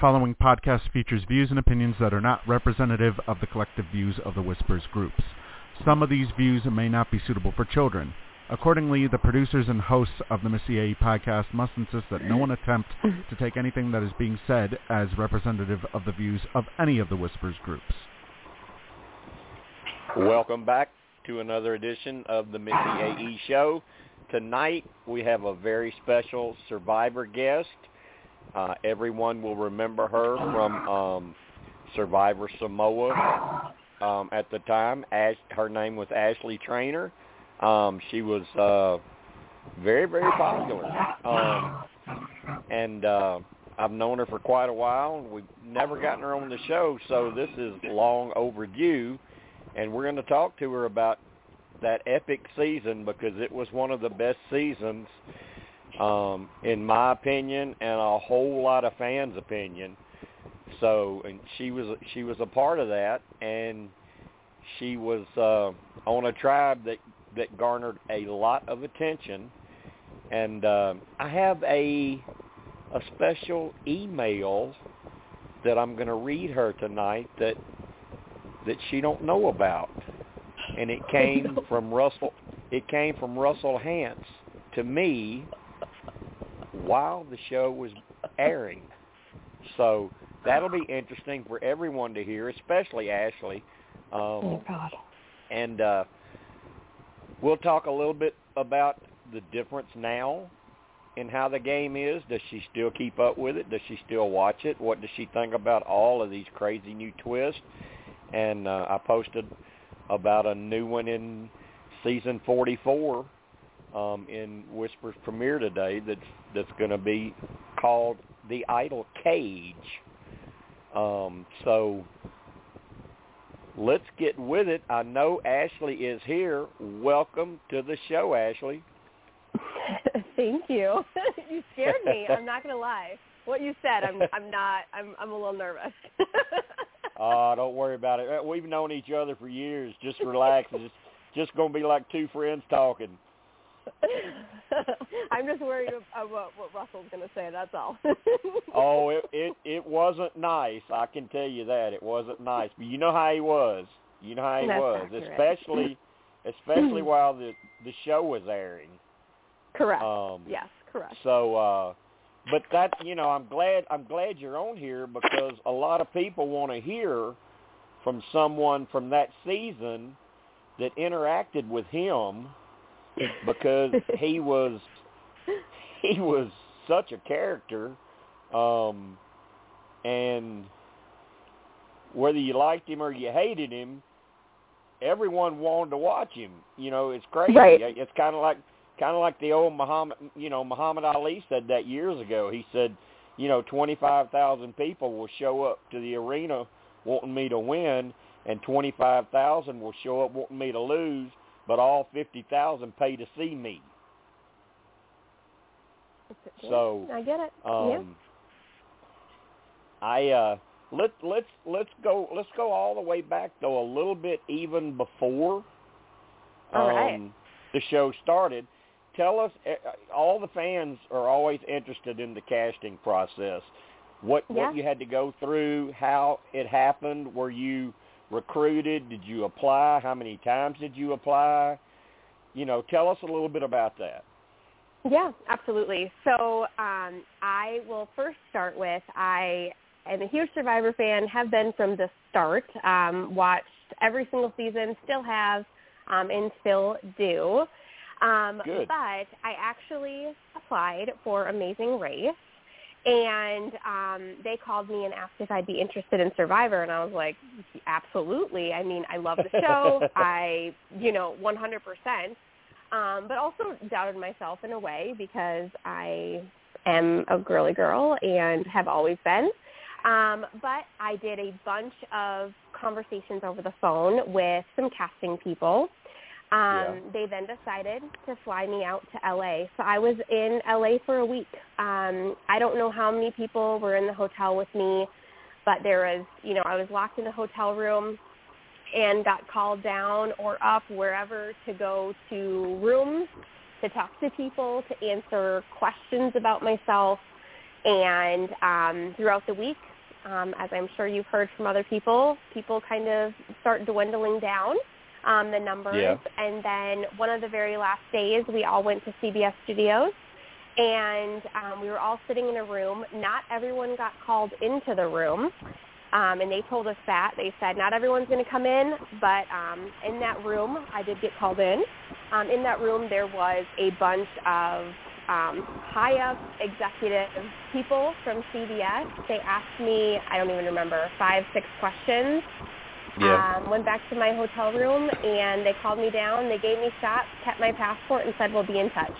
following podcast features views and opinions that are not representative of the collective views of the Whispers groups. Some of these views may not be suitable for children. Accordingly, the producers and hosts of the Missy podcast must insist that no one attempt to take anything that is being said as representative of the views of any of the Whispers groups. Welcome back to another edition of the Missy AE Show. Tonight we have a very special survivor guest. Uh, everyone will remember her from um, Survivor Samoa um, at the time. Ash, her name was Ashley Trainer. Um, she was uh, very, very popular. Um, and uh, I've known her for quite a while, we've never gotten her on the show, so this is long overdue. And we're going to talk to her about that epic season because it was one of the best seasons, um, in my opinion, and a whole lot of fans' opinion. So, and she was she was a part of that, and she was uh, on a tribe that that garnered a lot of attention. And uh, I have a a special email that I'm going to read her tonight that that she don't know about, and it came from Russell. It came from Russell Hantz to me while the show was airing. So that'll be interesting for everyone to hear, especially Ashley. Um, oh God. And uh, we'll talk a little bit about the difference now in how the game is. Does she still keep up with it? Does she still watch it? What does she think about all of these crazy new twists? And uh, I posted about a new one in season 44 um, in Whispers premiere today that's that's going to be called the Idol Cage. Um, so let's get with it. I know Ashley is here. Welcome to the show, Ashley. Thank you. you scared me. I'm not going to lie. What you said, I'm I'm not. I'm I'm a little nervous. Oh, uh, don't worry about it. We've known each other for years. Just relax. It's just going to be like two friends talking. I'm just worried about what Russell's going to say. That's all. oh, it, it it wasn't nice. I can tell you that it wasn't nice. But you know how he was. You know how he That's was, accurate. especially especially while the the show was airing. Correct. Um, yes, correct. So, uh, but that you know, I'm glad I'm glad you're on here because a lot of people want to hear from someone from that season that interacted with him because he was he was such a character um and whether you liked him or you hated him everyone wanted to watch him. You know it's crazy. Right. it's kind of like kind of like the old Muhammad you know Muhammad Ali said that years ago. He said you know 25,000 people will show up to the arena wanting me to win and 25,000 will show up wanting me to lose but all 50,000 pay to see me. So I get it. um yeah. I uh let let's let's go let's go all the way back though a little bit even before All um right. the show started. Tell us eh, all the fans are always interested in the casting process. What Yeah. what you had to go through, how it happened, were you recruited, did you apply, how many times did you apply? You know, tell us a little bit about that. Yeah, absolutely. So um, I will first start with I am a huge Survivor fan, have been from the start, um, watched every single season, still have, um, and still do. Um, Good. But I actually applied for Amazing Race, and um, they called me and asked if I'd be interested in Survivor, and I was like, absolutely. I mean, I love the show. I, you know, 100% um, but also doubted myself in a way because I am a girly girl and have always been. Um, but I did a bunch of conversations over the phone with some casting people. Um, Yeah. They then decided to fly me out to LA. So I was in LA for a week. Um, I don't know how many people were in the hotel with me, but there was, you know, I was locked in the hotel room and got called down or up wherever to go to rooms to talk to people, to answer questions about myself. And um, throughout the week, um, as I'm sure you've heard from other people, people kind of start dwindling down um, the numbers. Yeah. And then one of the very last days, we all went to CBS Studios. And um, we were all sitting in a room. Not everyone got called into the room. Um, and they told us that. They said not everyone's going to come in, but um, in that room, I did get called in. Um, in that room, there was a bunch of um, high-up executive people from CBS. They asked me, I don't even remember, five, six questions. Um, went back to my hotel room, and they called me down. They gave me shots, kept my passport, and said, we'll be in touch.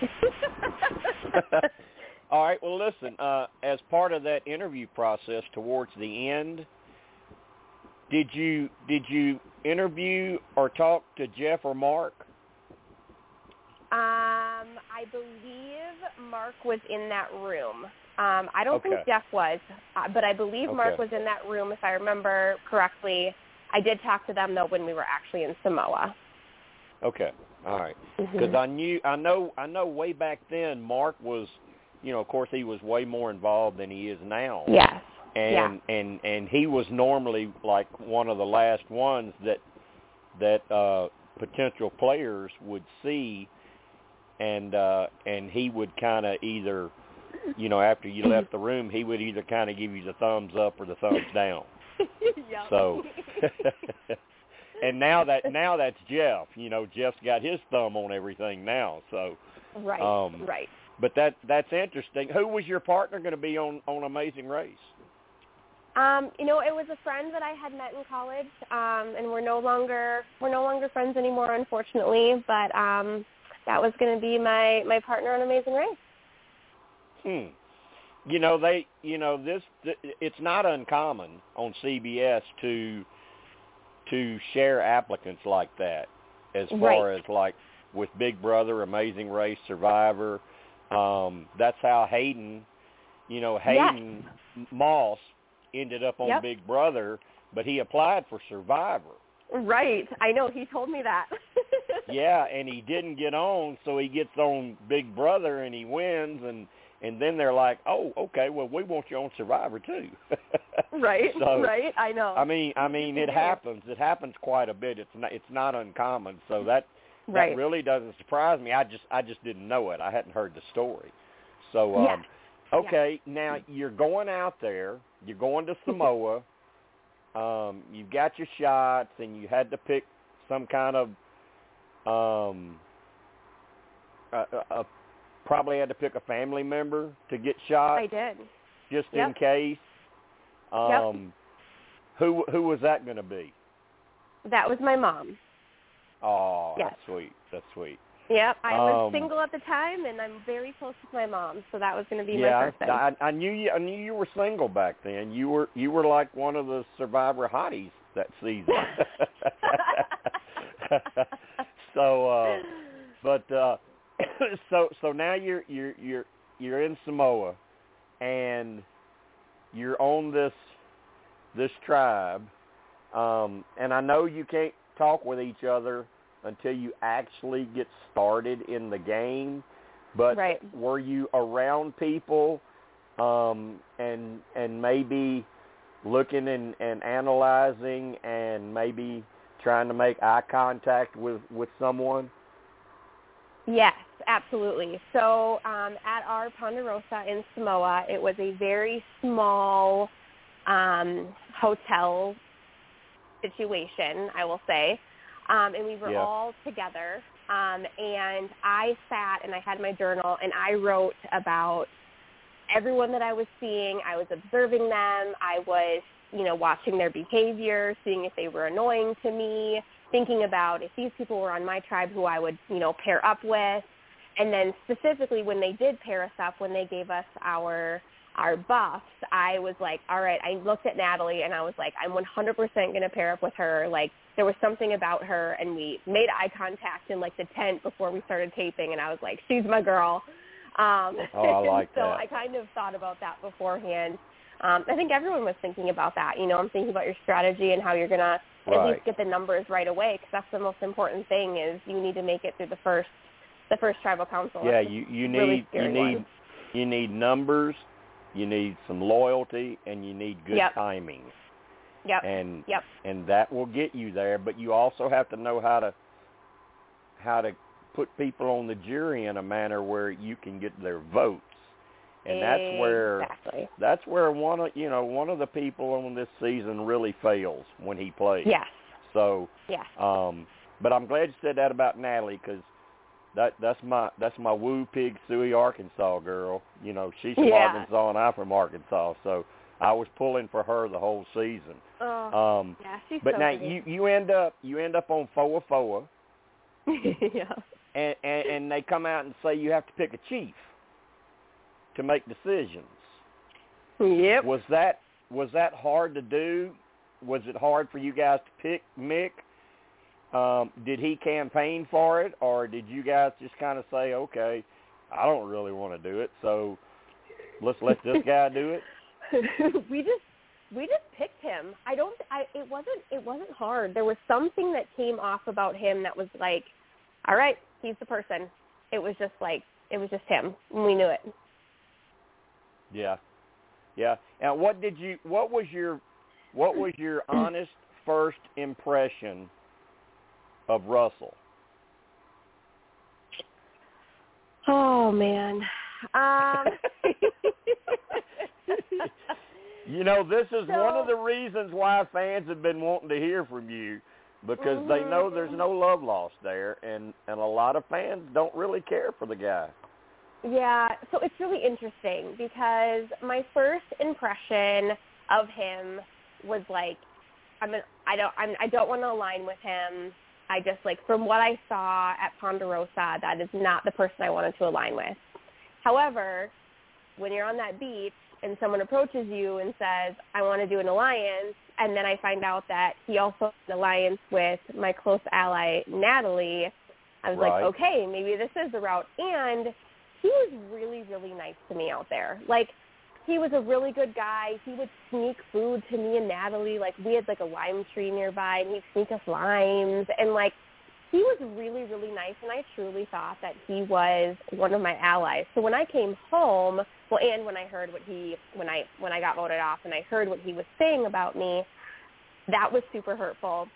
All right. Well, listen. Uh, as part of that interview process, towards the end, did you did you interview or talk to Jeff or Mark? Um, I believe Mark was in that room. Um, I don't Okay. think Jeff was, uh, but I believe Mark Okay. was in that room, if I remember correctly. I did talk to them though when we were actually in Samoa. Okay. All right. Because I knew I know I know way back then Mark was, you know, of course he was way more involved than he is now. Yes. and and and he was normally like one of the last ones that that uh potential players would see and uh and he would kind of either you know after you left the room he would either kind of give you the thumbs up or the thumbs down. so and now that now that's Jeff you know Jeff's got his thumb on everything now so right, um, right. but that that's interesting who was your partner going to be on on amazing race Um, you know, it was a friend that I had met in college, um, and we're no longer we're no longer friends anymore, unfortunately. But um, that was going to be my my partner on Amazing Race. Hmm. You know they. You know this. th- It's not uncommon on CBS to to share applicants like that, as far Right. as like with Big Brother, Amazing Race, Survivor. Um, that's how Hayden. You know Hayden Moss ended up on Yep. Big Brother, but he applied for Survivor. Right. I know. He told me that. yeah, and he didn't get on, so he gets on Big Brother and he wins, and and then they're like, oh, okay, well we want you on Survivor too. right. So, right. I know. I mean, I mean, it happens. It happens quite a bit. It's not it's not uncommon. So that right. that really doesn't surprise me. I just I just didn't know it. I hadn't heard the story. So um Yeah. okay, now you're going out there, you're going to Samoa. um you've got your shots and you had to pick some kind of um uh, uh, probably had to pick a family member to get shot I did. just in Yep. case. Yep. Um who who was that going to be? That was my mom. Oh, Yes. that's sweet. That's sweet. Yep. I was Um, single at the time, and I'm very close with my mom, so that was going to be yeah, my person. I, I knew you. I knew you were single back then. You were you were like one of the Survivor hotties that season. so, uh, but uh, so so now you're you're you're you're in Samoa, and you're on this this tribe, um, and I know you can't talk with each other until you actually get started in the game. But Right. were you around people um, and and maybe looking and, and analyzing and maybe trying to make eye contact with, with someone? Yes, absolutely. So um, at our Ponderosa in Samoa, it was a very small um, hotel situation, I will say. Um, and we were Yeah. all together. Um, and I sat and I had my journal and I wrote about everyone that I was seeing. I was observing them. I was, you know, watching their behavior, seeing if they were annoying to me, thinking about if these people were on my tribe who I would, you know, pair up with. And then specifically when they did pair us up, when they gave us our our buffs, I was like, all right, I looked at Natalie and I was like, I'm 100% going to pair up with her. Like there was something about her and we made eye contact in like the tent before we started taping and I was like, she's my girl. Um, Oh, I like so that. I kind of thought about that beforehand. Um, I think everyone was thinking about that. You know, I'm thinking about your strategy and how you're going to at Right. least get the numbers right away because that's the most important thing is you need to make it through the first the first tribal council. Yeah, you you really need you need one. you need numbers, you need some loyalty, and you need good Yep. timing. Yep. and Yep. and that will get you there but you also have to know how to how to put people on the jury in a manner where you can get their votes and that's where exactly. that's where one of you know one of the people on this season really fails when he plays Yes. so Yes. um but i'm glad you said that about natalie because that that's my that's my woo pig suey arkansas girl you know she's from Yeah. arkansas and i'm from arkansas so i was pulling for her the whole season Oh, um yeah, she's but so now you you end up you end up on foa foa, yeah. and, and and they come out and say you have to pick a chief to make decisions. Yep. Was that was that hard to do? Was it hard for you guys to pick Mick? Um, did he campaign for it, or did you guys just kind of say, okay, I don't really want to do it, so let's let this guy do it? we just we just picked him. I don't. I it wasn't it wasn't hard. There was something that came off about him that was like, all right, he's the person. It was just like it was just him. and We knew it. Yeah. Yeah. Now, what did you? What was your? What was your honest first impression of Russell? Oh man. Um you know, this is So- one of the reasons why fans have been wanting to hear from you because they know there's no love lost there and and a lot of fans don't really care for the guy. Yeah, so it's really interesting because my first impression of him was like, I'm an, I don't I'm, I don't want to align with him. I just like from what I saw at Ponderosa, that is not the person I wanted to align with. However, when you're on that beach and someone approaches you and says, "I want to do an alliance," and then I find out that he also has an alliance with my close ally Natalie, I was Right. like, "Okay, maybe this is the route." And he was really, really nice to me out there. Like he was a really good guy. He would sneak food to me and Natalie. Like we had like a lime tree nearby and he'd sneak us limes and like he was really, really nice and I truly thought that he was one of my allies. So when I came home, well and when I heard what he when I when I got voted off and I heard what he was saying about me, that was super hurtful.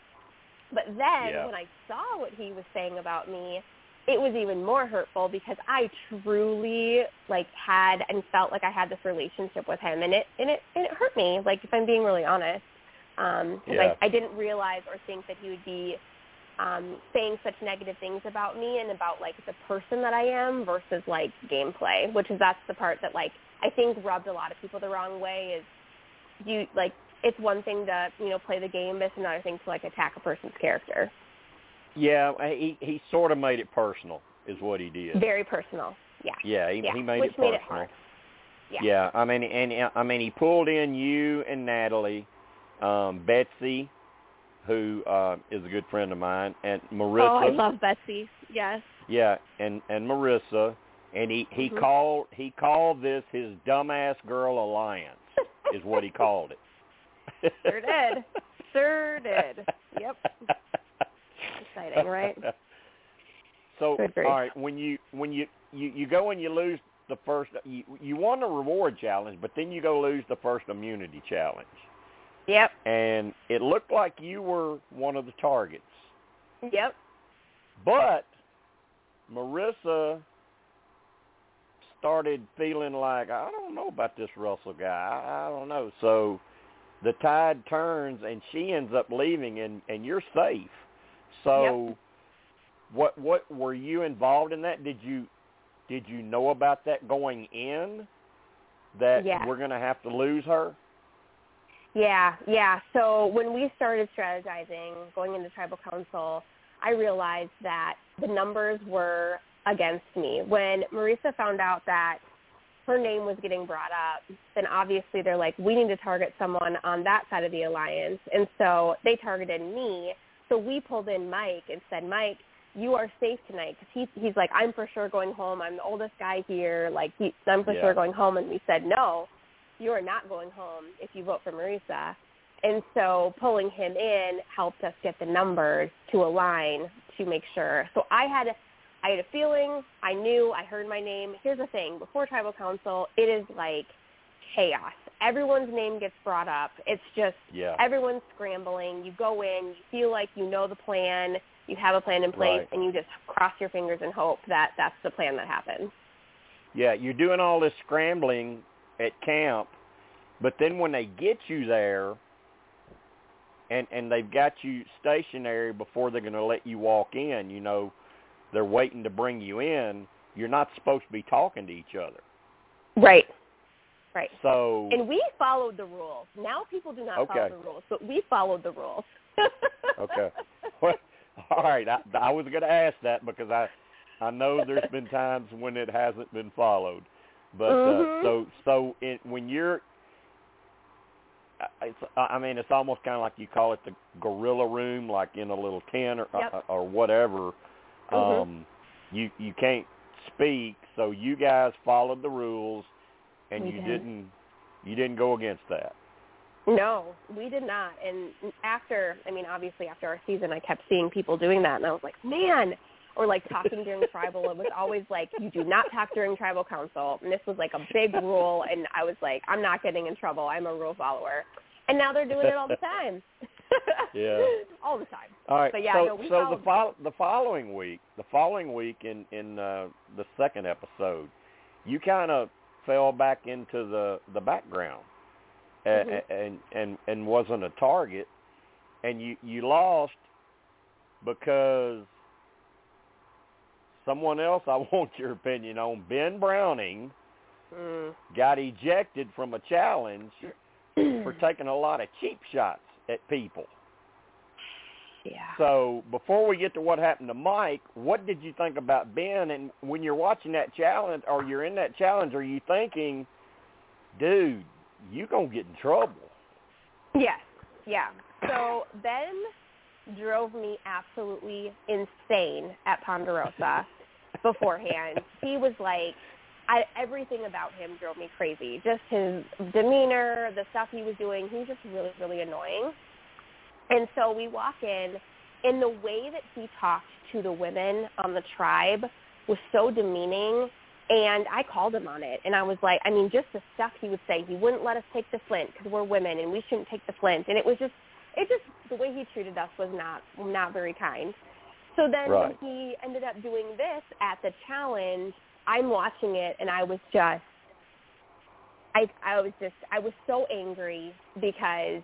But then Yeah. when I saw what he was saying about me, it was even more hurtful because I truly like had and felt like I had this relationship with him and it and it and it hurt me, like if I'm being really honest. Um Yeah. I, I didn't realize or think that he would be um saying such negative things about me and about like the person that I am versus like gameplay, which is that's the part that like I think rubbed a lot of people the wrong way is you like it's one thing to, you know, play the game, but it's another thing to like attack a person's character. Yeah, he he sort of made it personal is what he did. Very personal. Yeah. Yeah, he, yeah. he made which it made personal. it hard. Yeah. Yeah, I mean, and I mean, he pulled in you and Natalie, um, Betsy, who uh, is a good friend of mine, and Marisa. Oh, I love Betsy. Yes. Yeah, and and Marisa, and he he Mhm. called he called this his dumbass girl alliance is what he called it. Sure did. Sure did. Yep. Exciting, right? So all right, when you when you you you go and you lose the first you you won the reward challenge, but then you go lose the first immunity challenge, Yep. and it looked like you were one of the targets. Yep. But Marisa started feeling like I don't know about this Russell guy. I, I don't know. So the tide turns and she ends up leaving and and you're safe. So what what were you involved in that? Did you did you know about that going in that Yeah. we're going to have to lose her? Yeah, yeah. So when we started strategizing, going into tribal council, I realized that the numbers were against me. When Marisa found out that her name was getting brought up, then obviously they're like, we need to target someone on that side of the alliance. And so they targeted me. So we pulled in Mike and said, Mike, you are safe tonight because he, he's like, I'm for sure going home. I'm the oldest guy here. Like, he, I'm for Yeah. sure going home. And we said, no, you are not going home if you vote for Marisa. And so pulling him in helped us get the numbers to align to make sure. So I had I had a feeling, I knew, I heard my name. Here's the thing, before tribal council, it is like chaos. Everyone's name gets brought up. It's just Yeah. everyone's scrambling. You go in, you feel like you know the plan, you have a plan in place, Right. and you just cross your fingers and hope that that's the plan that happens. Yeah, you're doing all this scrambling at camp, but then when they get you there and and they've got you stationary before they're going to let you walk in, you know, they're waiting to bring you in, you're not supposed to be talking to each other. Right. Right. So And we followed the rules. Now people do not follow the rules, but we followed the rules. Okay. Well, all right, I, I was going to ask that because I I know there's been times when it hasn't been followed, but Mhm. uh, so so it, when you're, I- it's I mean it's almost kind of like you call it the gorilla room, like in a little tent or Yep. uh, or whatever. Mhm. Um, you you can't speak, so you guys followed the rules, and We you did. didn't you didn't go against that. No, we did not. And after, I mean, obviously after our season, I kept seeing people doing that, and I was like, man, or like talking during tribal. It was always like you do not talk during tribal council, and this was like a big rule. And I was like, I'm not getting in trouble. I'm a rule follower. And now they're doing it all the time. Yeah. all the time. All right. But yeah, so no, so followed the fol- the following week, the following week in in uh, the second episode, you kind of fell back into the the background, Mhm. and and and wasn't a target, and you you lost because someone else I want your opinion on Ben Browning Mm. got ejected from a challenge for taking a lot of cheap shots at people. Yeah. So before we get to what happened to Mike, what did you think about Ben? And when you're watching that challenge or you're in that challenge, are you thinking, dude, you gonna get in trouble? Yes. Yeah. So Ben drove me absolutely insane at Ponderosa beforehand. He was like, I, everything about him drove me crazy. Just his demeanor, the stuff he was doing. He was just really, really annoying. And so we walk in, and the way that he talked to the women on the tribe was so demeaning. And I called him on it, and I was like, I mean, just the stuff he would say. He wouldn't let us take the flint because we're women, and we shouldn't take the flint. And it was just, it just the way he treated us was not not very kind. So then Right. when he ended up doing this at the challenge, I'm watching it, and I was just, I I was just, I was so angry because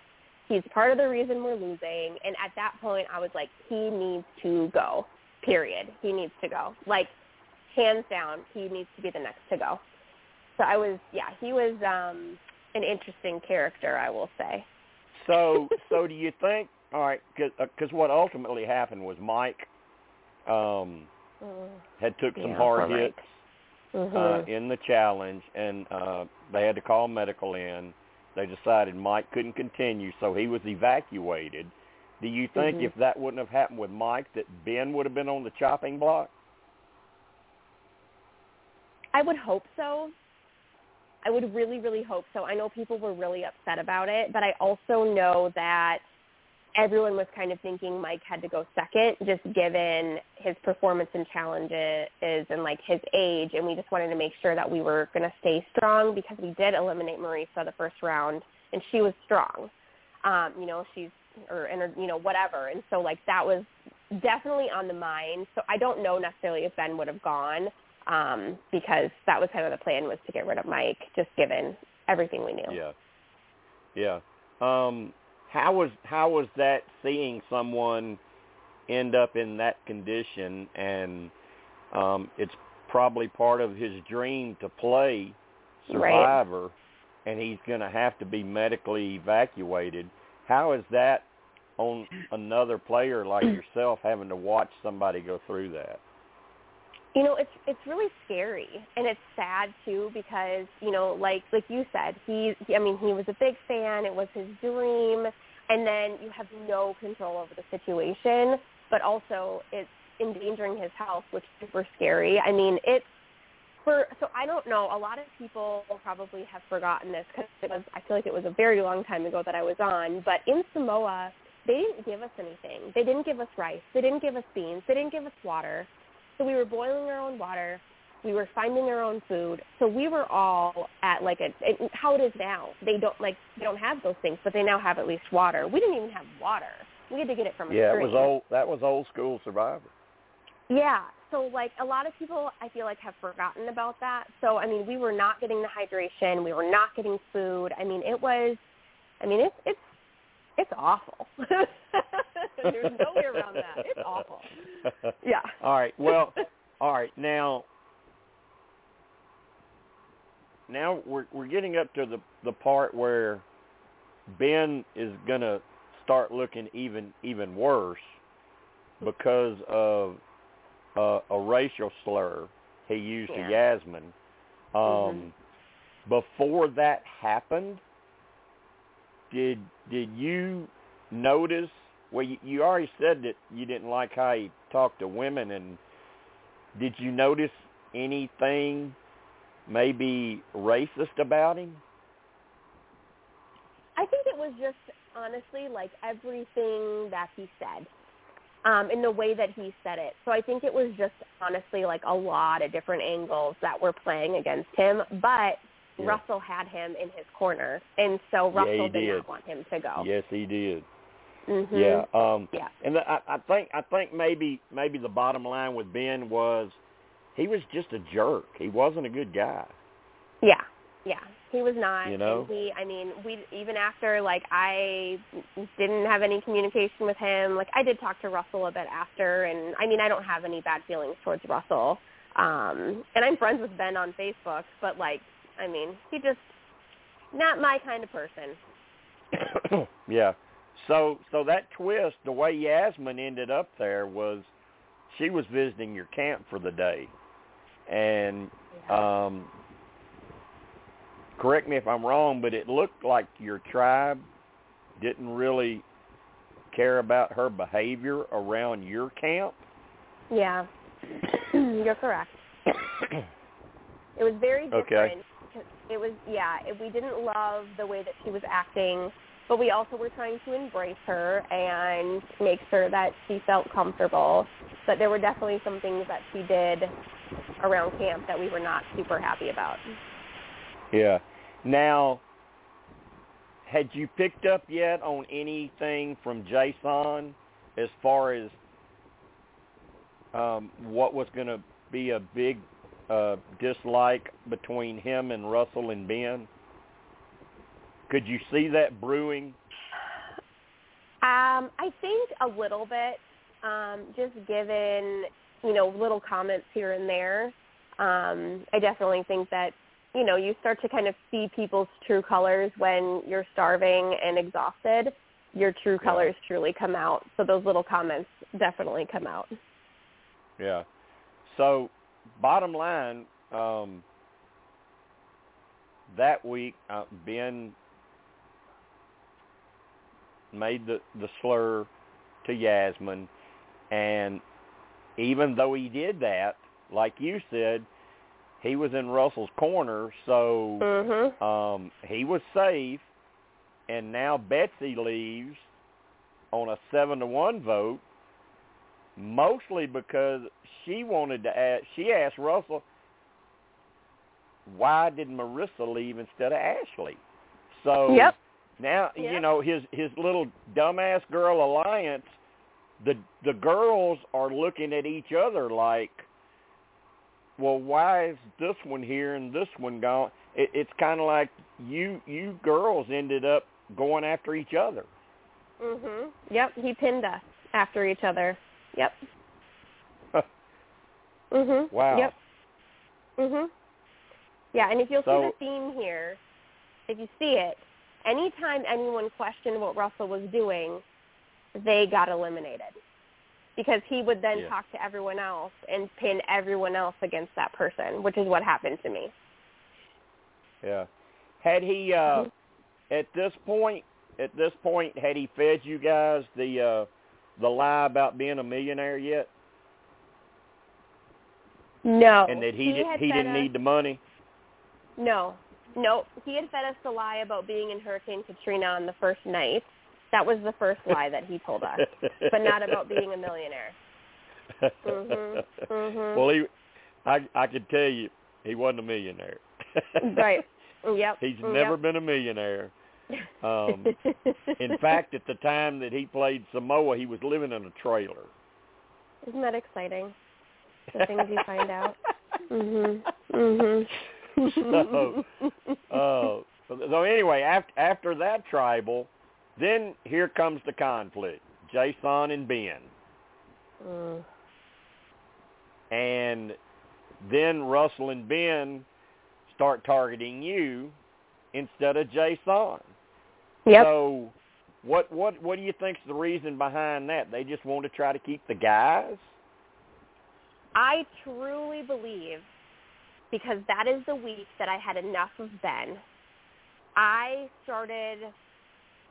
he's part of the reason we're losing. And at that point, I was like, he needs to go. Period. He needs to go. Like, hands down, he needs to be the next to go. So I was, yeah, he was um an interesting character, I will say. So so do you think? All right, because uh, what ultimately happened was Mike um, Mm, had took some yeah, hard poor hits Mike. uh, in the challenge, and uh, they had to call medical in. They decided Mike couldn't continue, so he was evacuated. Do you think Mhm. if that wouldn't have happened with Mike, that Ben would have been on the chopping block? I would hope so. I would really, really hope so. I know people were really upset about it, but I also know that everyone was kind of thinking Mike had to go second, just given his performance and challenges and like his age, and we just wanted to make sure that we were going to stay strong because we did eliminate Marisa the first round, and she was strong. Um, you know, she's or and you know whatever, and so like that was definitely on the mind. So I don't know necessarily if Ben would have gone um, because that was kind of the plan was to get rid of Mike, just given everything we knew. Yeah. Yeah. Um, how was how was that seeing someone end up in that condition and um it's probably part of his dream to play Right. survivor and he's going to have to be medically evacuated. How is that on another player like yourself having to watch somebody go through that? You know, it's it's really scary and it's sad too because you know, like like you said, he I mean he was a big fan. It was his dream, and then you have no control over the situation, but also it's endangering his health, which is super scary. I mean, it's for so I don't know. A lot of people probably have forgotten this because it was I feel like it was a very long time ago that I was on. But in Samoa, they didn't give us anything. They didn't give us rice. They didn't give us beans. They didn't give us water. So we were boiling our own water. We were finding our own food. So we were all at like a it, how it is now. They don't like they don't have those things, but they now have at least water. We didn't even have water. We had to get it from a Yeah, it was old that was old school survivor. Yeah. So like a lot of people I feel like have forgotten about that. So I mean, we were not getting the hydration, we were not getting food. I mean, it was I mean, it's it's it's awful. There's no way around that. It's awful. Yeah. All right. Well, all right. Now, now we're we're getting up to the the part where Ben is gonna start looking even even worse because of uh, a racial slur he used Yeah. to Yasmin. Um, Before that happened, did did you notice? Well, you, you already said that you didn't like how he talked to women, and did you notice anything maybe racist about him? I think it was just honestly like everything that he said. um, in the way that he said it. So I think it was just honestly like a lot of different angles that were playing against him, but Yeah. Russell had him in his corner, and so Russell he did, did. not want him to go. Yes, he did. hmm Yeah. Um Yeah. and the, I, I think I think maybe maybe the bottom line with Ben was he was just a jerk. He wasn't a good guy. Yeah, yeah, he was not. You know? he. I mean, we even after like I didn't have any communication with him. Like I did talk to Russell a bit after, and I mean, I don't have any bad feelings towards Russell. Um, and I'm friends with Ben on Facebook, but like, I mean, he just not my kind of person. yeah. So so that twist, the way Yasmin ended up there was she was visiting your camp for the day. And um correct me if I'm wrong, but it looked like your tribe didn't really care about her behavior around your camp. Yeah, you're correct. It was very different. Okay. It was yeah. It, we didn't love the way that she was acting, but we also were trying to embrace her and make sure that she felt comfortable. But there were definitely some things that she did around camp that we were not super happy about. Yeah. Now, had you picked up yet on anything from Jason as far as um, what was going to be a big uh, dislike between him and Russell and Ben? Could you see that brewing? Um, I think a little bit, um, just given you know little comments here and there. Um, I definitely think that you know you start to kind of see people's true colors when you're starving and exhausted. Your true Yeah. colors truly come out. So those little comments definitely come out. Yeah. So, bottom line, um, that week uh, Ben made the the slur to Yasmin, and even though he did that, like you said, he was in Russell's corner, so Mhm. um, he was safe. And now Betsy leaves on a seven to one vote, mostly because she wanted to ask. She asked Russell, "Why did Marisa leave instead of Ashley?" So Yep. now you know his his little dumbass girl alliance. The the girls are looking at each other like, well, why is this one here and this one gone? It, it's kind of like you you girls ended up going after each other. Mhm. Yep. He pinned us after each other. Yep. Mhm. Wow. Yep. Mhm. Yeah, and if you'll So- see the theme here, if you see it, anytime anyone questioned what Russell was doing, they got eliminated. Because he would then Yeah. talk to everyone else and pin everyone else against that person, which is what happened to me. Yeah. Had he uh Mhm. at this point at this point had he fed you guys the uh the lie about being a millionaire yet? No. And that he, did, had he didn't us- need the money? No, no. He had fed us the lie about being in Hurricane Katrina on the first night. That was the first lie that he told us, but not about being a millionaire. Mhm, mhm. Well, he I I could tell you he wasn't a millionaire. Right. Yep. He's yep. never been a millionaire. Um, In fact, at the time that he played Samoa, he was living in a trailer. isn't that exciting? The things you find out. Mhm. Mhm. So, Uh, so, anyway, after after that tribal, then here comes the conflict: Jason and Ben, Mm. and then Russell and Ben start targeting you instead of Jason. Yep. So, what what what do you think's the reason behind that? They just want to try to keep the guys. I truly believe because that is the week that I had enough of Ben. I started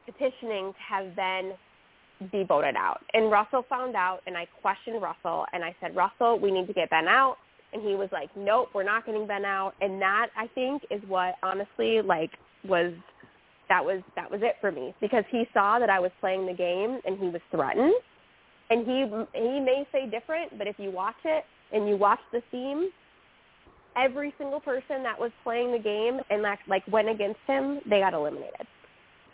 petitioning to have Ben be voted out. And Russell found out and I questioned Russell and I said, Russell, we need to get Ben out. And he was like, nope, we're not getting Ben out. And that I think is what honestly like was that was that was it for me because he saw that I was playing the game and he was threatened And he he may say different, but if you watch it and you watch the theme, every single person that was playing the game and like, like went against him, they got eliminated.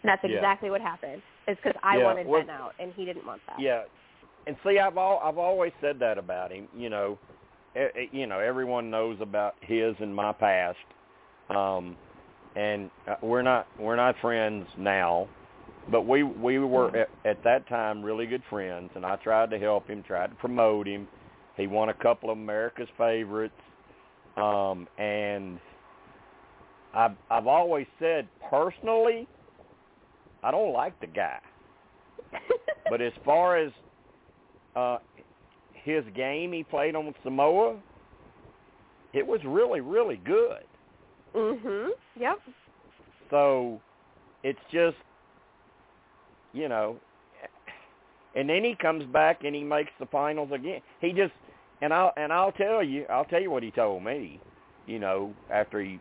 And that's Yeah. exactly what happened. It's because I Yeah, wanted well- Ben out and he didn't want that. Yeah, and see, I've all I've always said that about him. You know, you know, everyone knows about his and my past, um, and uh, we're not we're not friends now, but we we were at, at that time really good friends, and I tried to help him, tried to promote him. He won a couple of America's favorites, um, and I've I've always said personally, I don't like the guy. But as far as uh, his game he played on Samoa, it was really, really good. Mhm. Yep. So it's just, you know, and then he comes back and he makes the finals again. He just, and I'll and I'll tell you, I'll tell you what he told me. You know, after he,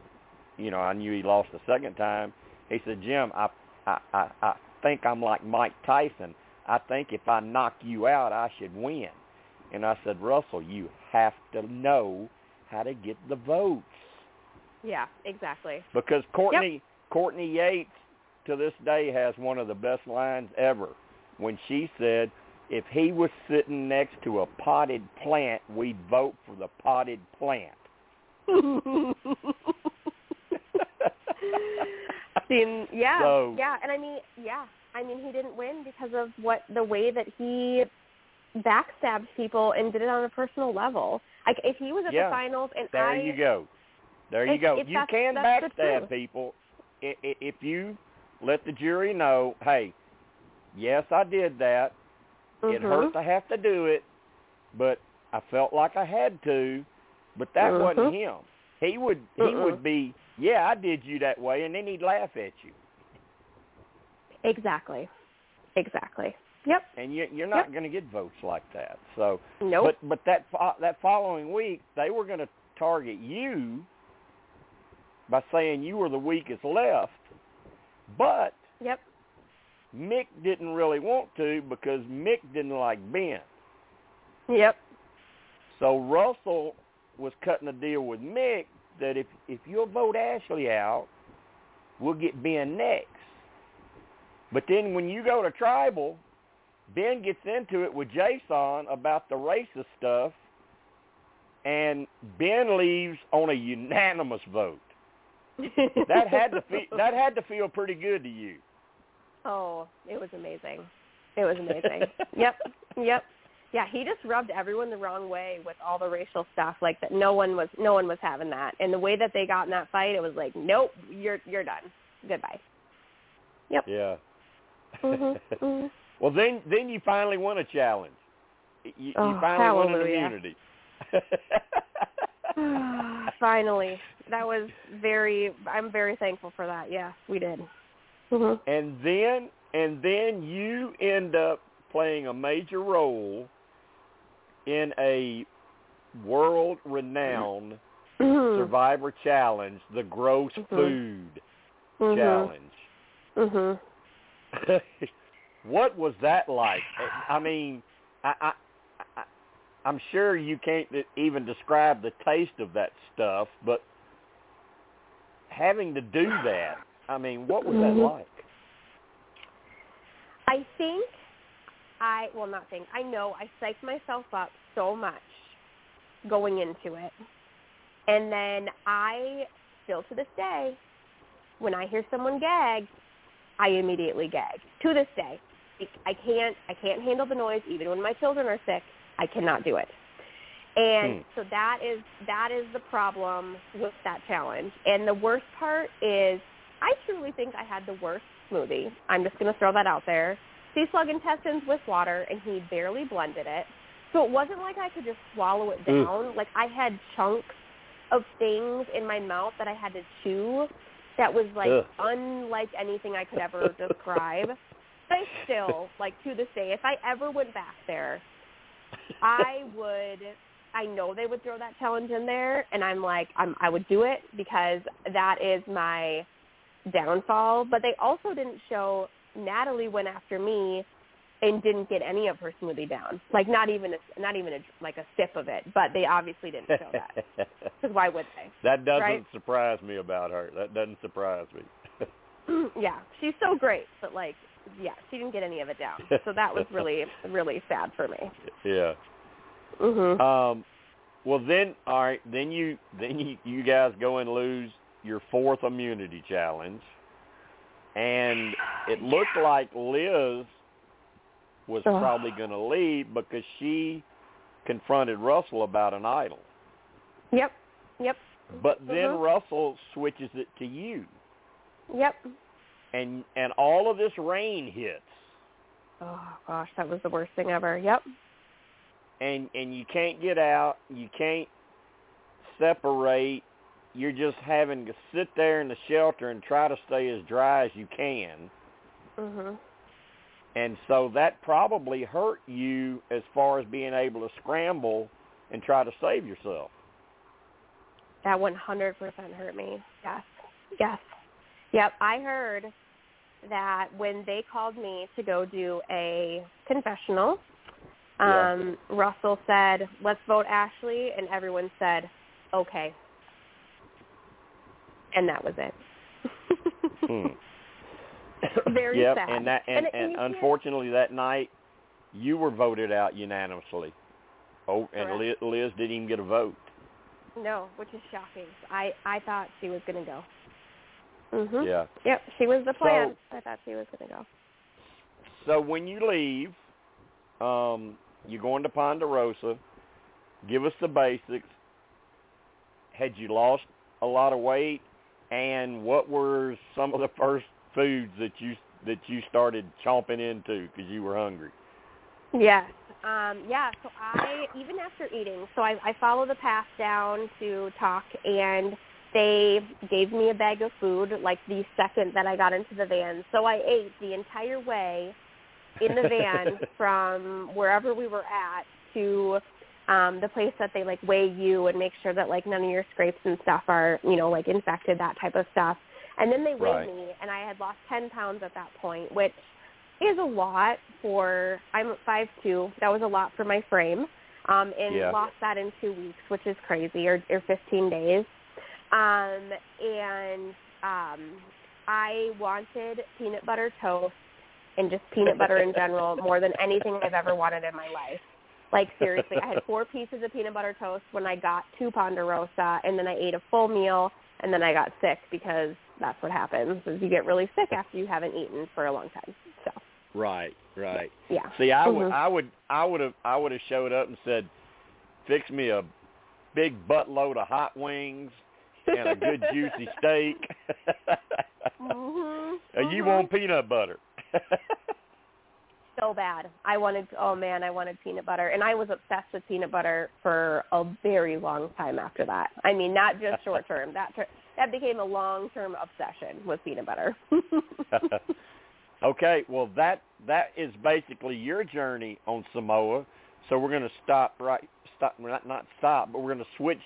you know, I knew he lost the second time. He said, Jim, I, I, I, I think I'm like Mike Tyson. I think if I knock you out, I should win. And I said, Russell, you have to know how to get the votes Yeah, exactly. because Courtney Courtney Yates to this day has one of the best lines ever when she said, "If he was sitting next to a potted plant, we'd vote for the potted plant." Seen, yeah, So- yeah, and I mean, yeah, I mean, he didn't win because of what the way that he backstabbed people and did it on a personal level. Like if he was at Yeah. the finals and There I, you go. There you If- go. if you can backstab people if you let the jury know, "Hey, yes, I did that. It Mhm. hurt to have to do it, but I felt like I had to. But that Mhm. wasn't him. He would he Mm-mm. would be, yeah, I did you that way, and then he'd laugh at you. exactly, exactly. Yep. And you, you're not Yep. going to get votes like that. So, Nope. but but that that following week, they were going to target you by saying you were the weakest left. But yep. Mick didn't really want to because Mick didn't like Ben. Yep. So Russell was cutting a deal with Mick that if if you'll vote Ashley out, we'll get Ben next. But then when you go to tribal, Ben gets into it with Jason about the racist stuff, and Ben leaves on a unanimous vote. That had to feel that had to feel pretty good to you. Oh, it was amazing. It was amazing. yep. Yep. Yeah, he just rubbed everyone the wrong way with all the racial stuff like that no one was no one was having that. And the way that they got in that fight, it was like, "Nope, you're you're done. Goodbye." Yep. Yeah. Mhm. mhm. well, then then you finally won a challenge. You, you Oh, finally won an hallelujah. immunity. Finally. That was very I'm very thankful for that. Yeah, we did. Mhm. and then and then you end up playing a major role in a world renowned Mhm. survivor challenge the gross Mhm. food Mhm. challenge Mhm. what was that like i mean I, I i i'm sure you can't even describe the taste of that stuff but having to do that i mean what was that Mhm. like I think I well not think I know I psyched myself up so much going into it. And then I still to this day when I hear someone gag, I immediately gag. To this day. I can't I can't handle the noise even when my children are sick. I cannot do it. And Hmm. so that is that is the problem with that challenge. And the worst part is I truly think I had the worst smoothie. I'm just going to throw that out there. Sea slug intestines with water, and he barely blended it. So it wasn't like I could just swallow it Mm. down. Like I had chunks of things in my mouth that I had to chew that was like Ugh. unlike anything I could ever describe. But I still, like to this day, if I ever went back there, I would I know they would throw that challenge in there and I'm like I'm I would do it because that is my downfall. But they also didn't show Natalie went after me and didn't get any of her smoothie down. Like not even a, not even a, like a sip of it. But they obviously didn't show that. Because why would they? that doesn't Right? surprise me about her. That doesn't surprise me. yeah, she's so great, but like, yeah, she didn't get any of it down. So that was really, really sad for me. yeah. Mhm. Um, well then, all right, then you then you, you guys go and lose your fourth immunity challenge, and it looked like Liz was probably going to leave because she confronted Russell about an idol. Yep. Yep. But then Mhm. Russell switches it to you, Yep. and and all of this rain hits, Oh gosh, that was the worst thing ever. Yep. And and you can't get out, you can't separate. You're just having to sit there in the shelter and try to stay as dry as you can. Mhm. And so that probably hurt you as far as being able to scramble and try to save yourself. That 100% hurt me. Yes. Yes. Yep. I heard that when they called me to go do a confessional, Yeah. um, Russell said, let's vote Ashley, and everyone said, okay. And that was it. Hmm. Very yep, sad. and that and, And- and and unfortunately that night you were voted out unanimously. Oh, and Liz, Liz didn't even get a vote. No, which is shocking. I I thought she was going to go. Mhm. Yeah. Yep, she was the plan. So- I thought she was going to go. So when you leave, um, you're going to Ponderosa. Give us the basics. Had you lost a lot of weight, and what were some of the first foods that you that you started chomping into because you were hungry? Yes. Um, yeah, so I, even after eating, so I, I follow the path down to talk, and they gave me a bag of food like the second that I got into the van. So I ate the entire way in the van from wherever we were at to um the place that they like weigh you and make sure that like none of your scrapes and stuff are you know like infected that type of stuff and then they weighed Right. me and i had lost ten pounds at that point which is a lot for i'm five two that was a lot for my frame um and Yeah. lost that in two weeks which is crazy or or fifteen days um and um i wanted peanut butter toast and just peanut butter in general more than anything I've ever wanted in my life. Like seriously, I had four pieces of peanut butter toast when I got to Ponderosa, and then I ate a full meal, and then I got sick because that's what happens is you get really sick after you haven't eaten for a long time. So Right, right. yeah, See, I would, Mhm. I would, I would have, I would have showed up and said, "Fix me a big buttload of hot wings and a good juicy steak." mm-hmm. And you want peanut butter? so bad. I wanted, oh man, I wanted peanut butter, and I was obsessed with peanut butter for a very long time after that. I mean, not just short term. That ter- that became a long term obsession with peanut butter. okay, well that that is basically your journey on Samoa. So we're going to stop right, stop not not stop, but we're going to switch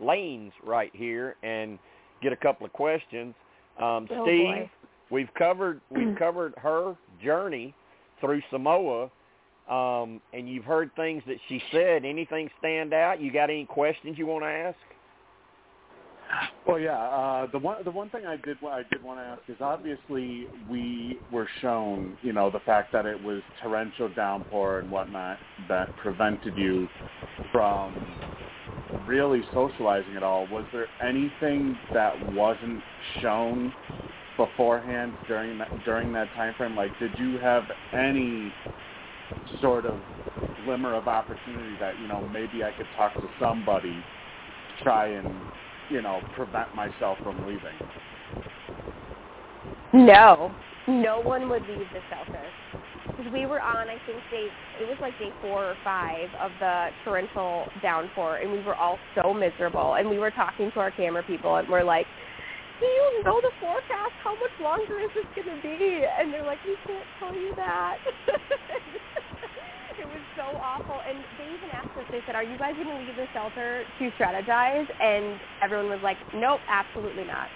lanes right here and get a couple of questions. Um, Oh, Steve, boy. We've covered we've covered her journey through Samoa, um, and you've heard things that she said. Anything stand out? You got any questions you want to ask? Well, yeah. Uh, the one the one thing I did I did want to ask is obviously we were shown, you know, the fact that it was torrential downpour and whatnot that prevented you from really socializing at all. Was there anything that wasn't shown beforehand during that during that time frame? Like, did you have any sort of glimmer of opportunity that you know maybe I could talk to somebody, try and you know prevent myself from leaving? No, no one would leave the shelter because we were on. I think day it was like day four or five of the torrential downpour, and we were all so miserable. And we were talking to our camera people, and we're like, "Do you know the forecast? How much longer is this going to be?" And they're like, "We can't tell you that." it was so awful. And they even asked us. They said, "Are you guys going to leave the shelter to strategize?" And everyone was like, "Nope, absolutely not."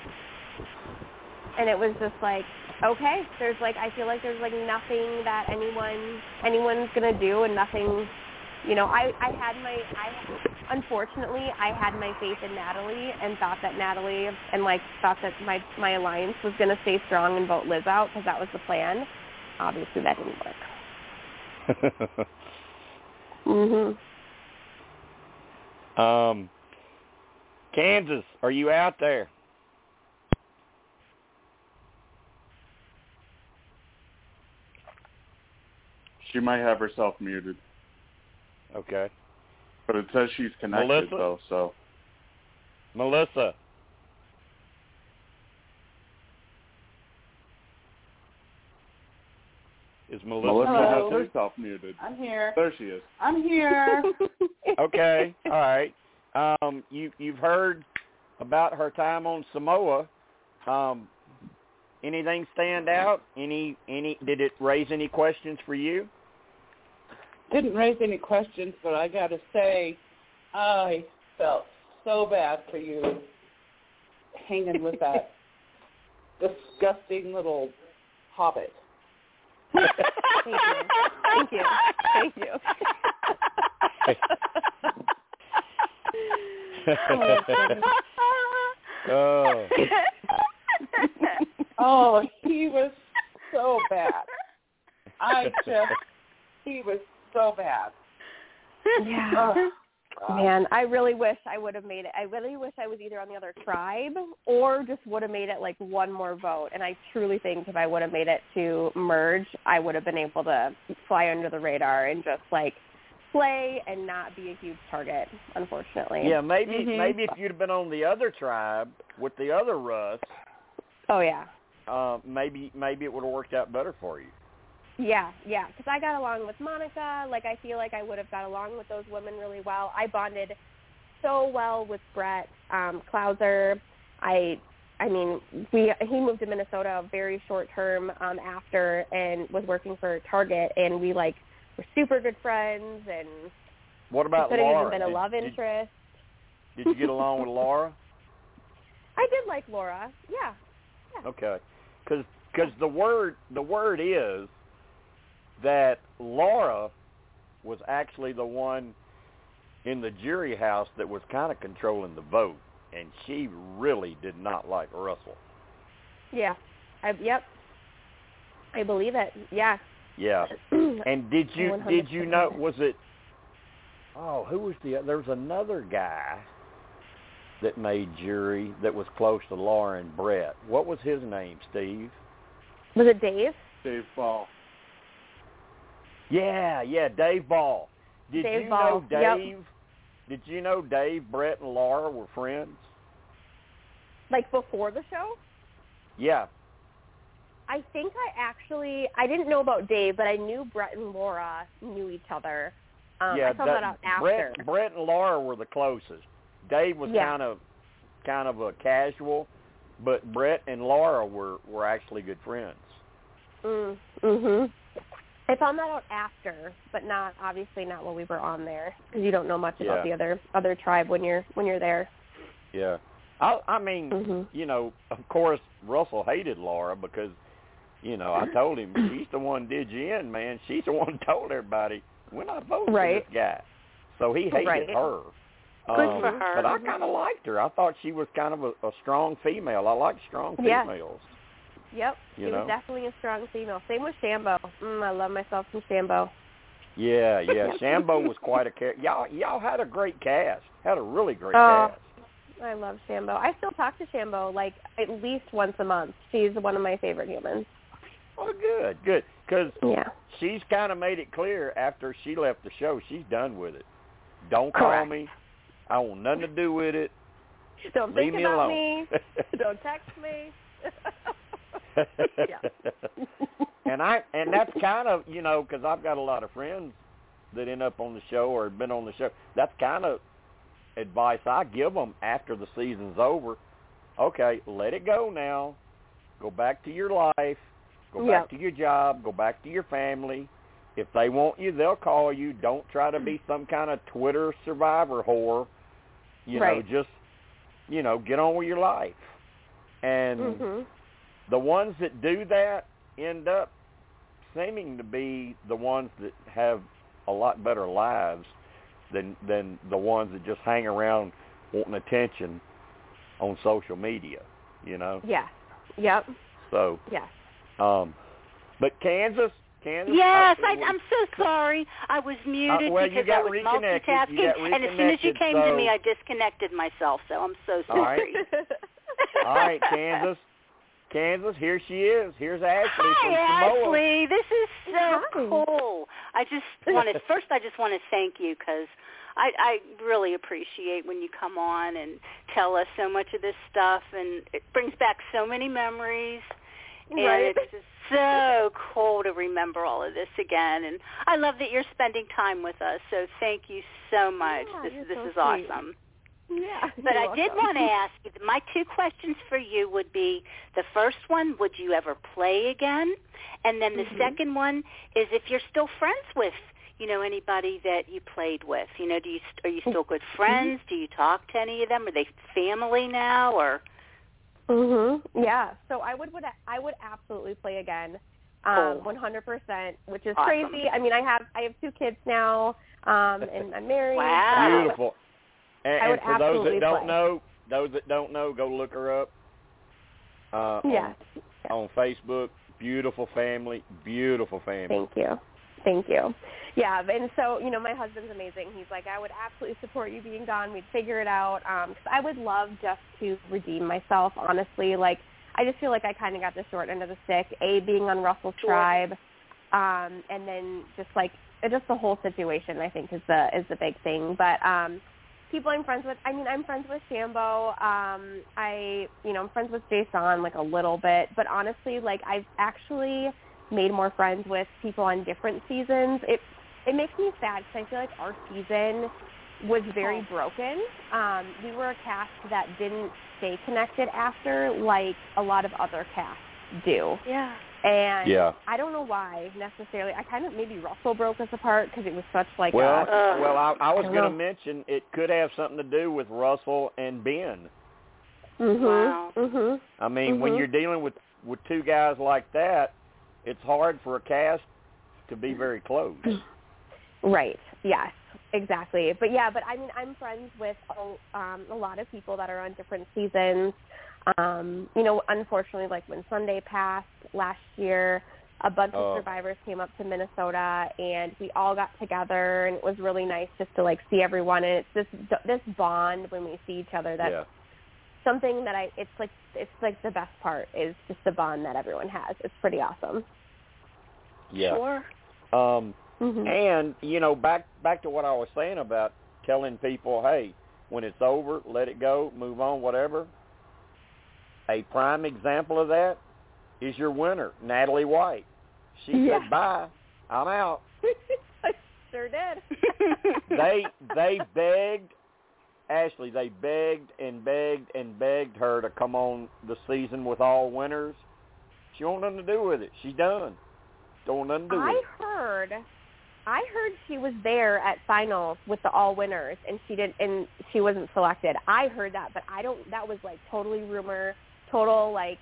and it was just like okay. There's like I feel like there's like nothing that anyone anyone's gonna do, and nothing. You know, I I had my I unfortunately I had my faith in Natalie and thought that Natalie and like thought that my my alliance was gonna stay strong and vote Liz out because that was the plan. Obviously, that didn't work. mhm. um, Kansas, are you out there? She might have herself muted, Okay. but it says she's connected Melissa? though. So Melissa. Is Melissa Melissa Hello. has herself muted. I'm here. There she is. I'm here. okay, all right. Um, you you've heard about her time on Samoa. Um, anything stand out? Any any did it raise any questions for you? Didn't raise any questions, but I got to say, I felt so bad for you hanging with that disgusting little hobbit. Thank you. Thank you. Thank you. oh, Oh, he was so bad. I just, he was so bad. yeah. Oh, Man, I really wish I would have made it. I really wish I was either on the other tribe or just would have made it like one more vote. And I truly think if I would have made it to merge, I would have been able to fly under the radar and just like play and not be a huge target. Unfortunately. yeah. Maybe Mhm. maybe if you'd have been on the other tribe with the other Russ, Oh yeah. uh, maybe maybe it would have worked out better for you. Yeah, yeah, because I got along with Monica. Like I feel like I would have got along with those women really well. I bonded so well with Brett um, Clouser. I, I mean, we he moved to Minnesota a very short term um, after and was working for Target, and we like were super good friends, and What about could have Laura? even been a Did- love did- interest. Did you get along with Laura? I did like Laura. Yeah, Okay, because because the word the word is that Laura was actually the one in the jury house that was kind of controlling the vote, and she really did not like Russell. yeah, I, yep. I believe it. Yeah. Yeah, and did you did you know was it? Oh, who was the? There was another guy that made jury that was close to Laura and Brett. What was his name, Steve? Was it Dave? Dave Ball. Yeah, yeah, Dave Ball. Did Dave you Ball, know yep. Dave? Did you know Dave, Brett, and Laura were friends? Like before the show? Yeah. I think I actually I didn't know about Dave, but I knew Brett and Laura knew each other. Um, yeah, I found that, out after. Brett, Brett and Laura were the closest. Dave was Yeah. kind of kind of a casual, but Brett and Laura were were actually good friends. Mm, mhm. I found that out after, but not obviously not while we were on there because you don't know much Yeah. about the other other tribe when you're when you're there. Yeah. I I mean, Mhm. you know, of course Russell hated Laura because you know, I told him she's the one did you in, man. She's the one told everybody we're not voting Right. for this guy. So he hated Right. her. Good Um, for her. But I kind of liked her. I thought she was kind of a, a strong female. I like strong females. Yep, You she know? was definitely a strong female. Same with Shambo. Mm, I love myself some Shambo. Yeah, yeah. Shambo was quite a car- y'all. Y'all had a great cast. Had a really great Oh. cast. I love Shambo. I still talk to Shambo like at least once a month. She's one of my favorite humans. Well, good, good. Because Yeah. she's kind of made it clear after she left the show, she's done with it. Don't call Correct. me. I want nothing to do with it. Don't Leave think me about alone. me. Don't text me. and I and that's kind of you know because I've got a lot of friends that end up on the show or have been on the show. That's kind of advice I give them after the season's over. Okay, let it go now. Go back to your life. Go Yep. back to your job. Go back to your family. If they want you, they'll call you. Don't try to be some kind of Twitter survivor whore. You Right. know, just you know, get on with your life. And mhm. The ones that do that end up seeming to be the ones that have a lot better lives than than the ones that just hang around wanting attention on social media, you know. Yeah. Yep. So, Yes. um but Kansas, Kansas Yes, I, I, I'm so sorry. I was muted Uh, well, because I was multitasking, and as soon as you came to me, I disconnected myself. So I'm so All right. sorry. All right, Kansas. Kansas, here she is. Here's Ashley from Hi, Samoa. Ashley. This is so Hi. cool. I just wanted first. I just want to thank you because I, I really appreciate when you come on and tell us so much of this stuff, and it brings back so many memories. And Right. it's just so cool to remember all of this again. And I love that you're spending time with us. So thank you so much. Yeah, this this so is sweet. awesome. Yeah. But you're I did want to ask you, my two questions for you would be the first one, would you ever play again? And then the Mhm. second one is if you're still friends with, you know, anybody that you played with. You know, do you are you still good friends? Do you talk to any of them? Are they family now or Mhm. Yeah. So I would would I would absolutely play again. Um, Cool. 100%, which is Awesome. crazy. I mean, I have I have two kids now, um, and I'm married. Wow. Beautiful. And, I and for those that don't play. know, those that don't know, go look her up. Uh, Yes. on, on Facebook. Beautiful family. Beautiful family. Thank you. Thank you. Yeah, and so, you know, my husband's amazing. He's like, I would absolutely support you being gone. We'd figure it out. Um, cause I would love just to redeem myself, honestly. Like, I just feel like I kind of got the short end of the stick. A, being on Russell's Sure. tribe, um, and then just like, just the whole situation, I think, is the is the big thing. But um, people I'm friends with, I mean, I'm friends with Shambo. Um, I, you know, I'm friends with Jason like a little bit. But honestly, like, I've actually made more friends with people on different seasons. It it makes me sad because I feel like our season was very Oh. broken. Um, we were a cast that didn't stay connected after like a lot of other casts do. Yeah. And Yeah. I don't know why necessarily. I kind of maybe Russell broke us apart because it was such like Well, a Uh, well, I, I was going to mention it could have something to do with Russell and Ben. mhm Wow. mhm I mean, when Mhm. you're dealing with with two guys like that, it's hard for a cast to be very close. Right. Yes. Exactly. But yeah, but I mean, I'm friends with a, um, a lot of people that are on different seasons. Um, you know, unfortunately, like when Sunday passed last year, a bunch Oh. of survivors came up to Minnesota, and we all got together, and it was really nice just to like see everyone. And it's this this bond when we see each other. That's yeah. something that I. It's like it's like the best part is just the bond that everyone has. It's pretty awesome. Yeah. Sure. Um, hmm and you know, back back to what I was saying about telling people, hey, when it's over, let it go, move on, whatever. A prime example of that is your winner, Natalie White. She Yeah. said, "Bye, I'm out." I sure did. They they begged Ashley. They begged and begged and begged her to come on the season with all winners. She want nothing to do with it. She's done. Don't want nothing to do with I it. heard, I heard she was there at finals with the all winners, and she did, and she wasn't selected. I heard that, but I don't. That was like totally rumor, total like,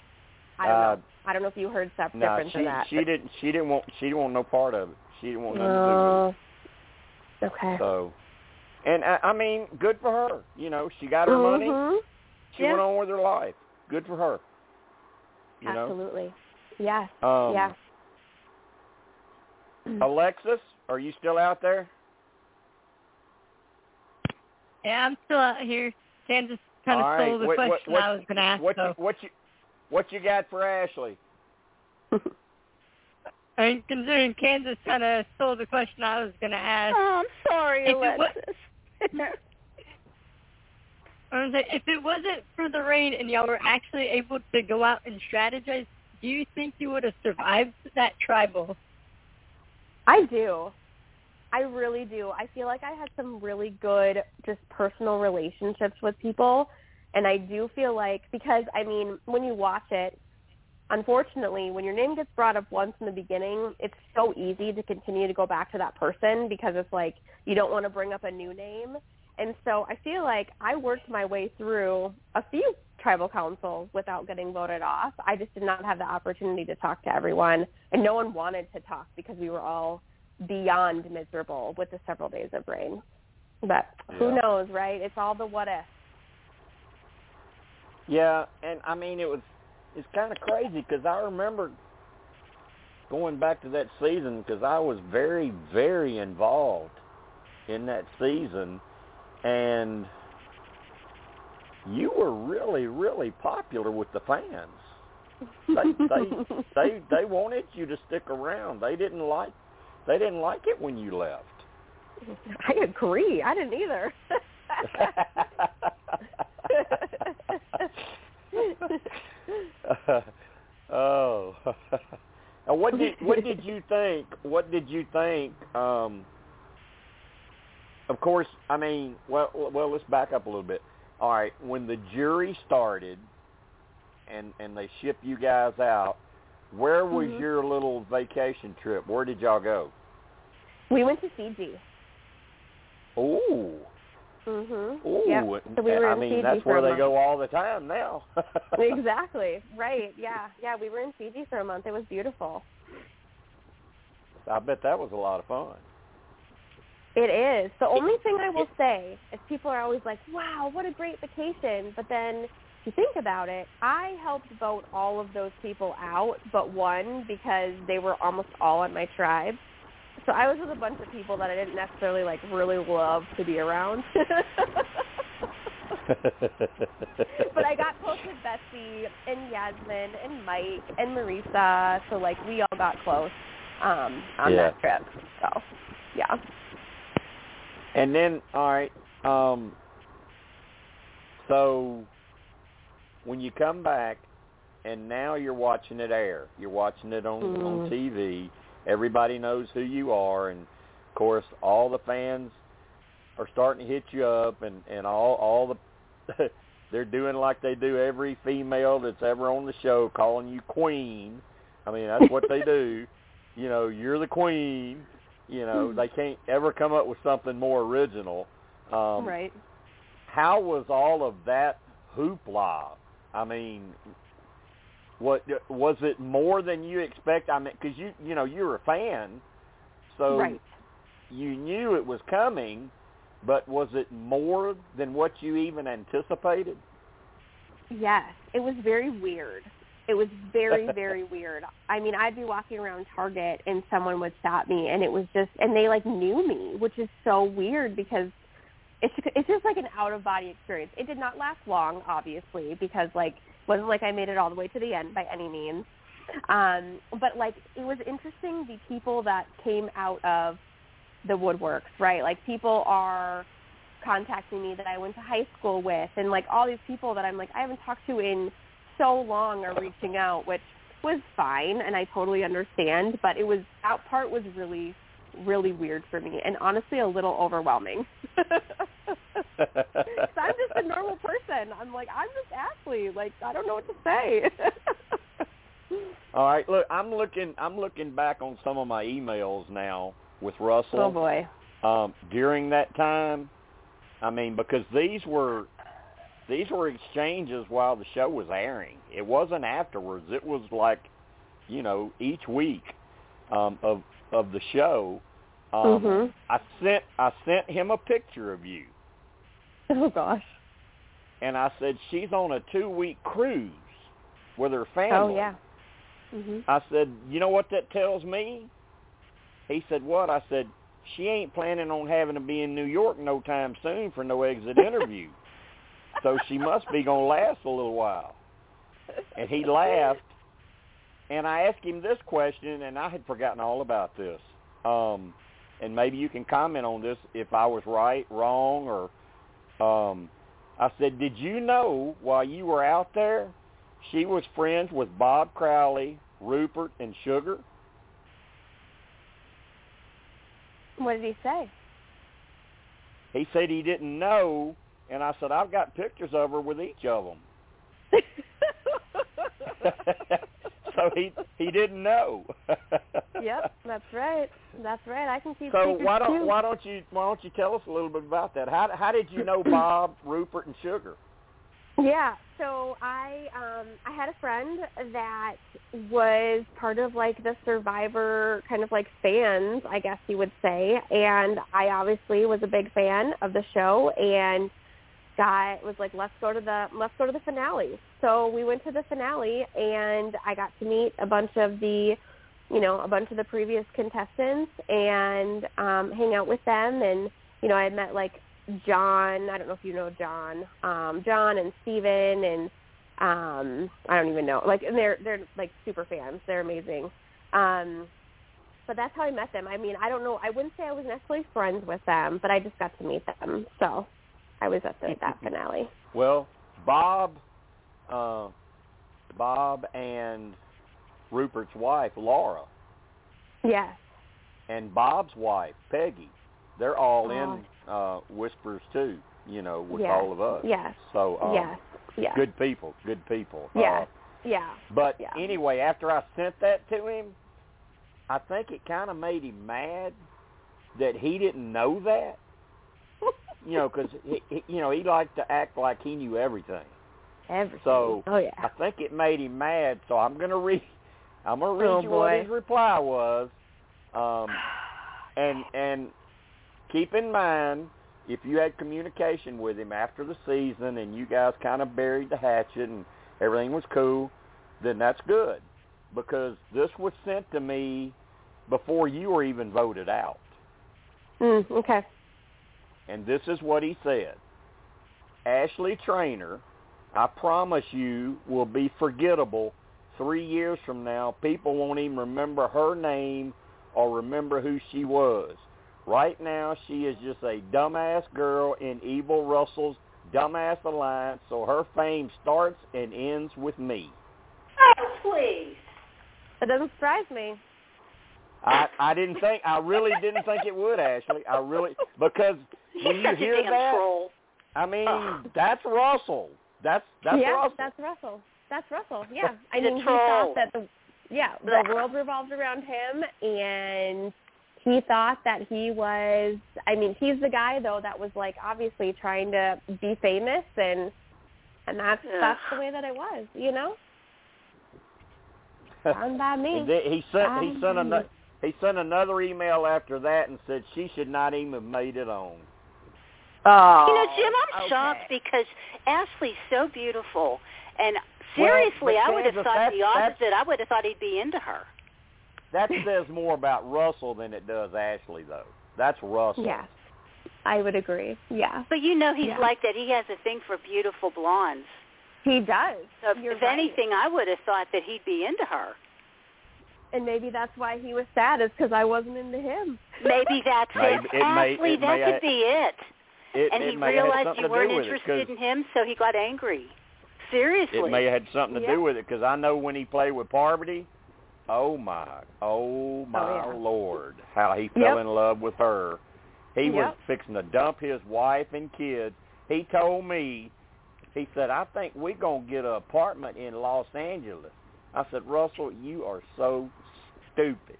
I don't Uh, know. I don't know if you heard stuff No, different she than that. she didn't she didn't want she didn't want no part of it. She didn't want nothing to do Oh, with okay. So, and I, I mean, good for her. You know, she got her money. Mhm. She Yeah. went on with her life. Good for her. You Absolutely. Yes. know. Um, yeah. Alexis, are you still out there? Yeah, I'm still out here. Kansas kind of All right. stole the What- what- question what- I was going to ask. What though. you, what you what you got for Ashley? And considering Kansas kind of stole the question I was going to ask, Oh, I'm sorry, If it wa- Alexis. I was like, if it wasn't for the rain and y'all were actually able to go out and strategize, do you think you would have survived that tribal? I do. I really do. I feel like I had some really good just personal relationships with people and I do feel like because I mean, when you watch it, unfortunately, when your name gets brought up once in the beginning, it's so easy to continue to go back to that person because it's like you don't want to bring up a new name. And so I feel like I worked my way through a few tribal councils without getting voted off. I just did not have the opportunity to talk to everyone, and no one wanted to talk because we were all beyond miserable with the several days of rain. But who Yeah. knows, right? It's all the what if. Yeah, and I mean it was it's kind of crazy because I remember going back to that season because I was very very involved in that season, and you were really really popular with the fans. They they they they wanted you to stick around. They didn't like they didn't like it when you left. I agree. I didn't either. oh. now what did what did you think? What did you think? Um, of course, I mean, well, well, let's back up a little bit. All right, when the jury started, and and they shipped you guys out, where was Mhm. your little vacation trip? Where did y'all go? we went to Fiji. Ooh, Mhm. ooh. Yep. So we were I in mean, Fiji that's where they month. go all the time now. exactly. Right. Yeah. Yeah. We were in Fiji for a month. It was beautiful. I bet that was a lot of fun. It is. The only thing I will say is people are always like, wow, what a great vacation. But then you think about it, I helped vote all of those people out but one because they were almost all on my tribe. So I was with a bunch of people that I didn't necessarily like really love to be around. but I got close with Betsy and Yasmin and Mike and Marisa, so like we all got close um on Yeah. that trip. So yeah. And then, all right, um, so when you come back, and now you're watching it air, you're watching it on on Mm. TV. Everybody knows who you are, and of course, all the fans are starting to hit you up, and and all all the they're doing like they do every female that's ever on the show, calling you queen. I mean, that's what they do. You know, you're the queen. You know, they can't ever come up with something more original. Um, right. How was all of that hoopla? I mean, what was it more than you expect? I mean, because you you know you're a fan, so right. you knew it was coming, but was it more than what you even anticipated? Yes, it was very weird. It was very, very weird. I mean, I'd be walking around Target and someone would stop me, and it was just, and they like knew me, which is so weird because it's it's just like an out of body experience. It did not last long, obviously, because like wasn't like I made it all the way to the end by any means. Um, but like it was interesting the people that came out of the woodworks, right? Like people are contacting me that I went to high school with and like all these people that I'm like I haven't talked to in so long are reaching out, which was fine and I totally understand, but it was that part was really really weird for me and honestly a little overwhelming. I'm just a normal person. I'm like I'm just Ashley. Like I don't know what to say. All right, look, I'm looking I'm looking back on some of my emails now with Russell. oh boy. um, during that time. I mean, because these were these were exchanges while the show was airing. It wasn't afterwards. It was like, you know, each week um, of of the show. Um, Mhm. I sent I sent him a picture of you, Oh gosh. and I said she's on a two week cruise with her family. Oh yeah. Mhm. I said, you know what that tells me? He said, what? I said, she ain't planning on having to be in New York no time soon for no exit interview. so she must be going to last a little while. And he laughed. And I asked him this question, and I had forgotten all about this. Um, and maybe you can comment on this if I was right, wrong, or um, I said, did you know while you were out there she was friends with Bob Crowley, Rupert, and Sugar. What did he say? He said he didn't know, and I said I've got pictures of her with each of them. so he he didn't know. yep, that's right. That's right. I can keep So why don't too. why don't you why don't you tell us a little bit about that? How how did you know Bob, Rupert, and Sugar? Yeah, so I um I had a friend that was part of like the survivor kind of like fans, I guess you would say, and I obviously was a big fan of the show and got was like let's go to the let's go to the finale. So we went to the finale and I got to meet a bunch of the you know, a bunch of the previous contestants and um hang out with them and you know, I met like John, I don't know if you know John, um, John and Steven and um I don't even know. Like and they're they're like super fans. They're amazing. Um but that's how I met them. I mean, I don't know I wouldn't say I was necessarily friends with them, but I just got to meet them. So I was at the, that finale. Well, Bob, uh, Bob and Rupert's wife Laura, Yes. and Bob's wife Peggy, they're all Oh. in uh, Whispers too. You know, with Yes. all of us. Yes. So um, yes. Yes. good people, good people. Yes. Uh, Yeah. But Yeah. anyway, after I sent that to him, I think it kind of made him mad that he didn't know that. You know, because he, he, you know he liked to act like he knew everything. Everything. So oh yeah. I think it made him mad. So I'm gonna read. I'm gonna read Oh, you what boy. his reply was. Um, and and keep in mind if you had communication with him after the season and you guys kind of buried the hatchet and everything was cool, then that's good because this was sent to me before you were even voted out. Mm, okay. And this is what he said. Ashley Trainer, I promise you, will be forgettable three years from now. People won't even remember her name or remember who she was. Right now, she is just a dumbass girl in Evil Russell's dumbass alliance, so her fame starts and ends with me. Oh, please. That doesn't surprise me. I I didn't think I really didn't think it would, Ashley. I really because when you such hear a damn that, troll. I mean Ugh. that's Russell. That's that's yeah, Russell. that's Russell. That's Russell. Yeah. I mean, he thought that the yeah the world revolved around him, and he thought that he was. I mean, he's the guy though that was like obviously trying to be famous, and and that's that's the way that it was. You know, fine by me. He sent he sent by another me. He sent another email after that and said she should not even have made it on. Oh, You know, Jim, I'm okay. shocked because Ashley's so beautiful, and seriously, but I would have thought that's- the that's- opposite. I would have thought he'd be into her. That says more about Russell than it does Ashley though. That's Russell. Yes, I would agree. Yeah, But you know, he's Yeah. like that. He has a thing for beautiful blondes. he does. So You're if right. anything, I would have thought that he'd be into her. And maybe that's why he was sad is because I wasn't into him. Maybe that's it. it may- Ashley, it that may- could be it. It, and it he realized you weren't interested in him, so he got angry. Seriously. It may have had something to Yeah. do with it because I know when he played with Parvati, oh my, oh my oh, yeah. lord, how he fell Yep. in love with her. He was fixing to dump his wife and kids. He told me, he said, I think we're gonna get an apartment in Los Angeles. I said, Russell, you are so stupid.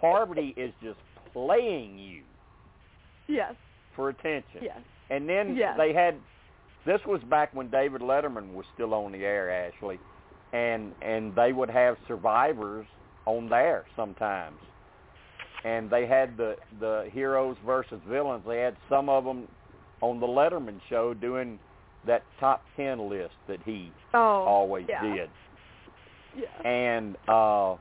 Parvati is just playing you yes, for attention. yes. And then Yes. they had this was back when David Letterman was still on the air, Ashley, and and they would have survivors on there sometimes. And they had the the heroes versus villains. They had some of them on the Letterman show doing that top 10 list that he Oh, always yeah. did. Yeah. And uh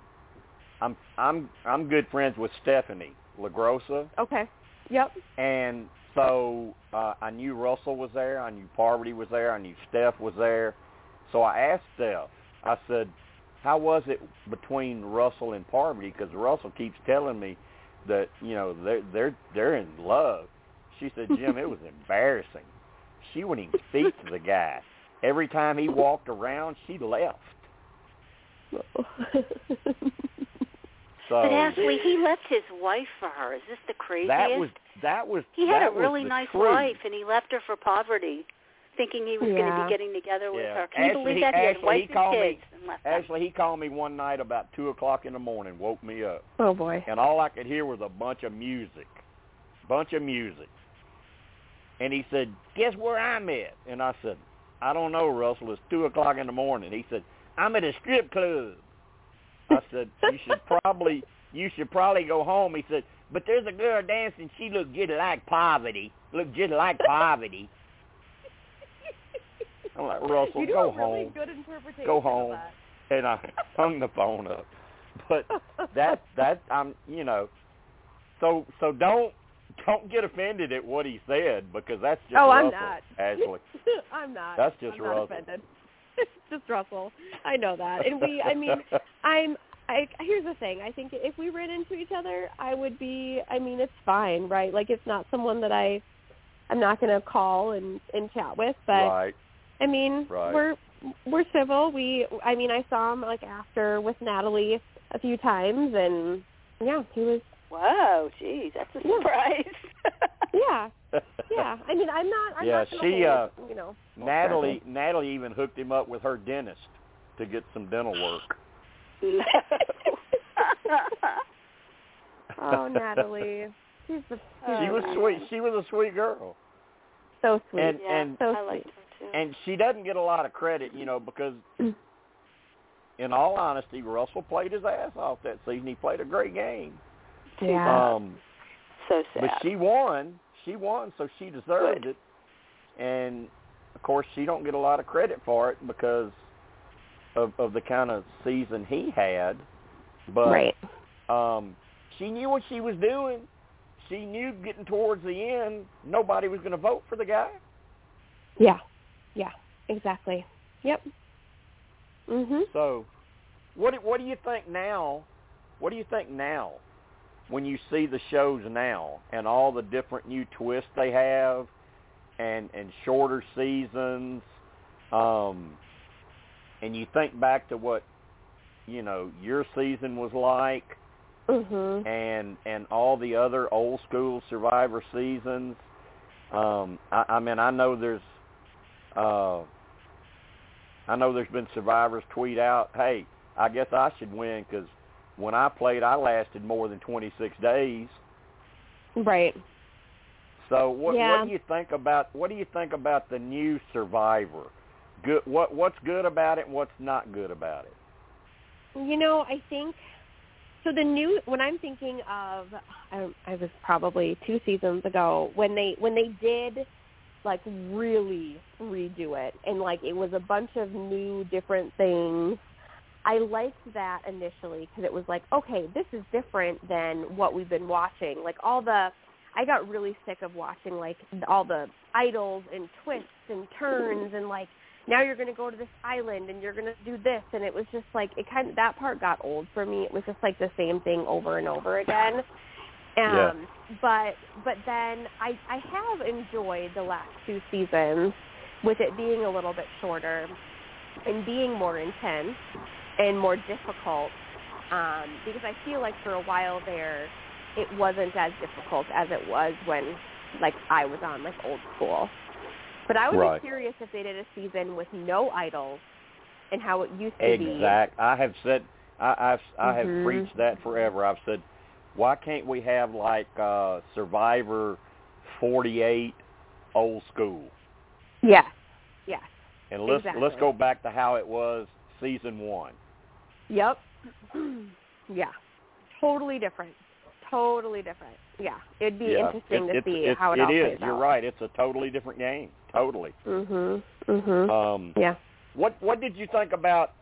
I'm I'm I'm good friends with Stephanie LaGrossa Okay. Yep. and so uh, I knew Russell was there. I knew Parvati was there. I knew Steph was there. So I asked Steph. I said, "How was it between Russell and Parvati?" Because Russell keeps telling me that you know they're they're they're in love. She said, "Jim, it was embarrassing. She wouldn't even speak to the guy. Every time he walked around, she left." So but Ashley, he left his wife for her. Is this the craziest? that was that was he had a really nice truth. wife, and he left her for Parvati. thinking he was going to be getting together with Yeah. her. Can you believe that? He had actually, wife he and called me- kids and left. Actually, he called me one night about two o'clock in the morning, woke me up, Oh boy. and all I could hear was a bunch of music, bunch of music. And he said, "Guess where I'm at?" And I said, "I don't know, Russell. It's two o'clock in the morning." He said, "I'm at a strip club." I said, "You should probably, you should probably go home." He said, "But there's a girl dancing. She looked just like Parvati. Looked just like Parvati." I'm like, Russell, go really home. good interpretation Go home. And I hung the phone up. But that that I'm you know so so don't don't get offended at what he said because that's just Oh, I'm Russell, not. Ashley. I'm not. That's just I'm not Russell. offended. It's just Russell. I know that. And we I mean I'm I here's the thing. I think if we ran into each other, I would be I mean, it's fine, right? Like it's not someone that I I'm not going to call and and chat with, but right. I mean, Right. we're we're civil. We I mean, I saw him like after with Natalie a few times and yeah, he was Whoa, geez, that's a surprise. yeah. Yeah. I mean, I'm not I'm Yeah, not she, hold, uh, you know. hold Natalie Natalie even hooked him up with her dentist to get some dental work. Oh, Natalie. She's the Oh, she was man. sweet. She was a sweet girl. so sweet. And yeah, and So I liked her too. and she doesn't get a lot of credit, you know, because mm. in all honesty, Russell played his ass off that season. He played a great game. Yeah. Um so sad. But she won. She won, so she deserved it. And of course, she don't get a lot of credit for it because of of the kind of season he had. But right. um, she knew what she was doing. She knew getting towards the end, nobody was going to vote for the guy. Yeah. Yeah. Exactly. Yep. Mhm. So, what do, what do you think now? What do you think now when you see the shows now and all the different new twists they have and and shorter seasons um and you think back to what you know your season was like Mhm. and and all the other old school survivor seasons um i i mean i know there's uh i know there's been survivors tweet out hey i guess i should win because when i played i lasted more than 26 days Right. so what Yeah. what do you think about what do you think about the new survivor good what what's good about it and what's not good about it You know, I think so. The new when I'm thinking of, I, I was probably two seasons ago when they when they did like really redo it and like it was a bunch of new different things. I liked that initially because it was like, okay, this is different than what we've been watching. Like all the, I got really sick of watching like all the idols and twists and turns and like now you're going to go to this island and you're going to do this and it was just like it kind of that part got old for me it was just like the same thing over and over again um Yeah. but but then i i have enjoyed the last two seasons with it being a little bit shorter and being more intense and more difficult um because i feel like for a while there it wasn't as difficult as it was when like i was on like old school but I would Right. be curious if they did a season with no idols and how it used to be. Exact. I have said I, I've I have Mhm. preached that forever. I've said, why can't we have like uh Survivor forty eight old school? Yes. Yes. And let's Exactly. let's go back to how it was season one. Yep. yeah. Totally different. Totally different. Yeah. It'd be yeah. interesting it, to see it's- how it, it all is. plays You're out. right. It's a totally different game. Totally. Mhm. Mhm. Um yeah. what what did you think about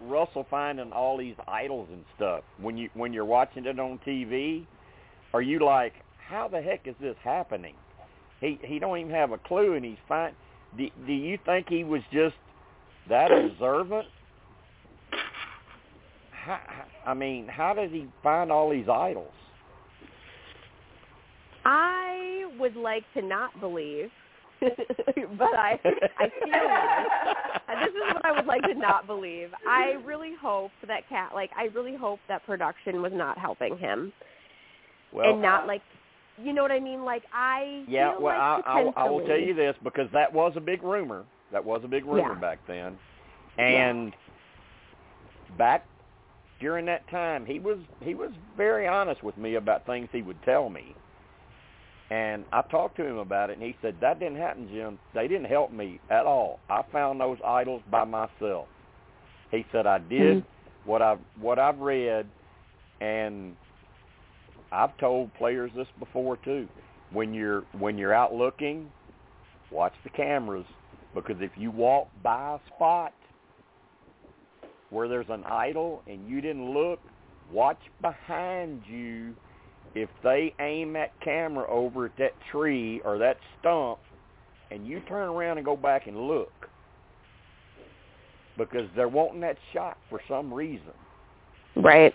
Russell finding all these idols and stuff when you when you're watching it on TV? Are you like, how the heck is this happening? He he don't even have a clue, and he's fine. Do, do you think he was just that observant? How, I mean, how did he find all these idols? I would like to not believe, but I I feel like uh, this is what I would like to not believe. I really hope that cat like I really hope that production was not helping him well, and not like you know what I mean? Like I Yeah, well, like I, I, I will tell you this because that was a big rumor. That was a big rumor Yeah. back then, and back during that time, he was he was very honest with me about things he would tell me. And I talked to him about it, and he said that didn't happen, Jim. They didn't help me at all. I found those idols by myself. He said I did mm-hmm. what I've what I've read, and I've told players this before too. When you're when you're out looking, watch the cameras because if you walk by a spot where there's an idol and you didn't look, watch behind you. If they aim that camera over at that tree or that stump and you turn around and go back and look because they're wanting that shot for some reason. Right.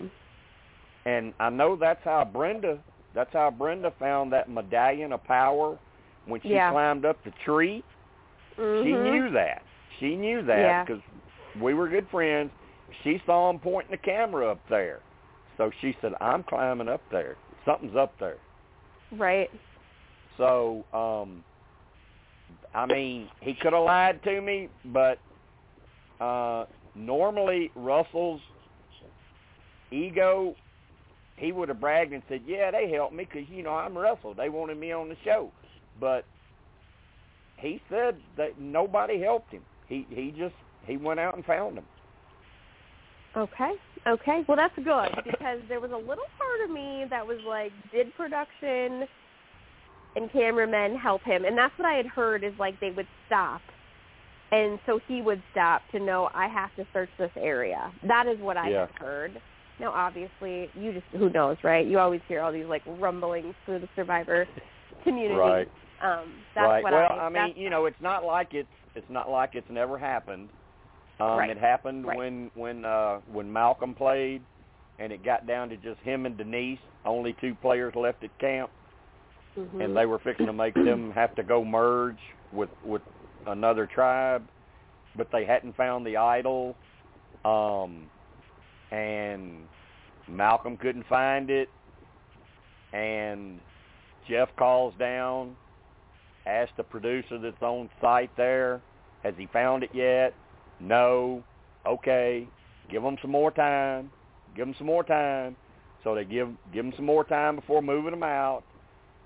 And I know that's how Brenda that's how Brenda found that medallion of power when she Yeah. climbed up the tree. She Mhm. knew that. She knew that Yeah. because we were good friends. She saw him pointing the camera up there. So she said, "I'm climbing up there. Something's up there." Right. So, um I mean, he could have lied to me, but uh normally Russell's ego he would have bragged and said, "Yeah, they helped me because you know I'm Russell. They wanted me on the show." But he said that nobody helped him. He he just he went out and found them. Okay. Okay. Well, that's good because there was a little part of me that was like, did production and cameramen help him? And that's what I had heard is like they would stop. And so he would stop to know I have to search this area. That is what I Yeah. had heard. Now, obviously, you just who knows, right? You always hear all these like rumblings through the survivor community. Right. Um, that's right. what well, I, I mean, you know, it's not like it's it's not like it's never happened. Um Right. it happened Right. when when uh when Malcolm played and it got down to just him and Denise, only two players left at camp Mhm. and they were fixing to make them have to go merge with with another tribe, but they hadn't found the idol um and Malcolm couldn't find it and Jeff calls down asked the producer that's on site there, has he found it yet? No. Okay. Give them some more time. Give them some more time. So they give give them some more time before moving them out,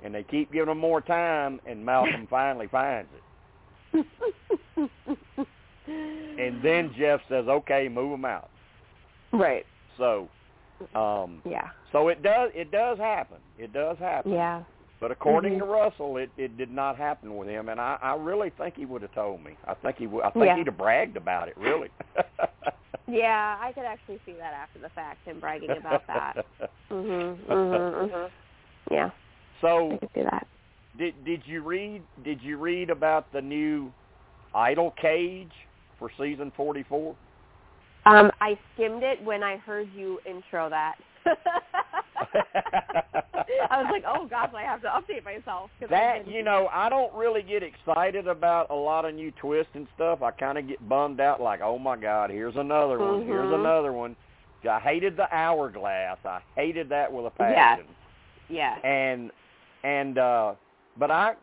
and they keep giving them more time, and Malcolm finally finds it. And then Jeff says, "Okay, move them out." right. So, um, Yeah. so it does it does happen. It does happen. Yeah. But according Mhm. to Russell, it it did not happen with him, and I I really think he would have told me. I think he would. I think Yeah. he'd have bragged about it. Really. Yeah, I could actually see that after the fact, him bragging about that. Mhm. Mhm. Mhm. Yeah, So. I could see that. did did you read did you read about the new idol cage for season forty four? Um, I skimmed it when I heard you intro that. I was like, oh gosh, I have to update myself. That you know, I don't really get excited about a lot of new twists and stuff. I kind of get bummed out, like, oh my God, here's another one, here's Mhm. another one. I hated the hourglass. I hated that with a passion. Yeah. yeah. And and uh but I,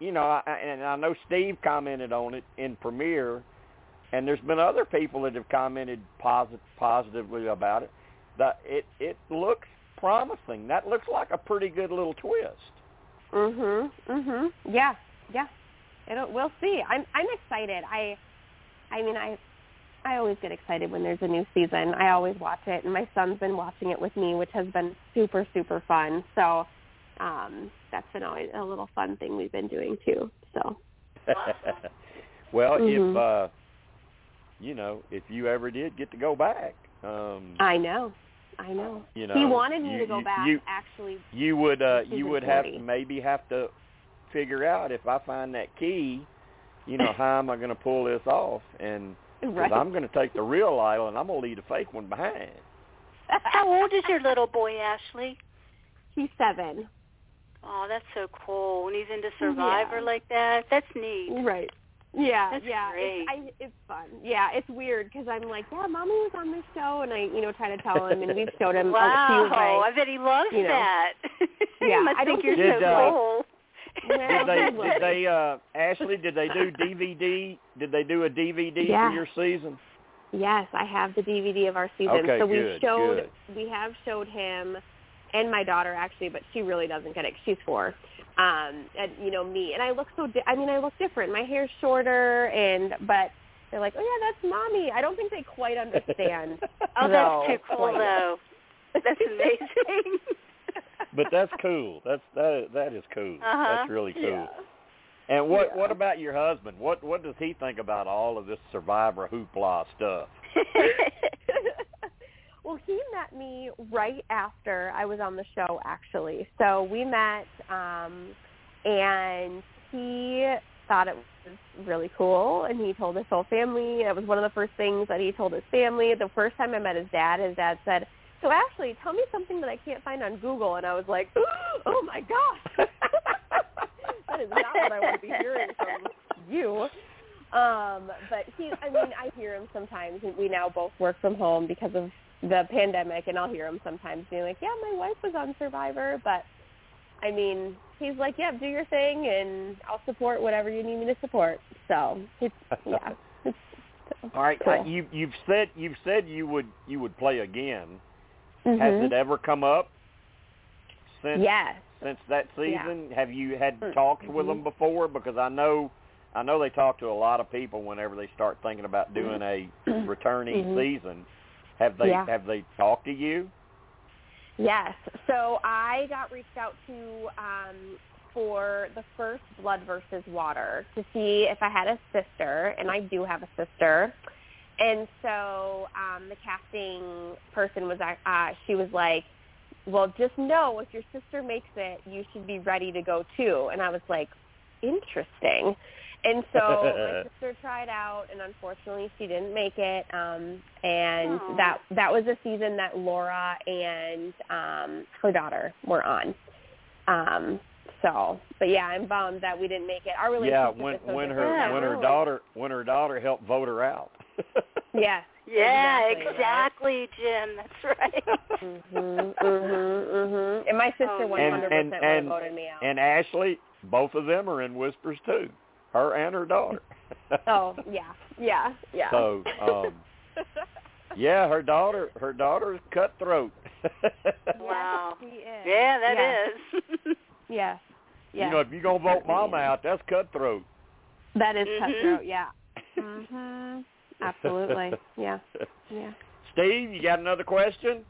you know, I, and I know Steve commented on it in Premiere, and there's been other people that have commented posit- positively about it. That it it looks promising. That looks like a pretty good little twist. Mhm. Mhm. Yeah. Yeah. It'll, we'll see. I'm I'm excited. I I mean I I always get excited when there's a new season. I always watch it and my son's been watching it with me, which has been super super fun. So um that's been always a little fun thing we've been doing too. So well, Mhm. if uh you know, if you ever did get to go back, um I know. I know. you know, he wanted me you- to go you- back You, actually. you would uh you would have to maybe have to figure out if I find that key, you know, how am I going to pull this off? And because Right. I'm going to take the real idol and I'm going to leave the fake one behind. How old is your little boy, Ashley? He's 7. Oh, that's so cool. When he's into Survivor Yeah. like that, that's neat. Right. Yeah, That's yeah, great. it's I, it's fun. Yeah, it's weird because I'm like, yeah, mommy was on this show, and I, you know, try to tell him, and we've showed him. wow, a few of my, I bet he loves you know. that. Yeah, he must I think you're think- so uh, cool. Well, Did they did they uh Ashley, did they do DVD? Did they do a DVD Yeah. for your season? Yes, I have the DVD of our season. Okay, so we good, showed good. we have showed him and my daughter actually, but she really doesn't get it. She's four. Um, and you know me, and I look so. Di- I mean, I look different. My hair's shorter, and but they're like, oh yeah, that's mommy. I don't think they quite understand. Oh, No, that's too cool, quite. though. That's amazing. But that's cool. That's that that is cool. Uh-huh. That's really cool. Yeah. And what Yeah. what about your husband? What what does he think about all of this survivor hoopla stuff? well, he met me right after I was on the show, actually. So we met, um, and he thought it was really cool, and he told his whole family. It was one of the first things that he told his family. The first time I met his dad, his dad said, "So Ashley, tell me something that I can't find on Google." And I was like, "Oh my gosh, that is not what I want to be hearing from you." Um, but he, I mean, I hear him sometimes. We now both work from home because of the pandemic, and I'll hear him sometimes being like, "Yeah, my wife was on Survivor," but I mean, he's like, "Yeah, do your thing, and I'll support whatever you need me to support." So it's yeah, it's All right, Cool. uh, you you've said you've said you would you would play again. Mhm. Has it ever come up since yes, since that Yeah. season? Have you had Mm, talks with them before? Because I know I know they talk to a lot of people whenever they start thinking about doing a returning Mhm. season. Have they Yeah. have they talked to you? Yes. So I got reached out to um, for the first Blood versus Water to see if I had a sister, and I do have a sister. And so um, the casting person was, uh, she was like, well, just know if your sister makes it, you should be ready to go too. And I was like, interesting. And so my sister tried out, and unfortunately, she didn't make it. Um, and Aw. that that was a season that Laura and um, her daughter were on. Um, so, but yeah, I'm bummed that we didn't make it. Our Yeah, relationship when is so when different her Yeah, now. when her really. daughter when her daughter helped vote her out. yeah. yeah, Exactly, right. Jim. That's right. Mhm. Mhm. Mhm. And my sister Oh, 100% and- would and- voted me out. and Ashley, both of them are in Whispers too. Her and her daughter. oh yeah, yeah, yeah. So, um, yeah, her daughter her daughter's cutthroat. Wow. Yes, she is. yeah, that yes. is. Yes. Yes. You know, if you're gonna vote mama out, that's cutthroat. that is Mhm. cutthroat. Yeah. Mhm. Absolutely. Yeah. Yeah. Steve, you got another question?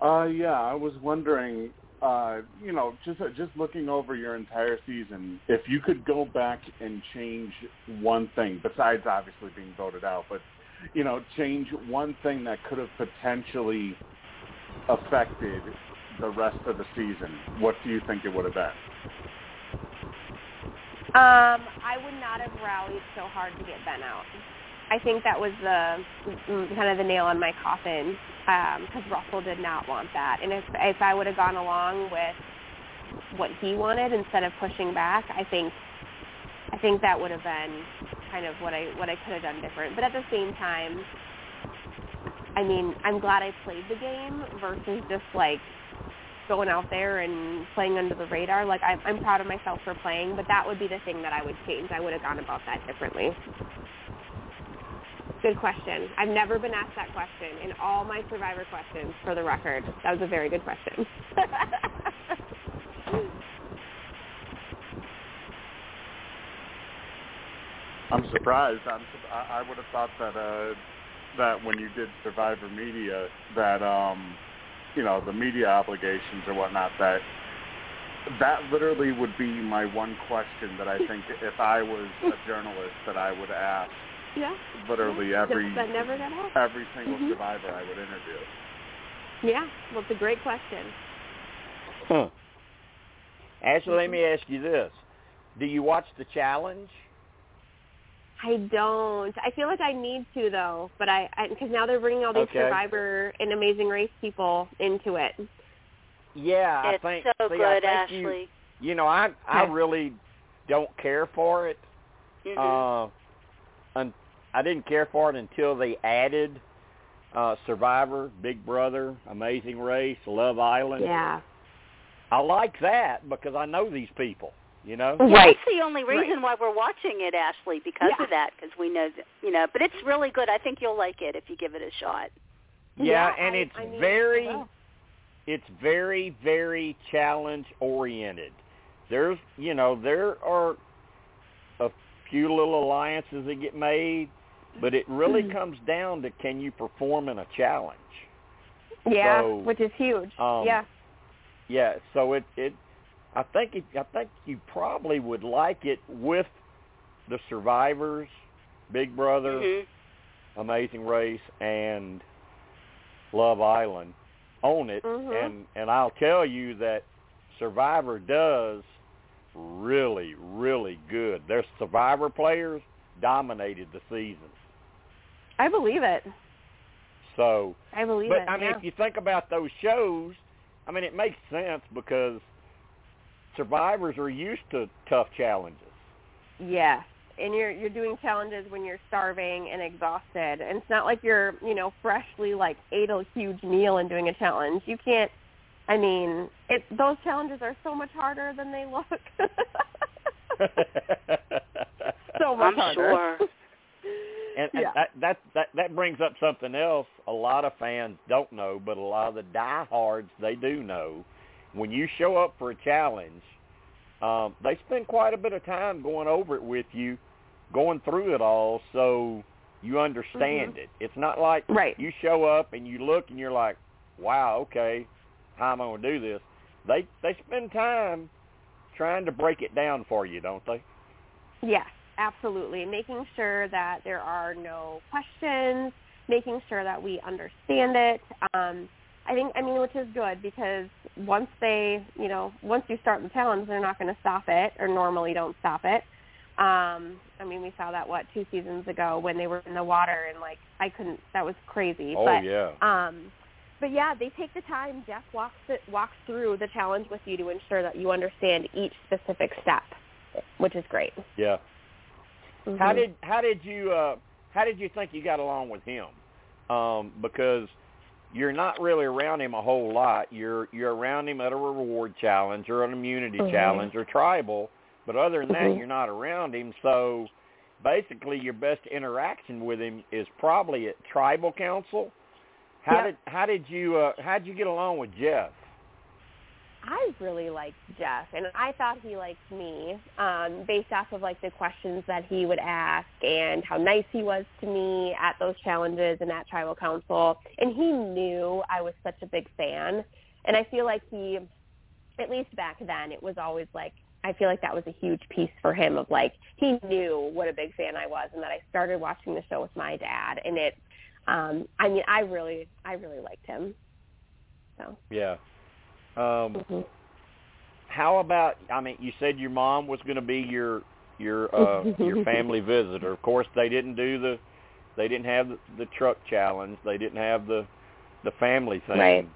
Uh, yeah, I was wondering, uh, you know, just just looking over your entire season, if you could go back and change one thing, besides obviously being voted out, but you know, change one thing that could have potentially affected the rest of the season, what do you think it would have been? Um, I would not have rallied so hard to get Ben out. I think that was the mm, kind of the nail in my coffin because Russell did not want that. And if if I would have gone along with what he wanted instead of pushing back, I think I think that would have been kind of what I what I could have done different. But at the same time, I mean, I'm glad I played the game versus just like going out there and playing under the radar. Like I'm, I'm proud of myself for playing, but that would be the thing that I would change. I would have gone about that differently. Good question. I've never been asked that question in all my Survivor questions. For the record, that was a very good question. I'm surprised. I'm, I, I would have thought that uh, that when you did Survivor Media, that um, you know the media obligations or whatnot, that that literally would be my one question that I think if I was a journalist that I would ask yeah. literally every that never got asked. every single Mhm. survivor I would interview. Yeah. Well, it's a great question. Huh. Ashley, let me ask you this: Do you watch the challenge? I don't. I feel like I need to though, but I because now they're bringing all these Okay. Survivor and Amazing Race people into it. Yeah, I it's think. so see, good, I think you- Ashley. You know, I I really don't care for it. Mhm. Uh, un- I didn't care for it until they added uh, Survivor, Big Brother, Amazing Race, Love Island. Yeah. I like that because I know these people. You know. Yeah, Right. That's the only reason why we're watching it, Ashley, because Yeah. of that, because we know, that, you know. But it's really good. I think you'll like it if you give it a shot. Yeah, Yeah, and I- it's I mean, very, well. it's very, very challenge oriented. There's, you know, there are a few little alliances that get made, but it really Mhm. comes down to can you perform in a challenge. Yeah, So, which is huge. um, yeah. Yeah, so it it I think it, I think you probably would like it with the survivors, Big Brother, Mhm. Amazing Race and Love Island on it Mhm. and and I'll tell you that Survivor does really really good. Their Survivor players dominated the season. I believe it. So, I believe but it. I mean yeah. if you think about those shows, I mean it makes sense because survivors are used to tough challenges. Yes. And you're you're doing challenges when you're starving and exhausted. And it's not like you're, you know, freshly like ate a huge meal and doing a challenge. You can't I mean, it those challenges are so much harder than they look. so much I'm harder. sure. And, and Yeah. that, that that that brings up something else. A lot of fans don't know, but a lot of the diehards they do know. When you show up for a challenge, um, they spend quite a bit of time going over it with you, going through it all, so you understand it. It's not like Right. you show up and you look and you're like, "Wow, okay, how am I going to do this?" They they spend time trying to break it down for you, don't they? Yes, absolutely. Making sure that there are no questions, making sure that we understand it. Um, I think, I mean, which is good because once they, you know, once you start the challenge, they're not going to stop it or normally don't stop it. Um, I mean, we saw that, what, two seasons ago when they were in the water and, like, I couldn't, that was crazy. Oh but, yeah. um, but yeah, they take the time. Jeff walks it, walks through the challenge with you to ensure that you understand each specific step, which is great. Yeah. How Mhm. did how did you uh how did you think you got along with him? Um, because you're not really around him a whole lot. You're you're around him at a reward challenge or an immunity Mhm. challenge or tribal, but other than that Mhm. you're not around him. So basically your best interaction with him is probably at tribal council. How Yep. did how did you uh how did you get along with Jeff? I really liked Jeff, and I thought he liked me um, based off of like the questions that he would ask and how nice he was to me at those challenges and at tribal council. And he knew I was such a big fan, and I feel like he, at least back then, it was always like I feel like that was a huge piece for him of like he knew what a big fan I was, and that I started watching the show with my dad, and it. Um, I mean, I really, I really liked him. So. Yeah. Um mhm. how about I mean you said your mom was going to be your your uh your family visitor. Of course they didn't do the they didn't have the, the truck challenge. They didn't have the the family thing Right.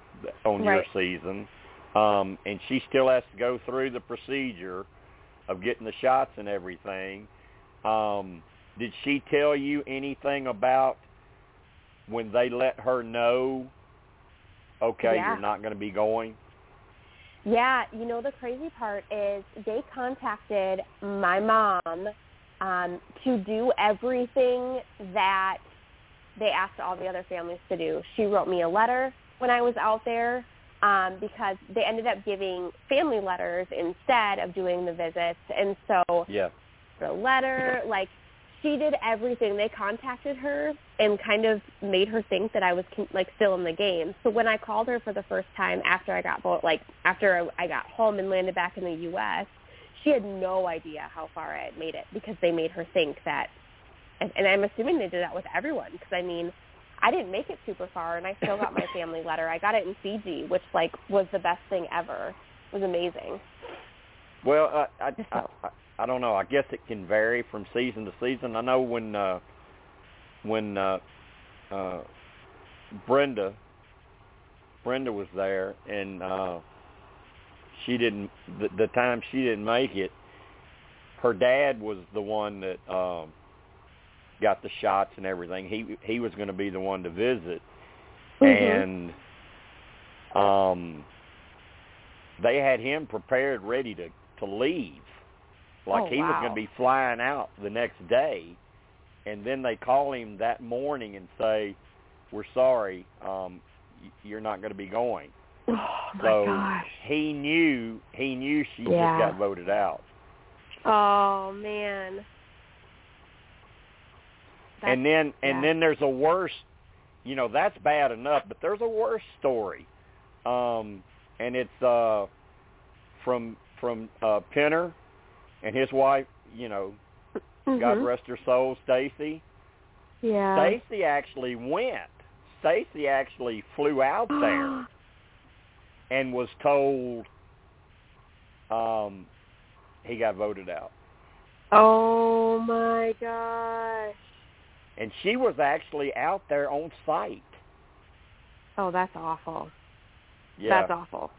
on Right. your season. Um and she still has to go through the procedure of getting the shots and everything. Um did she tell you anything about when they let her know okay, Yeah. you're not going to be going? Yeah, you know the crazy part is they contacted my mom um, to do everything that they asked all the other families to do. She wrote me a letter when I was out there um, because they ended up giving family letters instead of doing the visits, and so Yeah. the letter, like she did everything. They contacted her and kind of made her think that I was like still in the game. So when I called her for the first time after I got like after I got home and landed back in the U.S., she had no idea how far I had made it because they made her think that. And, and I'm assuming they did that with everyone because I mean, I didn't make it super far and I still got my family letter. I got it in Fiji, which like was the best thing ever. It was amazing. Well, I, I I I don't know. I guess it can vary from season to season. I know when uh when uh uh Brenda Brenda was there and uh she didn't the, the time she didn't make it her dad was the one that um got the shots and everything. He he was going to be the one to visit, Mhm. and um, they had him prepared, ready to to leave, like Oh, he was going to be flying out the next day, and then they call him that morning and say, "We're sorry, um, you're not going to be going." Oh my so gosh. he knew he knew she Yeah. just got voted out. Oh man. That's, and then and yeah. then there's a worse you know that's bad enough but there's a worse story um and it's uh from from uh Penner and his wife you know God Mhm. rest her soul Stacy Yeah. Stacy actually went Stacy actually flew out there and was told um he got voted out oh my gosh. and she was actually out there on site Oh, that's awful. yeah That's awful.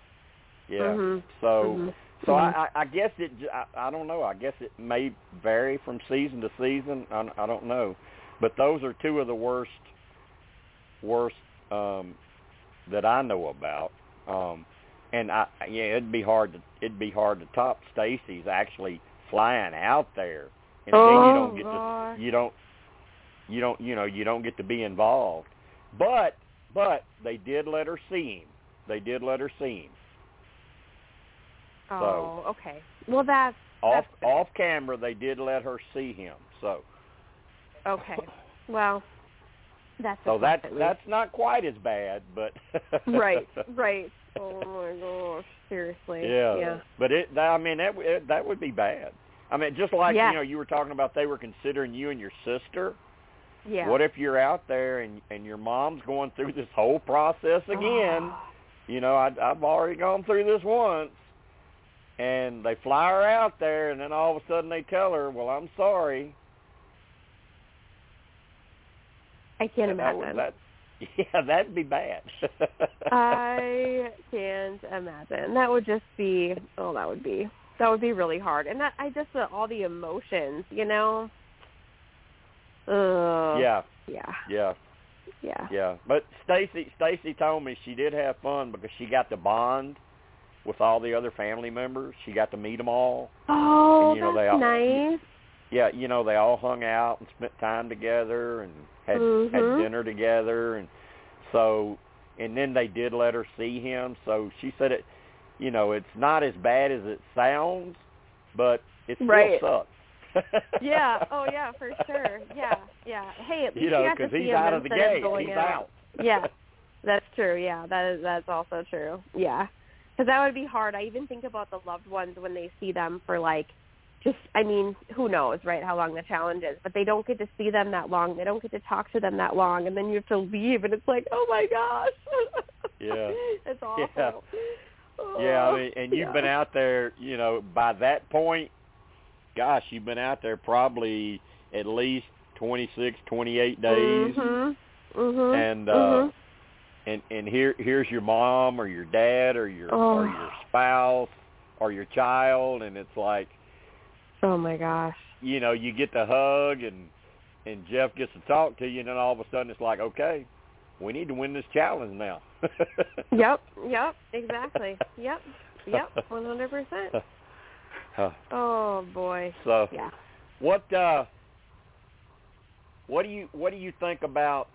Yeah. Mhm. So Mhm. So Mhm. I, I I guess it I, I don't know. I guess it may vary from season to season. I, I don't know, but those are two of the worst worst um, that I know about. Um, and I yeah, it'd be hard to it'd be hard to top Stacy's actually flying out there, and then you Oh, don't get gosh. to you don't you don't you know you don't get to be involved. But but they did let her see him. They did let her see him. Oh, okay. Well, that's off That's off camera they did let her see him so okay. Well, that's so plus that's that's not quite as bad but right, right. Oh my gosh, seriously. yeah Yeah. but it i mean that w- it, that would be bad i mean just like Yeah. you know you were talking about they were considering you and your sister Yeah. what if you're out there and and your mom's going through this whole process again you know I, i've already gone through this once and they fly her out there and then all of a sudden they tell her well i'm sorry I can't would- imagine. that- yeah, that'd be bad. I can't imagine. That would just be oh, that would be that would be really hard. And that I just uh, all the emotions, you know. Ugh. yeah, Yeah. yeah, Yeah. yeah. But Stacy, Stacy told me she did have fun because she got to bond with all the other family members. She got to meet them all. Oh, And, you know, they that's all- nice. Yeah, you know, they all hung out and spent time together and had Mhm. had dinner together, and so and then they did let her see him. So she said it, you know, it's not as bad as it sounds, but it still Right. sucks. yeah. Oh, yeah, for sure. Yeah. Yeah. Hey, at least you know, to because he's out of the going He's out. out. yeah, that's true. Yeah, that is that's also true. Yeah, because that would be hard. I even think about the loved ones when they see them for like, just I mean, who knows, right? How long the challenge is, but they don't get to see them that long. They don't get to talk to them that long, and then you have to leave, and it's like, oh my gosh. Yeah. it's awful. Yeah. Oh, Yeah, I mean, and you've yeah. been out there, you know, by that point, gosh, you've been out there probably at least twenty six, twenty eight days, Mm-hmm. Mm-hmm. and uh Mhm. And and here here's your mom or your dad or your or Oh. your spouse or your child, and it's like, Oh my gosh. you know, you get the hug and and Jeff gets to talk to you, and then all of a sudden it's like, okay, we need to win this challenge now. Yep. Yep. Exactly. Yep. Yep. One hundred percent. Huh. Oh boy. So Yeah. what uh what do you what do you think about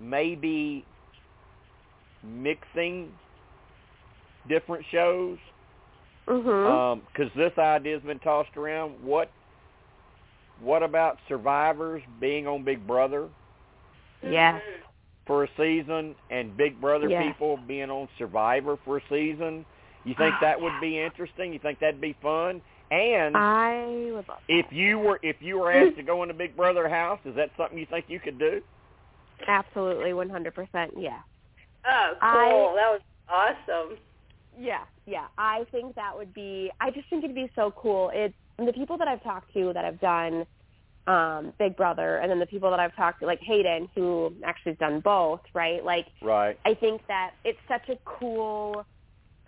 maybe mixing different shows Mhm. um cuz this idea's been tossed around what what about survivors being on Big Brother yes. for a season and Big Brother Yeah. people being on Survivor for a season you think that would be interesting you think that'd be fun and I would love that. If you were if you were asked to go into Big Brother house, is that something you think you could do? Absolutely, one hundred percent. Yeah. Oh, cool. I- that was awesome. Yeah, yeah. I think that would be. I just think it'd be so cool. It's the people that I've talked to that have done um Big Brother, and then the people that I've talked to, like Hayden, who actually has done both. Right, like Right. I think that it's such a cool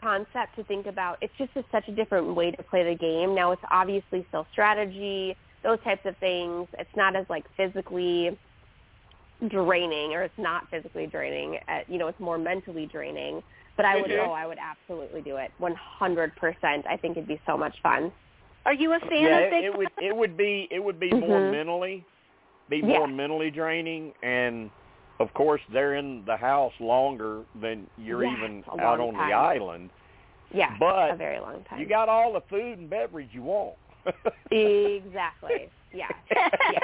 concept to think about. It's just a, such a different way to play the game. Now it's obviously still strategy, those types of things. It's not as like physically draining, or it's not physically draining. At, you know, it's more mentally draining. But I would, Mhm. oh, I would absolutely do it, 100%. I think it'd be so much fun. Are you a fan yeah, of it, Big it would it would be it would be more Mhm. mentally be Yeah. more mentally draining and of course they're in the house longer than you're Yes, even out on time. the island. Yeah, But a very long time. You got all the food and beverage you want. exactly. Yeah. Yeah.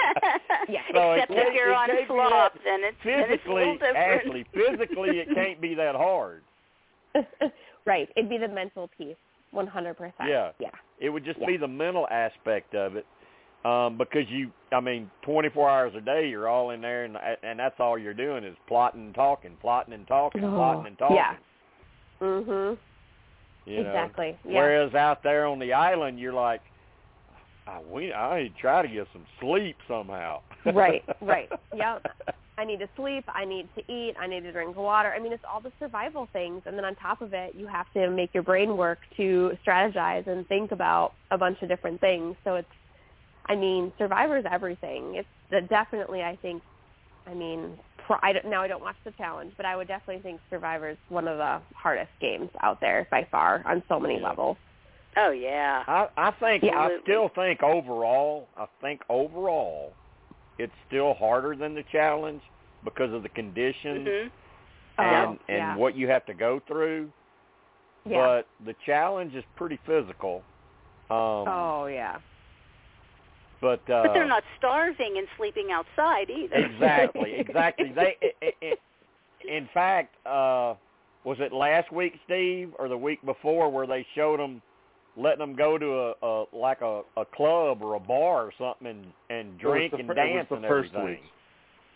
yeah. So Except if you're on slop, then it's, then it's a physically, different. Ashley, physically it can't be that hard. right. It'd be the mental piece, 100%. Yeah. Yeah. It would just Yeah. be the mental aspect of it, um, because you, I mean, 24 hours a day, you're all in there, and and that's all you're doing is plotting and talking, plotting and talking, Oh, plotting and talking. yeah. Mhm. You know? Exactly. Yeah. Whereas out there on the island, you're like, I, we, I try to get some sleep somehow. Right, right. Yep. I need to sleep. I need to eat. I need to drink water. I mean, it's all the survival things, and then on top of it, you have to make your brain work to strategize and think about a bunch of different things. So it's, I mean, Survivor's everything. It's definitely, I think, I mean, I don't, now I don't watch the challenge, but I would definitely think Survivor's one of the hardest games out there by far on so many Yeah. levels. Oh yeah. I, I think Yeah. I still think overall, I think overall, it's still harder than the challenge because of the conditions Mhm. and Oh, and yeah. what you have to go through. Yeah. But the challenge is pretty physical. Um, oh yeah. But uh, But they're not starving and sleeping outside either. exactly, exactly. They, it, it, it, in fact, uh, was it last week, Steve, or the week before, where they showed them letting them go to a, a like a, a club or a bar or something and and drink the and fir- it was dance the and first everything. week.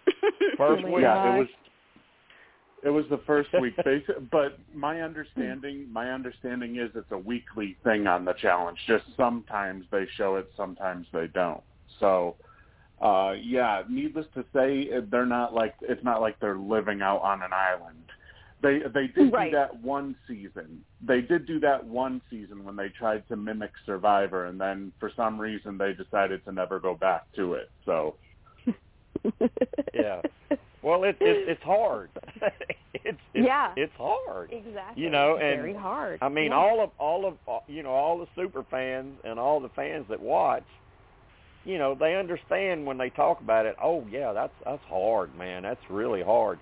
First week. yeah, it was. It was the first week, basi- but my understanding, my understanding is it's a weekly thing on the challenge. Just sometimes they show it, sometimes they don't. So, uh, yeah, needless to say, they're not like it's not like they're living out on an island. They they did Right. do that one season. They did do that one season when they tried to mimic Survivor, and then for some reason they decided to never go back to it. So. Yeah. Well, it, it it's hard. it's, it's Yeah. it's hard. Exactly. You know, It's and very hard. I mean, Yeah. all of all of uh, you know all the super fans and all the fans that watch, you know, they understand when they talk about it. Oh yeah, that's that's hard, man. That's really hard.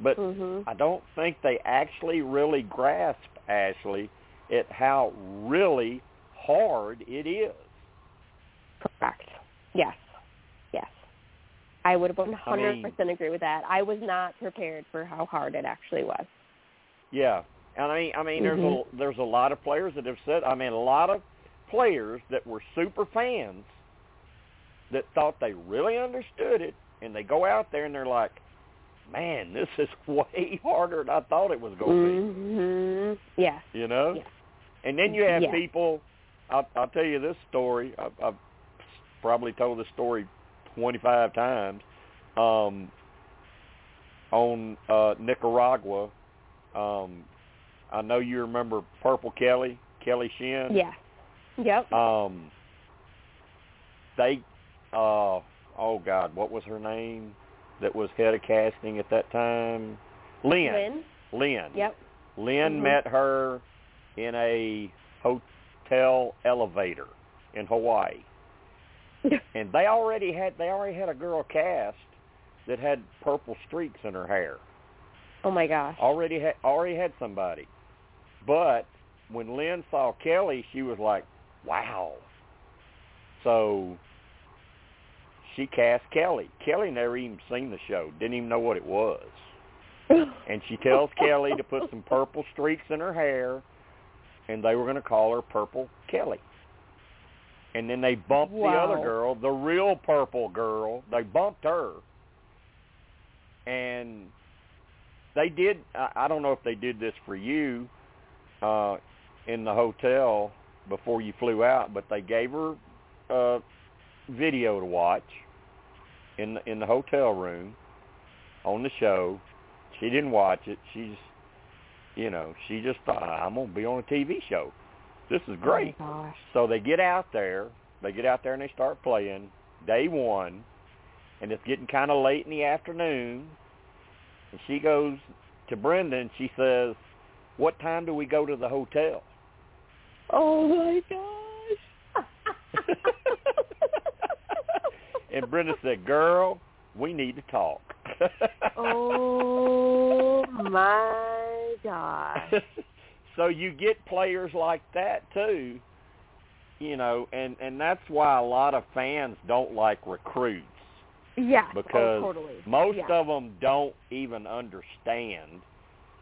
But Mhm. I don't think they actually really grasp Ashley at how really hard it is. Correct. Yes. Yes. I would 100% agree with that. I was not prepared for how hard it actually was. Yeah, and I mean, I mean, there's a Mhm. there's a lot of players that have said. I mean, a lot of players that were super fans that thought they really understood it, and they go out there and they're like, "Man, this is way harder than I thought it was going to Mhm. Yes. be." You know. Yeah. And then you have Yeah. people. I'll, I'll tell you this story. I've, I've probably told this story 25 times. Um, on uh, Nicaragua, um, I know you remember Purple Kelly, Kelly Shinn. Yes. Yep. Um, they, uh, oh God, what was her name? That was head of casting at that time. Lynn. Lynn. Lynn. Yep. Lynn Mhm. met her in a hotel elevator in Hawaii, and they already had they already had a girl cast that had purple streaks in her hair. oh my gosh. Already had already had somebody, but when Lynn saw Kelly, she was like, "Wow!" So she cast Kelly. Kelly never even seen the show, didn't even know what it was. And she tells Kelly to put some purple streaks in her hair, and they were going to call her Purple Kelly. And then they bumped the other girl, the real purple girl. They bumped her, and they did. I, I don't know if they did this for you uh, in the hotel before you flew out, but they gave her uh, video to watch in the, in the hotel room on the show. She didn't watch it. She's, You know, she just thought I'm gonna be on a TV show. This is oh great. Oh. So they get out there. They get out there and they start playing. Day one, and it's getting kind of late in the afternoon. And she goes to Brenda and she says, "What time do we go to the hotel?" Oh my gosh. and Brenda said, "Girl, we need to talk." oh my gosh. so you get players like that too, you know, and and that's why a lot of fans don't like recruits Yeah. Oh, because oh, totally. most yeah. of them don't even understand.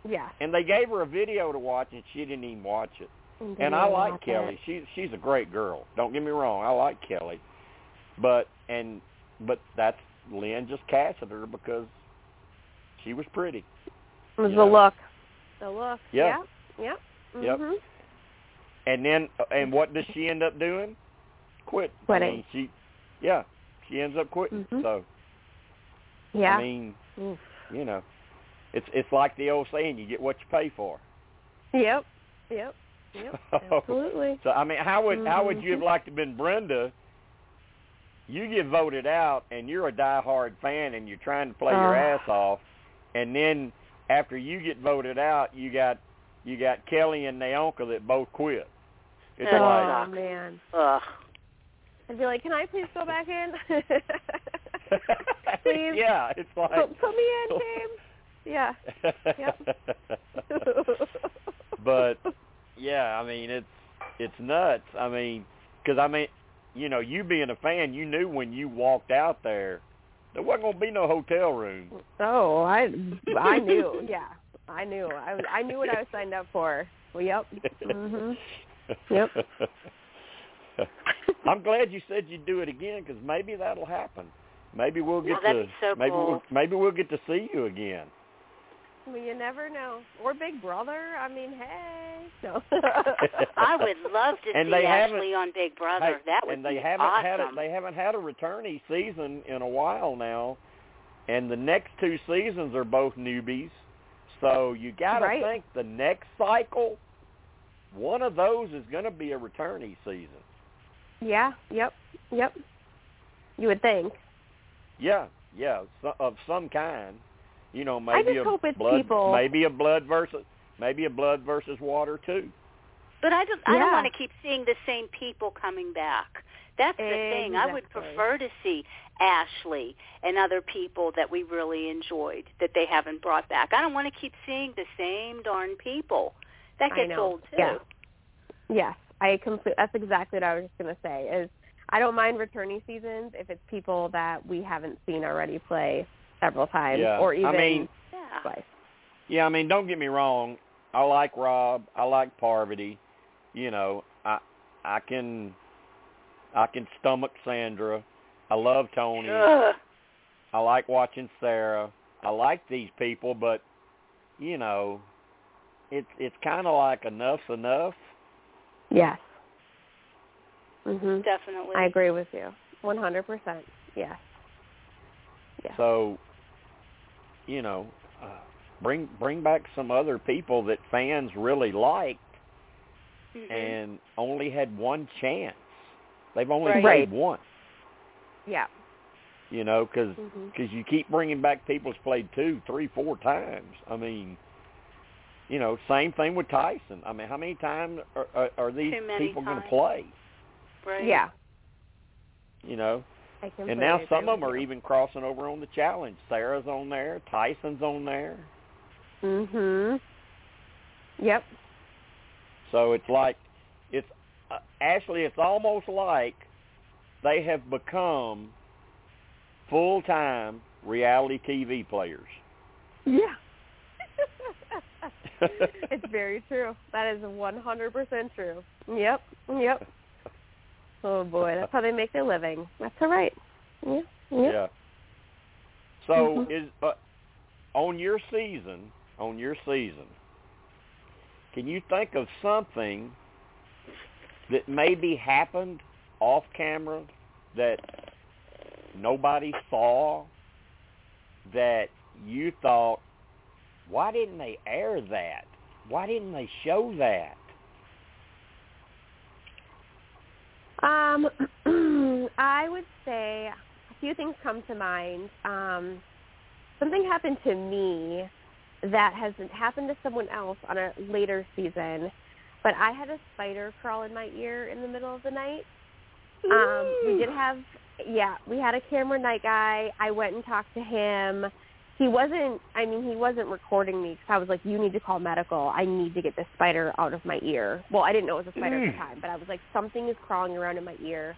Yeah. And they gave her a video to watch, and she didn't even watch it. Mm-hmm. And, And didn't I like Kelly. it. She's she's a great girl. Don't get me wrong. I like Kelly, but and but that's Lynne just casted her because she was pretty. It was you the know. look. The look. Yeah. Yep. Yep. Yep. Mhm. And then and what does she end up doing? Quit. I Quitting. mean, she yeah, she ends up quitting. Mhm. So Yeah. I mean, Oof. you know, it's it's like the old saying, you get what you pay for. Yep. Yep. Yep. Absolutely. So I mean, how would how would you have Mhm. liked to have been Brenda? You get voted out, and you're a diehard fan, and you're trying to play your Oh. ass off, and then after you get voted out, you got you got Kelly and NaOnka that both quit. It's Oh, like oh man. Ugh. I'd be like, can I please go back in? Please. yeah, it's like put, put me in, team. Yeah. but yeah, I mean it's it's nuts. I mean, because I mean, you know, you being a fan, you knew when you walked out there, there wasn't gonna be no hotel room. Oh, I I knew. Yeah, I knew. I was I knew what I was signed up for. Well, yep. Mhm. Yep. I'm glad you said you'd do it again because maybe that'll happen. Maybe we'll get to so maybe cool. we'll maybe we'll get to see you again. Well, you never know. Or Big Brother. I mean, hey. No. I would love to And see they Ashley on Big Brother. Hey, that would and they be haven't awesome. had a, they haven't had a returnee season in a while now, and the next two seasons are both newbies. So you got to Right. think the next cycle, one of those is going to be a returnee season. Yeah. Yep. Yep. You would think. Yeah, yeah, so, of some kind. You know, I maybe just a hope it's blood, people- maybe a blood versus maybe a blood versus water too. But I don't. I don't want to keep seeing the same people coming back. That's the thing. I would prefer to see Ashley and other people that we really enjoyed that they haven't brought back. I don't want to keep seeing the same darn people. That gets old too. Yeah. Yes, I complete. That's exactly what I was just gonna say. Is I don't mind returning seasons if it's people that we haven't seen already play several times, Yeah. or even I mean, Yeah. twice. Yeah, I mean, don't get me wrong. I like Rob. I like Parvati. You know, I I can I can stomach Sandra. I love Tony. Ugh. I like watching Sarah. I like these people, but you know, it's it's kind of like enough's enough. Yes. Mhm. Definitely. I agree with you. One hundred percent. Yes. Yes. So, you know, uh, bring bring back some other people that fans really liked Mhm. and only had one chance. They've only Right. played once. yeah. You know, because Mhm. you keep bringing back people that's played two, three, four times. I mean, you know, same thing with Tyson. I mean, how many times are, are, are these people going to play? right. Yeah. You know, I completely and now some of them are you. even crossing over on the challenge. Sarah's on there, Tyson's on there. Mhm. Yep. So it's like it's uh, actually it's almost like they have become full-time reality TV players. Yeah. it's very true. That is 100% true. Yep. Yep. Oh boy, that's how they make their living. That's all right. Yeah. Yep. Yeah. So Mhm. is uh, on your season, on your season, can you think of something that maybe happened off camera that nobody saw that you thought, why didn't they air that? why didn't they show that? Um, I would say a few things come to mind. Um, something happened to me that has happened to someone else on a later season, but I had a spider crawl in my ear in the middle of the night. Um, we did have, yeah, we had a camera night guy. I went and talked to him. He wasn't, I mean, he wasn't recording me because I was like, you need to call medical. I need to get this spider out of my ear. Well, I didn't know it was a spider at the mm. time, but I was like, something is crawling around in my ear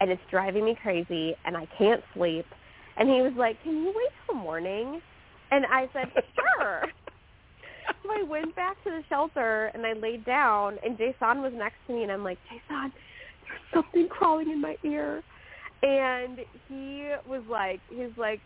and it's driving me crazy and I can't sleep. And he was like, can you wait till morning? And I said, sure. so I went back to the shelter and I laid down and Jason was next to me and I'm like, Jason, there's something crawling in my ear. And he was like, he's like,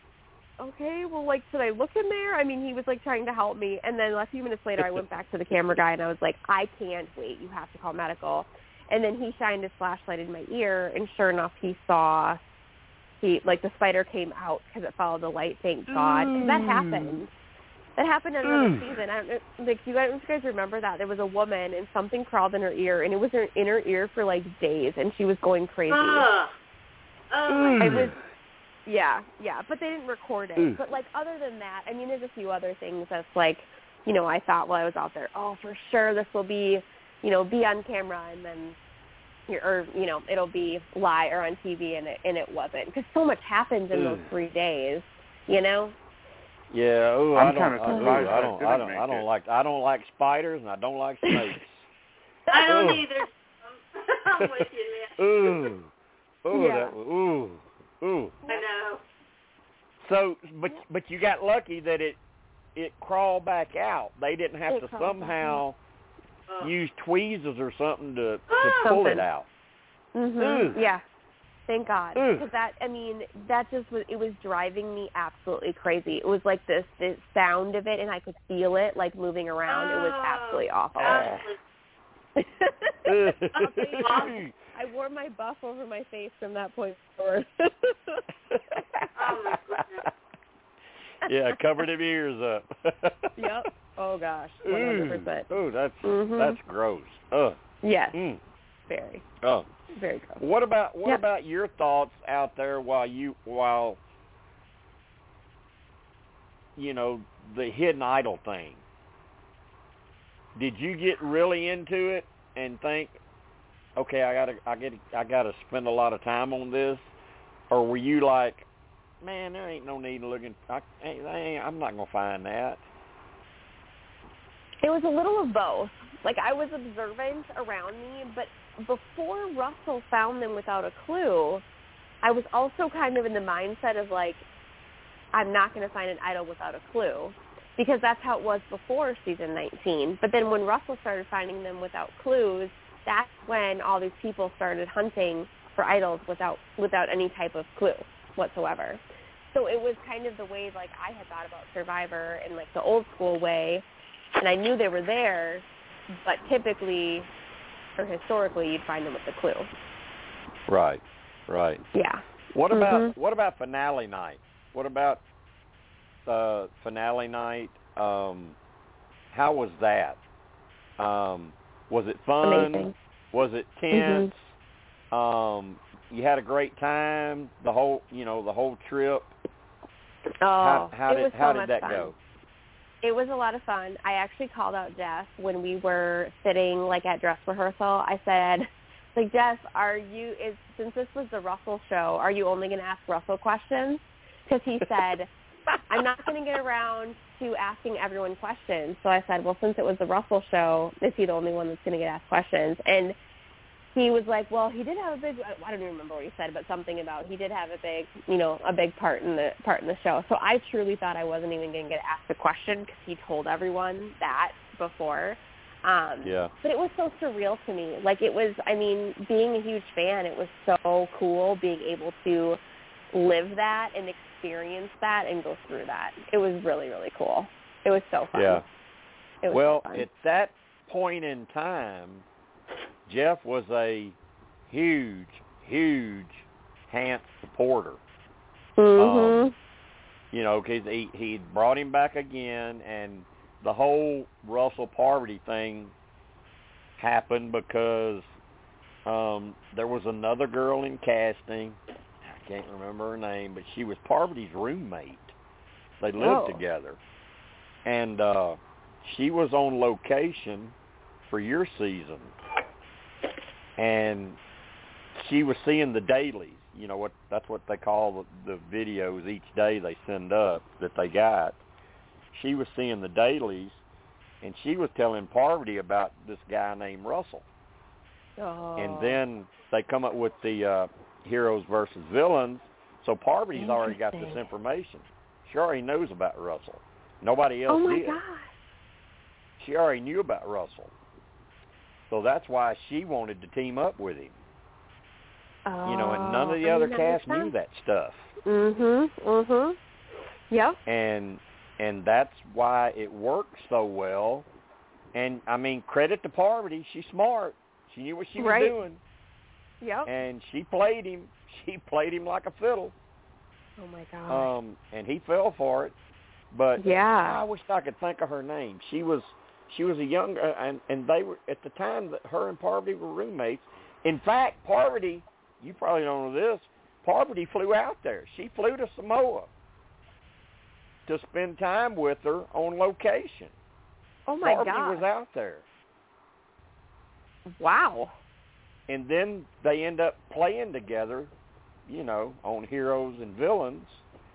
okay, well, like, should I look in there? I mean, he was like trying to help me. And then a few minutes later, I went back to the camera guy and I was like, I can't wait. You have to call medical. And then he shined his flashlight in my ear, and sure enough, he saw he like the spider came out because it followed the light. Thank God, 'Cause that happened. That happened in another Mm. season. I don't know, like you guys, you guys remember that there was a woman and something crawled in her ear, and it was in her ear for like days, and she was going crazy. Ugh. Oh my I Mm. was, yeah, yeah, but they didn't record it. Mm. But like other than that, I mean, there's a few other things that's like, you know, I thought while I was out there, oh, for sure this will be, you know, be on camera, and then, you're- or you know, it'll be live or on TV, and it and it wasn't because so much happens in those Mm. three days, you know. Yeah, ooh, I'm I don't, kinda I, ooh, surprised I don't, I didn't don't, I don't like, I don't like spiders, and I don't like snakes. I don't Ugh. either. I'm with you, man. ooh, ooh, Yeah. that, ooh, ooh. I know. So, but but you got lucky that it it crawled back out. They didn't have It to somehow use tweezers or something to to pull it Something. out. hmm Ugh. Yeah. Thank God, Ugh. because that I mean that just was it was driving me absolutely crazy. It was like this the sound of it, and I could feel it like moving around. It was Oh. absolutely awful. Absolutely. I'll tell you what, Ooh. I wore my buff over my face from that point forward. Oh, yeah, covered his ears up. yep. Oh gosh, one Ooh, hundred percent. ooh, that's Mhm. that's gross. Ugh. Yes, Mm. very, Oh. very gross. What about what about your thoughts out there while you while you know the hidden idol thing? Did you get really into it and think, okay, I gotta I get I gotta spend a lot of time on this, or were you like, man, there ain't no need in looking. I, ain't, I ain't, I'm not gonna find that. It was a little of both. Like I was observant around me, but before Russell found them without a clue, I was also kind of in the mindset of like, I'm not going to find an idol without a clue, because that's how it was before season 19. But then when Russell started finding them without clues, that's when all these people started hunting for idols without without any type of clue whatsoever. So it was kind of the way like I had thought about Survivor in like the old school way, and I knew they were there, but typically or historically you'd find them with a clue. Right. Right. Yeah. What about Mhm. what about finale night? What about uh, finale night? Um, how was that? Um, was it fun? Amazing. Was it tense? Um, you had a great time. The whole you know the whole trip. Oh, how how it did was how so did much that fun. go? It was a lot of fun. I actually called out Jeff when we were sitting like at dress rehearsal. I said, like Jeff, are you is since this was the Russell show, are you only going to ask Russell questions? Because he said, I'm not going to get around to asking everyone questions. So I said, well, since it was the Russell show, is he the only one that's going to get asked questions? And he was like, well, he did have a big, I don't even remember what he said, but something about he did have a big, you know, a big part in the part in the show. So I truly thought I wasn't even going to get asked a question because he told everyone that before. Um, Yeah. But it was so surreal to me. Like it was, I mean, being a huge fan, it was so cool being able to live that and experience that and go through that. It was really, really cool. It was so fun. Yeah. It was Well, so fun. at that point in time, Jeff was a huge, huge Hantz supporter. Mm-hmm. um, You know, because he he brought him back again, and the whole Russell Parvati thing happened because um there was another girl in casting. Can't remember her name, but she was Parvati's roommate. They lived Oh. together. And uh she was on location for your season. And she was seeing the dailies. You know what? That's what they call the, the videos each day they send up that they got. She was seeing the dailies, and she was telling Parvati about this guy named Russell. Oh. And then they come up with the uh, heroes versus villains. So Parvati's already got this information. She already knows about Russell. Nobody else oh my did. gosh. She already knew about Russell. So that's why she wanted to team up with him. Oh, You know, and none of the I other cast knew that stuff. Mhm. Mhm. Yep. and and that's why it worked so well. And I mean, credit to Parvati, she's smart. She knew what she was Right. doing, Yep. and she played him. She played him like a fiddle, oh my god. um, and he fell for it. But yeah. I wish I could think of her name. She was she was a young uh, and and they were at the time that her and Parvati were roommates. In fact, Parvati, you probably don't know this. Parvati flew out there. She flew to Samoa to spend time with her on location. oh my Parvati gosh. was out there, Wow. And then they end up playing together. You know, on heroes and villains.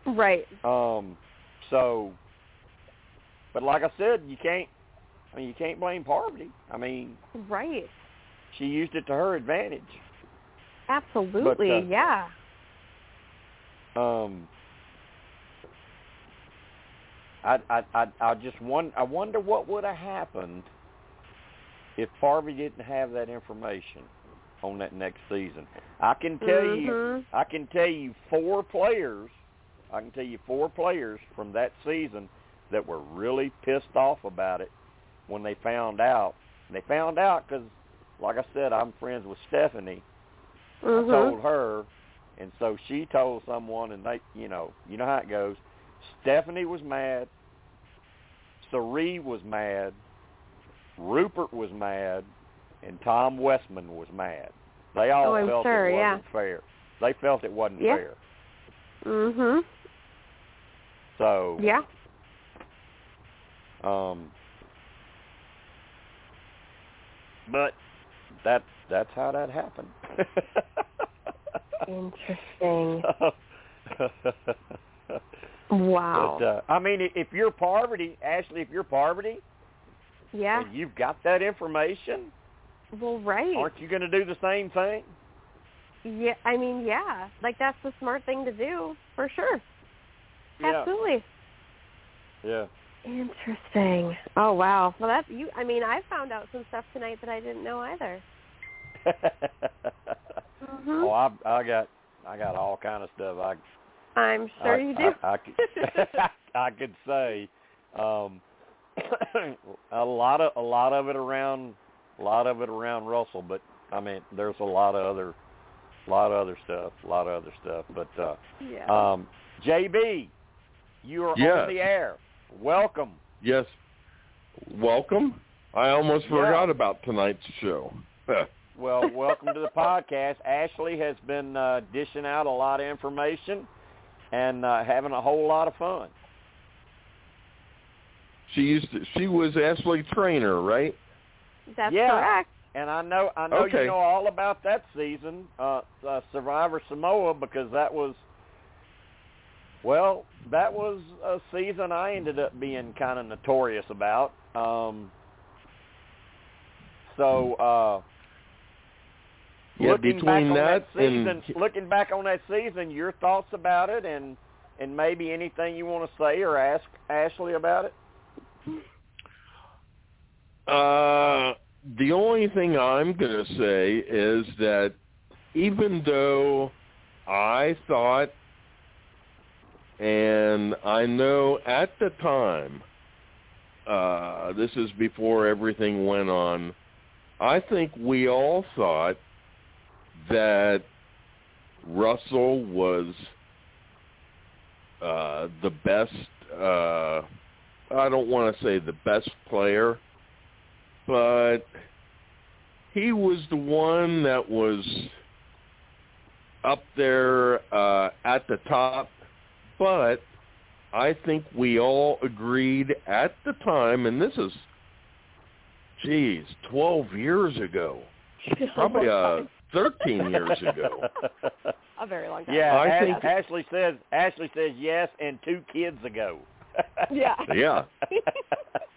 Right. Um, so, but like I said, you can't. I mean, you can't blame Parvati. I mean, Right. she used it to her advantage. Absolutely. uh, yeah. Um, I I I I just won. I wonder what would have happened if Parvati didn't have that information on that next season. I can tell you. Mhm. I can tell you four players. I can tell you four players from that season that were really pissed off about it when they found out. And they found out because, like I said, I'm friends with Stephanie. Mhm. I told her, and so she told someone, and they, you know, you know how it goes. Stephanie was mad. Cirie was mad. Rupert was mad, and Tom Westman was mad. They all Oh, felt sure, it yeah. wasn't fair. They felt it wasn't Yeah. fair. Mhm. So, Yeah. um, but that that's how that happened. Interesting. Wow. But, uh, I mean, if you're Parvati, Ashley, if you're Parvati, yeah. you've got that information, Well, right. aren't you going to do the same thing? Yeah. I mean, yeah. Like that's the smart thing to do for sure. Absolutely. Yeah. Interesting. Oh wow. Well, that's you. I mean, I found out some stuff tonight that I didn't know either. Mhm. Oh, I I got I got all kind of stuff. I I'm sure I, you do. I, I, could, I could say um, a lot of a lot of it around a lot of it around Russell, but I mean there's a lot of other a lot of other stuff, a lot of other stuff. But uh, yeah. um, JB, you are Yes. on the air. Welcome. Yes. Welcome. I almost Yeah. forgot about tonight's show. Well, welcome to the podcast. Ashley has been uh, dishing out a lot of information and uh, having a whole lot of fun. she used to, she was Ashley Trainer, right? That's yeah. correct. And I know I know Okay. you know all about that season, uh, uh, Survivor Samoa, because that was well, that was a season I ended up being kind of notorious about. Um, so uh, Yeah, looking between back on that season, and looking back on that season, your thoughts about it, and and maybe anything you want to say or ask Ashley about it. Uh, the only thing I'm going to say is that even though I thought, and I know at the time, uh, this is before everything went on, I think we all thought that Russell was uh, the best uh, I don't want to say the best player, but he was the one that was up there uh, at the top. But I think we all agreed at the time, and this is, geez, 12 years ago, probably uh, 13 years ago. a very long time. Yeah, I think- Ashley says Ashley says yes, and two kids ago. Yeah. Yeah.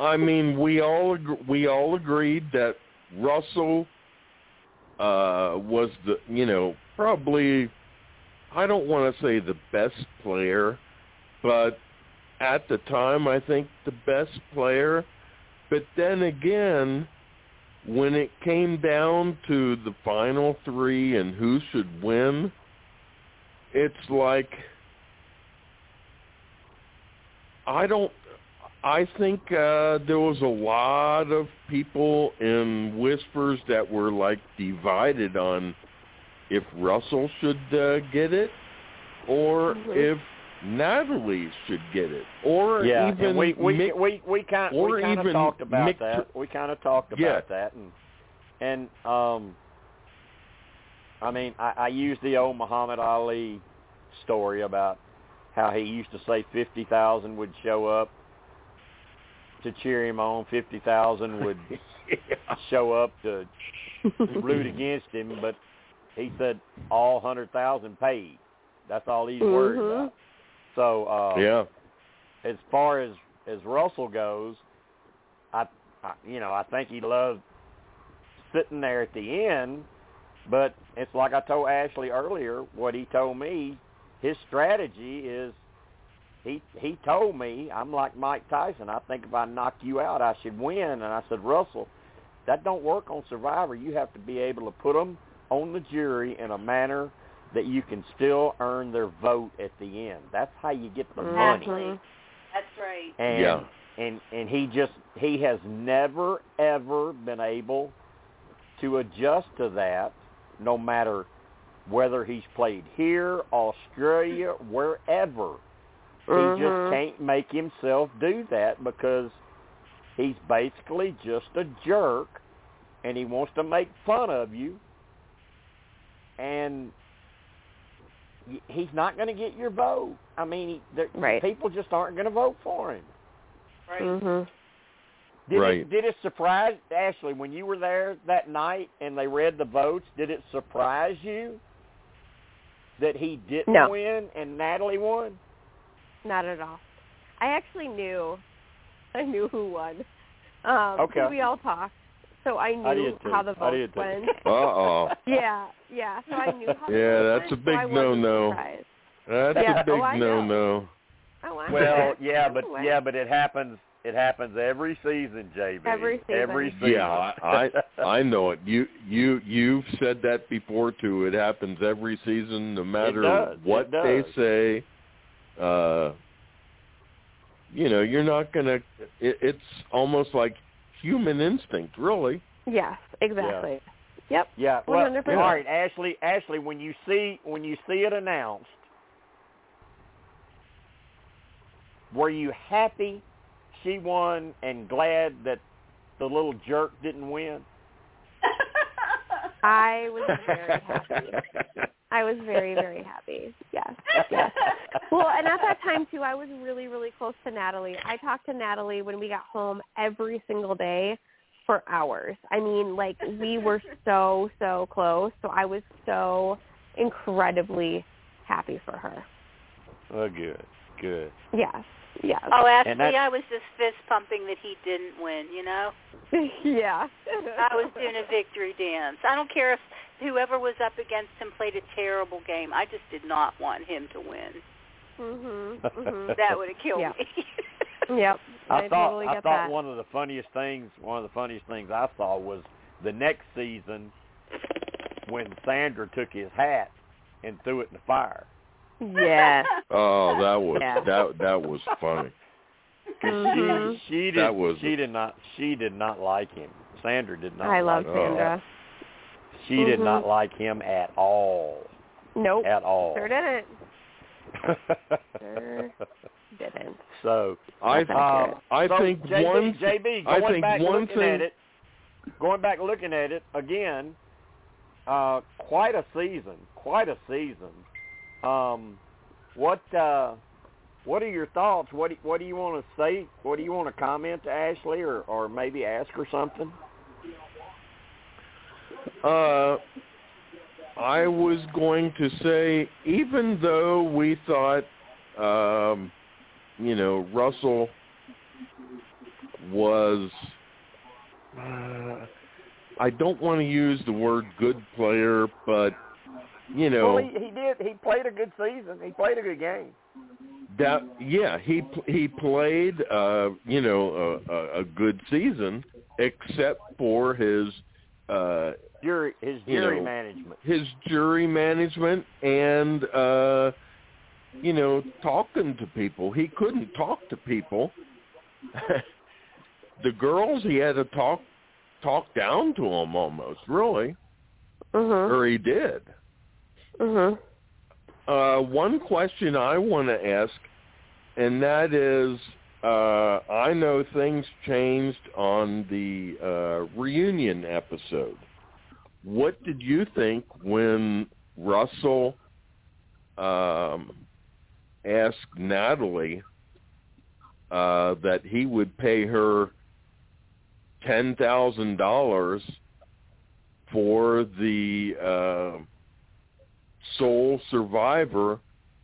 I mean, we all we all agreed that Russell uh was the you know probably I don't want to say the best player, but at the time I think the best player. But then again, when it came down to the final three and who should win, it's like I don't I think uh there was a lot of people in whispers that were like divided on if Russell should uh, get it or Mhm. if Natalie should get it or yeah, even we we Mick- we we kind we kind of talked about Mick- that. We kind of talked about Yeah. that, and and um, I mean, I, I used the old Muhammad Ali story about how he used to say fifty thousand would show up to cheer him on, fifty thousand would show up to root against him, but he said all hundred thousand paid. That's all he's worried Mhm. about. So uh, yeah. as far as as Russell goes, I, I you know I think he loved sitting there at the end, but it's like I told Ashley earlier. What he told me, his strategy is he he told me I'm like Mike Tyson. I think if I knock you out, I should win. And I said Russell, that don't work on Survivor. You have to be able to put them on the jury in a manner that you can still earn their vote at the end. That's how you get the money. Mhm. That's right. And Yeah. and and he just he has never ever been able to adjust to that no matter whether he's played here, Australia, wherever. He Mhm. just can't make himself do that because he's basically just a jerk and he wants to make fun of you and he's not going to get your vote. I mean, he, Right. people just aren't going to vote for him. Right. Mhm. Did Right. it did it surprise Ashley when you were there that night and they read the votes? Did it surprise you that he didn't No. win and Natalie won? Not at all. I actually knew. I knew who won. Um, 'cause Okay. We all talked, so I knew I did how the I votes did too. went. Uh-oh. yeah, yeah. So I knew how Yeah, votes that's a big so no-no. surprised. That's Yeah. a big Oh, no-no. Oh, Well, yeah, but yeah, but it happens. It happens every season, JB. Every season. Every season. Yeah, I I I know it. You you you've said that before too. It happens every season, no matter what they say. Uh, you know, you're not gonna. It, it's almost like human instinct, really. Yes, exactly. Yep. Yeah. Well, 100%. all right, Ashley. Ashley, when you see when you see it announced, were you happy she won and glad that the little jerk didn't win? I was very happy. I was very, very happy. Yes, yes. Well, and at that time too, I was really, really close to Natalie. I talked to Natalie when we got home every single day for hours. I mean, like we were so, so close. So I was so incredibly happy for her. Oh, good, good. Yes, yes. Oh, Ashley, And I was just fist pumping that he didn't win. You know, yeah. I was doing a victory dance. I don't care if whoever was up against him played a terrible game. I just did not want him to win. Mhm. Mhm. That would have killed Yeah. me. Yep. I, thought totally I get thought that. one of the funniest things one of the funniest things I saw was the next season when Sandra took his hat and threw it in the fire. Yes. Oh, that was Yeah. that that was funny. 'Cause Mhm. She she did That was- she did not she did not like him. Sandra did not. Like. I love like Oh. him. Sandra. She did Mhm. not like him at all. Nope. At all. Sure didn't. Sure. didn't. So I That's uh, accurate. I so think JB, one JB I going think back one looking thing at it, going back looking at it again, uh, quite a season, quite a season. Um, what uh, what are your thoughts? What do, what do you want to say? What do you want to comment to Ashley, or or maybe ask her something? Uh, I was going to say, even though we thought, um, you know, Russell was, uh, I don't want to use the word good player, but you know, Well, he, he did. He played a good season. He played a good game. that yeah, he he played, uh, you know, a, a, good season, except for his. Uh, Jury, his jury know, management. his jury management and uh you know talking to people he couldn't talk to people the girls he had to talk talk down to them almost really Mhm. or he did Mhm. uh one question i want to ask and that is uh i know things changed on the uh reunion episode what did you think when Russell um, asked Natalie uh, that he would pay her ten thousand dollars for the uh, sole survivor,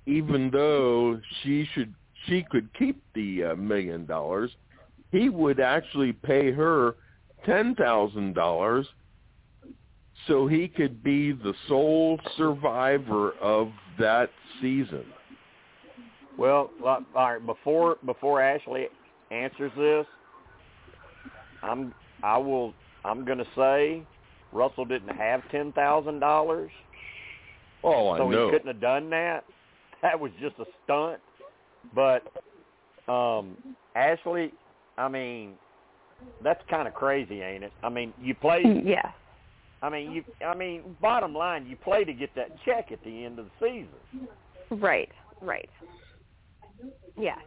even though she should she could keep the uh, million dollars? He would actually pay her ten thousand dollars so he could be the sole survivor of that season. Well, all right. Before before Ashley answers this, I'm I will I'm going to say Russell didn't have ten thousand dollars, Oh, I so know. he couldn't have done that. That was just a stunt. But um Ashley, I mean, that's kind of crazy, ain't it? I mean, you play. yeah. I mean, you. I mean, bottom line, you play to get that check at the end of the season. Right. Right. Yes.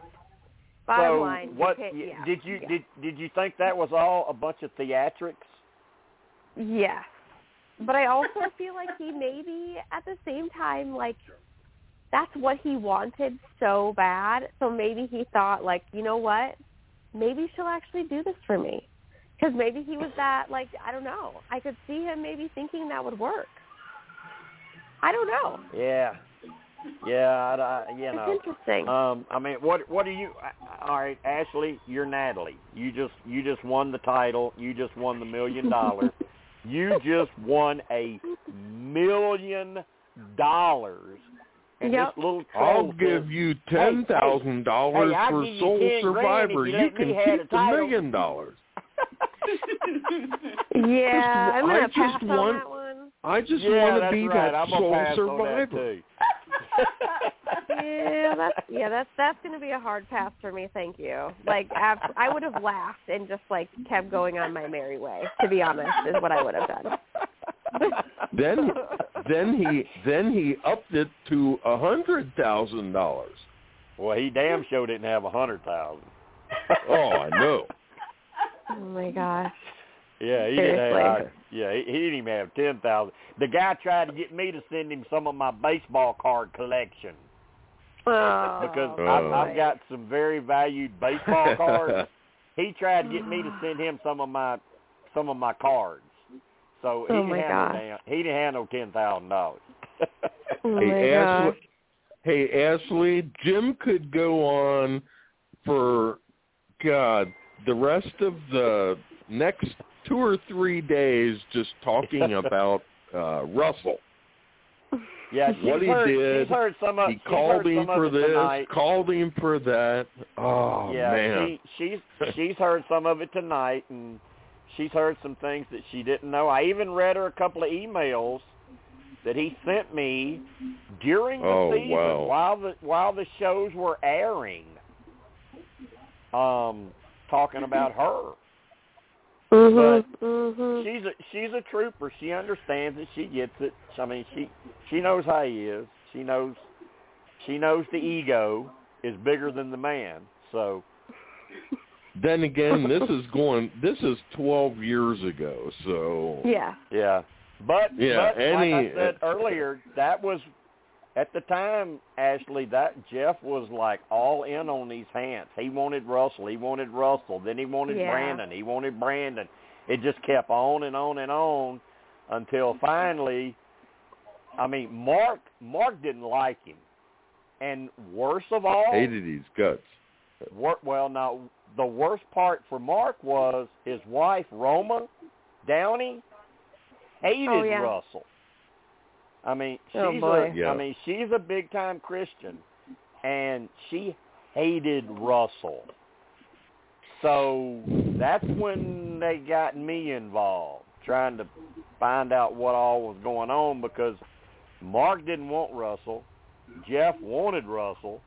Bottom so line. you what can't- yeah, did you yeah. did did you think that was all a bunch of theatrics? Yes. But I also feel like he maybe at the same time like that's what he wanted so bad. So maybe he thought like, you know what? Maybe she'll actually do this for me. Cuz maybe he was that like I don't know. I could see him maybe thinking that would work. I don't know. Yeah, yeah, I, I, you It's know. interesting. Um, I mean, what what are you? All right, Ashley, you're Natalie. You just you just won the title. You just won the million dollars. you just won a million dollars. And Yep. this little I'll troll give says, you ten thousand dollars hey, for give you sole survivor. you You can keep the the million dollars. yeah, I'm going I pass just on want- that one. I just yeah, want to be right. that I'm gonna sole that survivor. too. yeah, that's yeah, that's that's going to be a hard pass for me. Thank you. Like after, I would have laughed and just like kept going on my merry way. To be honest, is what I would have done. Then then he then he upped it to a hundred thousand dollars. Well, he damn sure didn't have a hundred thousand. Oh, I know. Oh my gosh. Yeah, he didn't have. Seriously. Yeah, he, he didn't even have ten thousand. The guy tried to get me to send him some of my baseball card collection Oh, because Oh. I've. I've got some very valued baseball cards. He tried to get me to send him some of my some of my cards. So he Oh, didn't my have gosh. no damn, he didn't have no ten thousand dollars. Oh Hey. Ashley, hey Ashley, Jim could go on for God the rest of the next two or three days just talking about uh Russell. Yeah, she's What he heard, did, She's heard some of. He called him for this, tonight. called him for that. Oh yeah, man. she she's she's heard some of it tonight, and she's heard some things that she didn't know. I even read her a couple of emails that he sent me during the Oh, season wow. while the while the shows were airing, um, talking about her. Mhm. Mhm. She's a she's a trooper. She understands it. She gets it. I mean, she she knows how he is. She knows she knows the ego, is bigger than the man. So Then again, this is going. This is twelve years ago. So Yeah. yeah, but Yeah, but any- like I said earlier, that was at the time, Ashley. That Jeff was like all in on these hands. He wanted Russell. He wanted Russell. Then he wanted Yeah. Brandon. He wanted Brandon. It just kept on and on and on until finally. I mean, Mark. Mark didn't like him, and worst of all, hated his guts. Wor- well, now the worst part for Mark was his wife Roma Downey hated Oh, yeah. Russell. I mean, oh, she's Oh, boy. a, Yeah. I mean, she's a big time Christian, and she hated Russell. So that's when they got me involved, trying to find out what all was going on because Mark didn't want Russell, Jeff wanted Russell,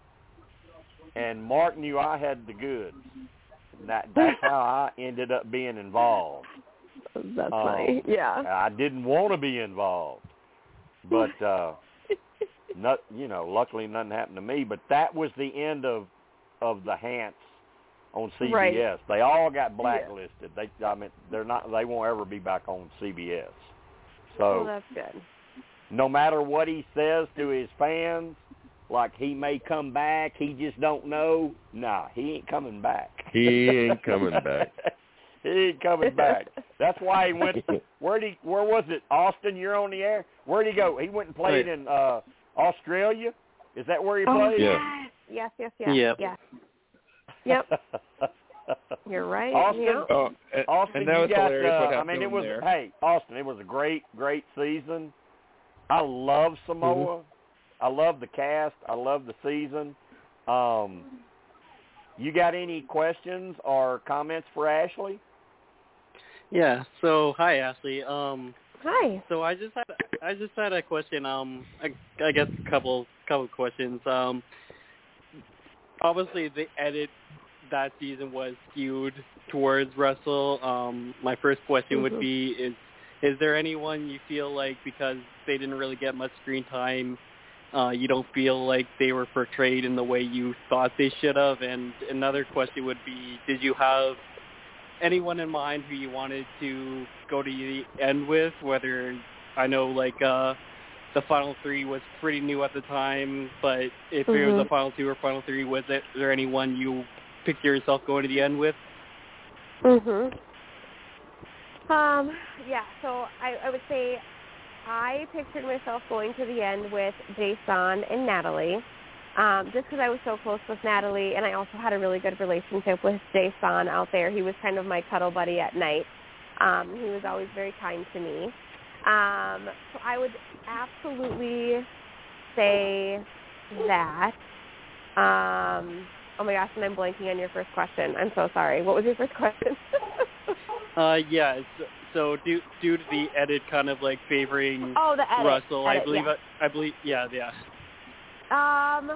and Mark knew I had the goods. That that's how I ended up being involved. That's Oh. funny. Yeah. I didn't want to be involved, but uh, not you know. Luckily, nothing happened to me. But that was the end of of the Hants on CBS. Right. They all got blacklisted. They I mean they're not. They won't ever be back on CBS. So well, that's good. no matter what he says to his fans, like he may come back, he just don't know. Nah, he ain't coming back. He ain't coming back. he ain't coming back. That's why he went. Where would he? Where was it? Austin, you're on the air. Where'd he go? He went and played in uh Australia. Is that where he Oh, played? Yeah. yes, yes, yes, yes. Yep. Yes. Yep. You're right. Austin, Yep. Oh, and, Austin, and that was you got, hilarious. what uh, I mean, it was there. hey, Austin, it was a great, great season. I love Samoa. Mm-hmm. I love the cast. I love the season. Um, you got any questions or comments for Ashley? Yeah. So hi, Ashley. Um, Hi. so I just had I just had a question. Um, I, I guess a couple couple questions. Um, obviously the edit that season was skewed towards Russell. Um, my first question would Mhm. be is is there anyone you feel like because they didn't really get much screen time, uh, you don't feel like they were portrayed in the way you thought they should have? And another question would be, did you have anyone in mind who you wanted to go to the end with? Whether I know like uh, the final three was pretty new at the time, but if it was a final two or final three, was it, is there anyone you picture yourself going to the end with? Mhm. Um. Yeah. So I, I would say I pictured myself going to the end with Jason and Natalie, um, just because I was so close with Natalie, and I also had a really good relationship with Jason out there. He was kind of my cuddle buddy at night. Um, he was always very kind to me. Um, so I would absolutely say that. Um, oh my gosh, and I'm blanking on your first question. I'm so sorry. What was your first question? Uh, yeah. So, so due due to the edit kind of like favoring oh, the edit. Russell, I believe yeah. I, I believe yeah yeah. Um,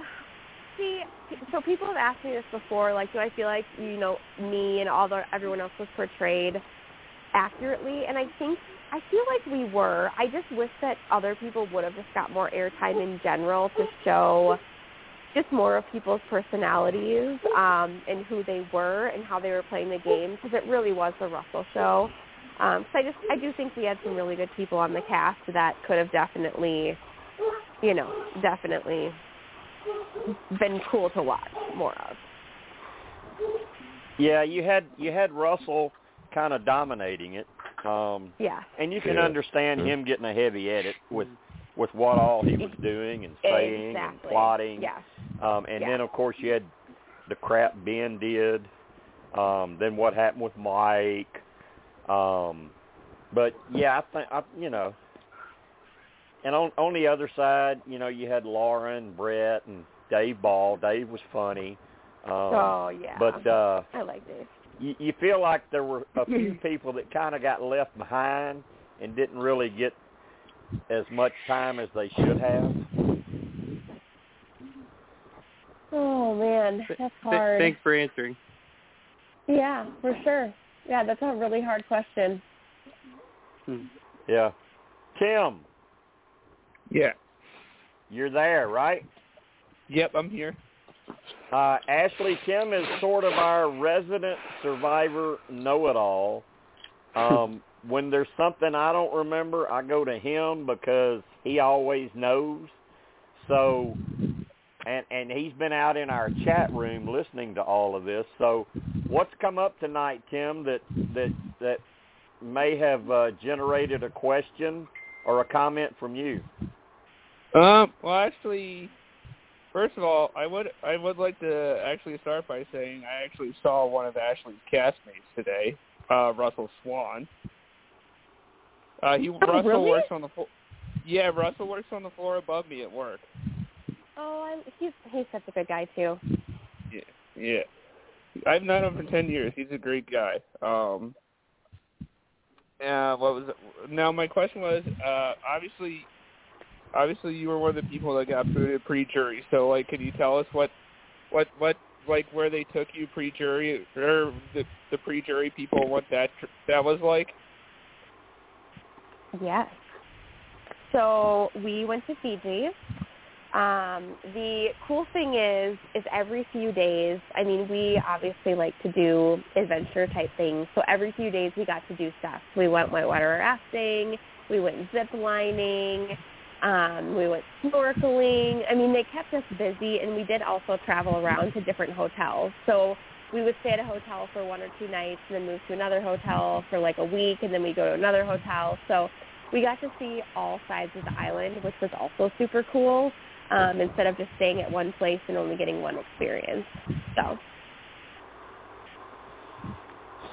see, so people have asked me this before. Like, do I feel like you know me and all the everyone else was portrayed accurately? And I think I feel like we were. I just wish that other people would have just got more airtime in general to show just more of people's personalities um, and who they were and how they were playing the game because it really was the Russell show. Um, so I just I do think we had some really good people on the cast that could have definitely, you know, definitely been cool to watch more of. Yeah, you had you had Russell kind of dominating it, um, Yeah. and you can Yeah. understand him getting a heavy edit with with what all he was doing and saying and plotting. Yeah. Um, and Yeah. then of course you had the crap Ben did. Um, then what happened with Mike. Um, but yeah, I think I, you know. And on on the other side, you know, you had Lauren, Brett, and Dave Ball. Dave was funny. Um, oh yeah. But uh, I like Dave. you, you feel like there were a few people that kind of got left behind and didn't really get as much time as they should have. Oh man, that's Th- hard. thanks for answering. Yeah, for sure. Yeah, that's a really hard question. Hmm. Yeah. Tim, Yeah. you're there, right? Yep, I'm here. Uh, Ashley Kim is sort of our resident survivor know-it-all. Um, when there's something I don't remember, I go to him because he always knows. So, and and he's been out in our chat room listening to all of this. So, what's come up tonight, Tim? That that that may have uh, generated a question or a comment from you. Um. Well, actually, first of all, I would I would like to actually start by saying I actually saw one of Ashley's castmates today, uh, Russell Swan. Uh, he Oh, Russell really? works on the floor. Yeah, Russell works on the floor above me at work. Oh, I'm, he's he's such a good guy too. Yeah, yeah. I've known him for ten years. He's a great guy. Um. Uh, what was it? now? My question was, uh, obviously, obviously, you were one of the people that got booted pre-jury. So, like, can you tell us what, what, what, like, where they took you pre-jury or the the pre-jury people, what that that was like? Yes. So we went to Fiji. Um, the cool thing is, is every few days. I mean, we obviously like to do adventure type things. So every few days we got to do stuff. We went whitewater rafting. We went zip lining. Um, we went snorkeling. I mean, they kept us busy, and we did also travel around to different hotels. So we would stay at a hotel for one or two nights, and then move to another hotel for like a week, and then we go to another hotel. So we got to see all sides of the island, which was also super cool. Um, instead of just staying at one place and only getting one experience. So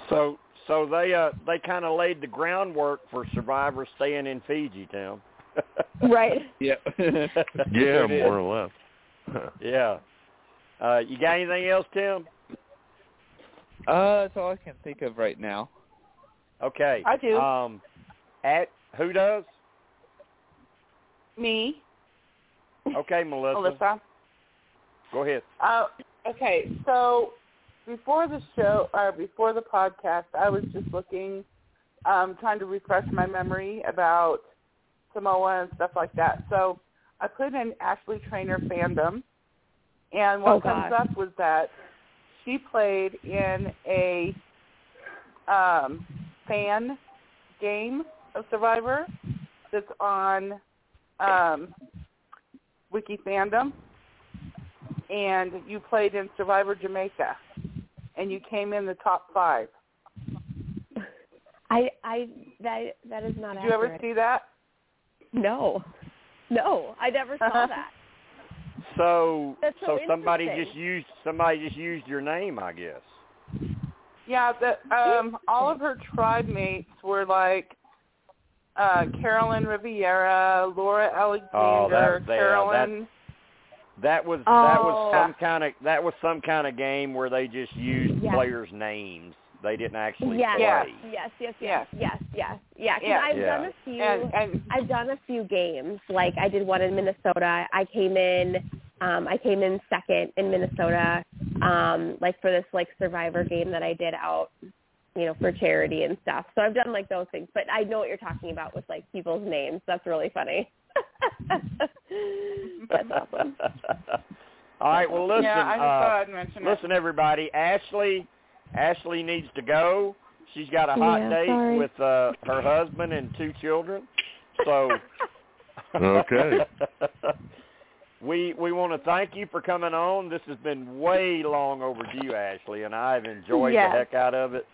So so they uh they kind of laid the groundwork for survivors staying in Fiji, Tim. Right. Yeah. Yeah, more or less. yeah. Uh, you got anything else, Tim? Uh, that's all I can think of right now. Okay. I do. Um, at who does? Me, Okay, Melissa. Melissa. Go ahead. Uh, okay, so before the show or before the podcast, I was just looking, um, trying to refresh my memory about Samoa and stuff like that. So I put in Ashley Trainer fandom, and what Oh, comes up was that she played in a um, fan game of Survivor that's on um, Wiki Fandom, and you played in Survivor Jamaica, and you came in the top five. I I that that is not Did you ever see that? No. No, I never saw that. So That's so somebody just used somebody just used your name, I guess. Yeah, the um all of her tribe mates were like uh Carolyn Rivera, Laura Alexander, Oh, that- yeah, Carolyn That was that was Oh. some kind of that was some kind of game where they just used Yes. players' names. They didn't actually Yes. play. yes, yes, yes, yes, yes, yeah. 'cause Yeah. I've Yeah. done a few. and and I've done a few games. Like I did one in Minnesota. I came in um I came in second in Minnesota um like for this like survivor game that I did out you know for charity and stuff. So I've done like those things, but I know what you're talking about with like people's names. That's really funny. That's awesome. All right, well listen, yeah, I just uh, thought I'd mention listen everybody, Ashley Ashley needs to go. She's got a hot Yeah, date sorry. with uh her husband and two children. So Okay. we we want to thank you for coming on. This has been way long overdue, Ashley, and I've enjoyed Yes. the heck out of it.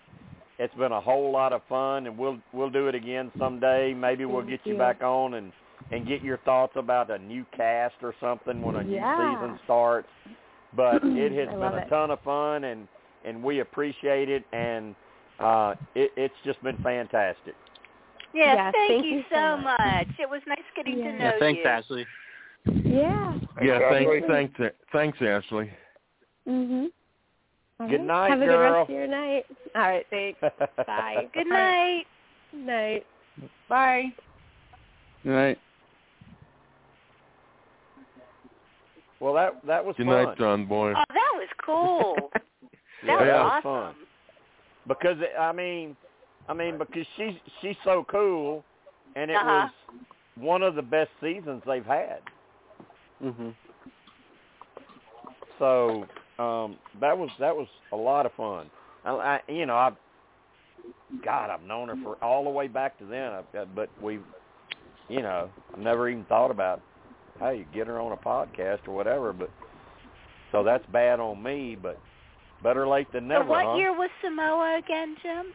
It's been a whole lot of fun, and we'll we'll do it again someday. Maybe we'll Thank get you you. back on and and get your thoughts about a new cast or something when a new season starts. But it has been a it. ton of fun, and and we appreciate it, and uh, it, it's just been fantastic. Yes, Yes, thank, thank you you so so much. much. It was nice getting Yeah. to know you. Yeah, thanks, you. Ashley. yeah. yeah, Ashley. thanks, thanks, thanks, Ashley. Mhm. All Good right. night, Have a girl. good rest of your night. All right, thanks. Bye. Good night. Good night. Bye. All right. Well, that that was fun. Good fun. night, John Boy. Oh, that was cool. that Yeah, was awesome. fun. Because it, I mean, I mean because she's she's so cool, and it Uh-huh. was one of the best seasons they've had. Mhm. so um, that was that was a lot of fun. I, I you know I, God, I've known her for all the way back to then. I've got, but we, you know, I've never even thought about how you get her on a podcast or whatever. But so that's bad on me. But better late than never. so what huh? year was Samoa again, Jim?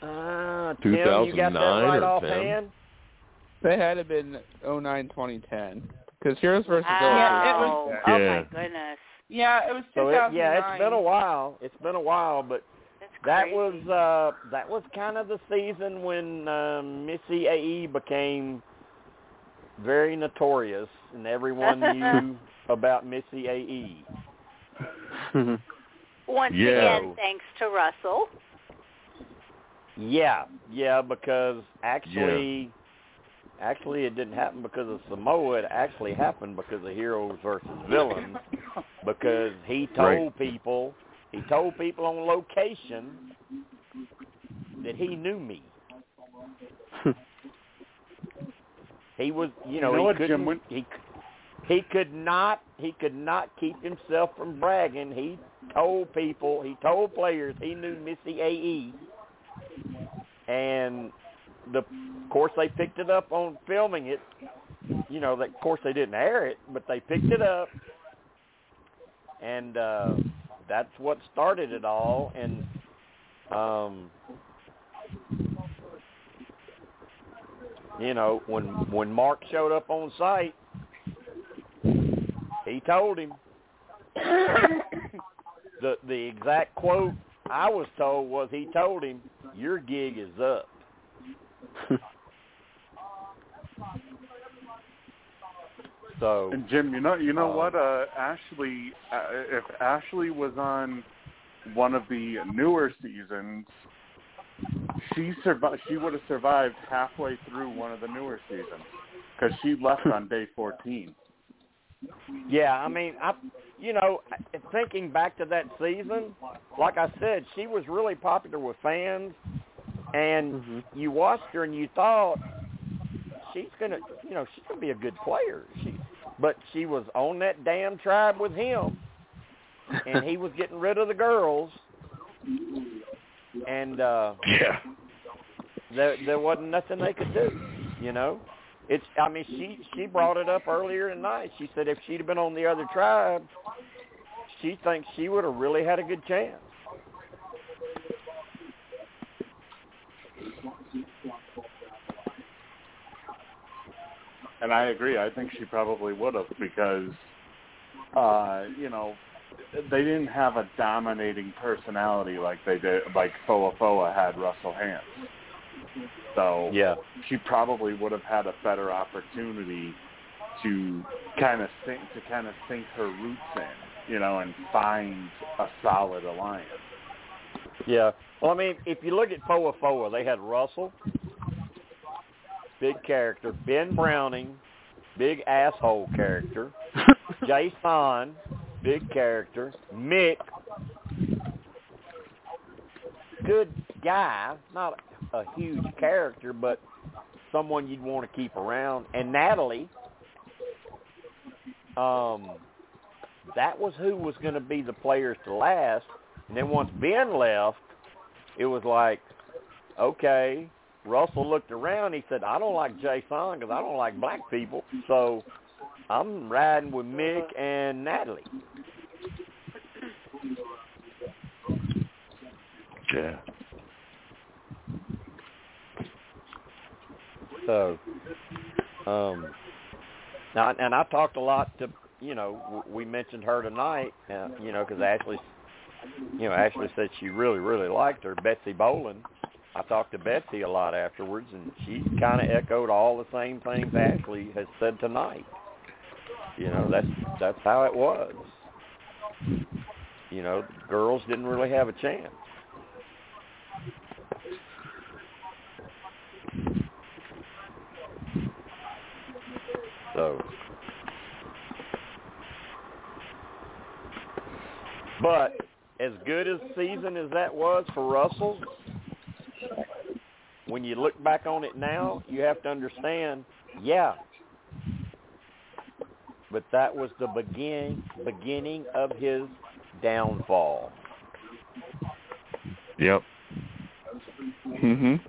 Uh, Tim, you got that 2009 right or offhand? They had to been 09, 2010. Because Heroes versus Wow. Villains. Yeah, it oh my goodness. Yeah, it was So 2009. it, yeah, it's been a while. It's been a while, but that was uh that was kind of the season when um, Missyae became very notorious, and everyone knew about Missyae. Mm-hmm. Once Yeah. again, thanks to Russell. Yeah, yeah, because actually, actually, it didn't happen because of Samoa. It actually happened because of Heroes versus Villains. Because he told Right. people, he told people on location that he knew me. Hmm. he was, you know, You know he what, couldn't. Jim, when- he he could not he could not keep himself from bragging. He told people, he told players he knew Missyae, and the of course they picked it up on filming it. You know, that of course they didn't air it, but they picked it up, and uh, that's what started it all. And um, you know, when when Mark showed up on site, he told him the the exact quote I was told was he told him your gig is up. so And Jim, you know, you know Uh, what? Uh, Ashley, uh, if Ashley was on one of the newer seasons, she survived. She would have survived halfway through one of the newer seasons because she left on day fourteen. Yeah, I mean, I, you know, thinking back to that season, like I said, she was really popular with fans, and you watched her and you thought she's gonna, you know, she's gonna be a good player. She, but she was on that damn tribe with him, and he was getting rid of the girls, and uh Yeah. there there wasn't nothing they could do, you know. It's I mean she she brought it up earlier tonight. She said if she'd have been on the other tribe, she thinks she would have really had a good chance. And I agree. I think she probably would have because, uh, you know, they didn't have a dominating personality like they did, like Foa Foa had Russell Hantz. So Yeah. she probably would have had a better opportunity to kind of sink to kind of sink her roots in, you know, and find a solid alliance. Yeah. Well, I mean, if you look at Foa Foa, they had Russell, big character, Ben Browning, big asshole character, Jason, big character, Mick, good guy, not a huge character, but someone you'd want to keep around, and Natalie. Um, that was who was going to be the players to last. And then once Ben left, it was like, okay. Russell looked around. He said, I don't like Jason because I don't like black people. So I'm riding with Mick and Natalie. Yeah. So, um, now, and I talked a lot to, you know, we mentioned her tonight, uh, you know, because Ashley, you know, Ashley said she really, really liked her, Betsy Bolan. I talked to Betsy a lot afterwards, and she kind of echoed all the same things Ashley has said tonight. You know, that's that's how it was. You know, girls didn't really have a chance. So, but as good as season as that was for Russell, when you look back on it now, you have to understand, yeah, but that was the begin beginning of his downfall. Yep. Mhm.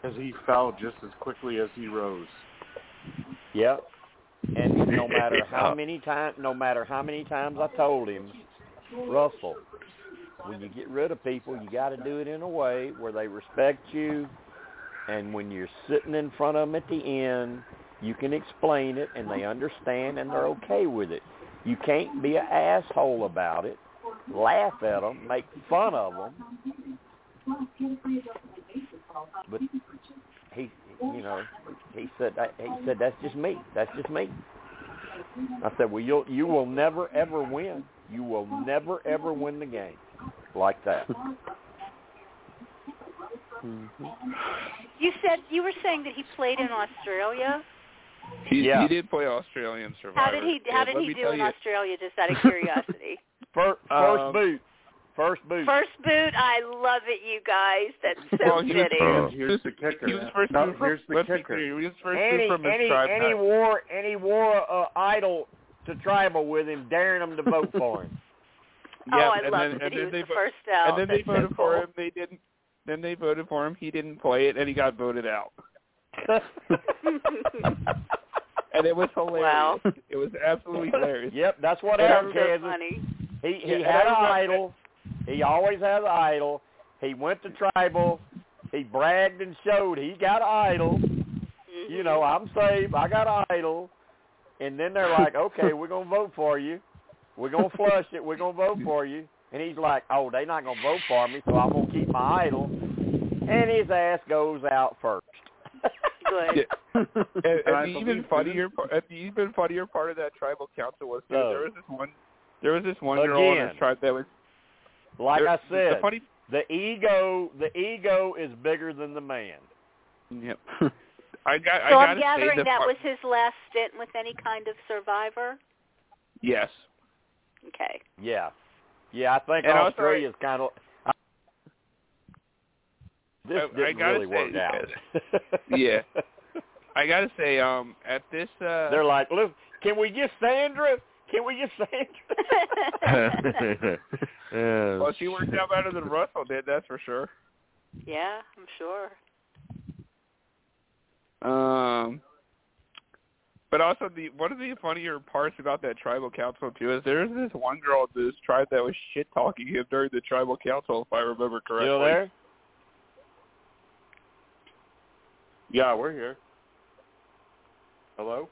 Because he fell just as quickly as he rose. Yep. And no matter how many times, no matter how many times I told him, Russell, when you get rid of people, you got to do it in a way where they respect you, and when you're sitting in front of them at the end, you can explain it, and they understand, and they're okay with it. You can't be an asshole about it, laugh at them, make fun of them, but he, you know, he said that, he said that's just me. That's just me. I said, well, you'll you will never ever win. You will never ever win the game like that. You said you were saying that he played in Australia. He Yeah. he did play Australian Survivor. How did he How Yeah, did he do in you, Australia? Just out of curiosity. First, first Um, boot, first boot. First boot, I love it, you guys. That's so Well, he was- fitting. Oh. Here's the kicker. He was first No, boot from, here's the kicker. he was first and boot from his and he, tribe. and he wore and he wore uh, idol to tribal with him, daring them to vote for him. oh, I and love then, that and he then was they the vo- first out. and then they That's so voted for him. They didn't. Then they voted for him. He didn't play it, and he got voted out. And it was hilarious. Wow. It was absolutely hilarious. yep, that's what Yeah, happened, so Kansas. funny. He he Yeah, had an everybody- idol. He always has an idol. He went to tribal. He bragged and showed he got an idol. You know, I'm saved. I got an idol. And then they're like, okay, we're gonna vote for you. We're gonna flush it. We're gonna vote for you. And he's like, oh, they're not gonna vote for me, so I'm gonna keep my idol. And his ass goes out first. Good. Yeah. And, And and the even funnier, part, and the even funnier part of that tribal council was too, Oh. there was this one, there was this one girl in Again. his tribe that was. Like there- I said, the funny. the ego, the ego is bigger than the man. Yep. I got. I So gotta I'm gathering the that fu- was his last stint with any kind of survivor. Yes. Okay. Yeah, yeah. I think And also- Australia's kind of. This I- I didn't gotta really say, work out. Yeah. I gotta say, um, at this. uh They're like, look, can we get Sandra? Can we get Sandra? yeah. Well, she worked out better than Russell did. That's for sure. yeah, I'm sure. Um, but also the one of the funnier parts about that tribal council too is there's this one girl in this tribe that was shit talking him during the tribal council, if I remember correctly. Still there? Yeah, we're here. Hello?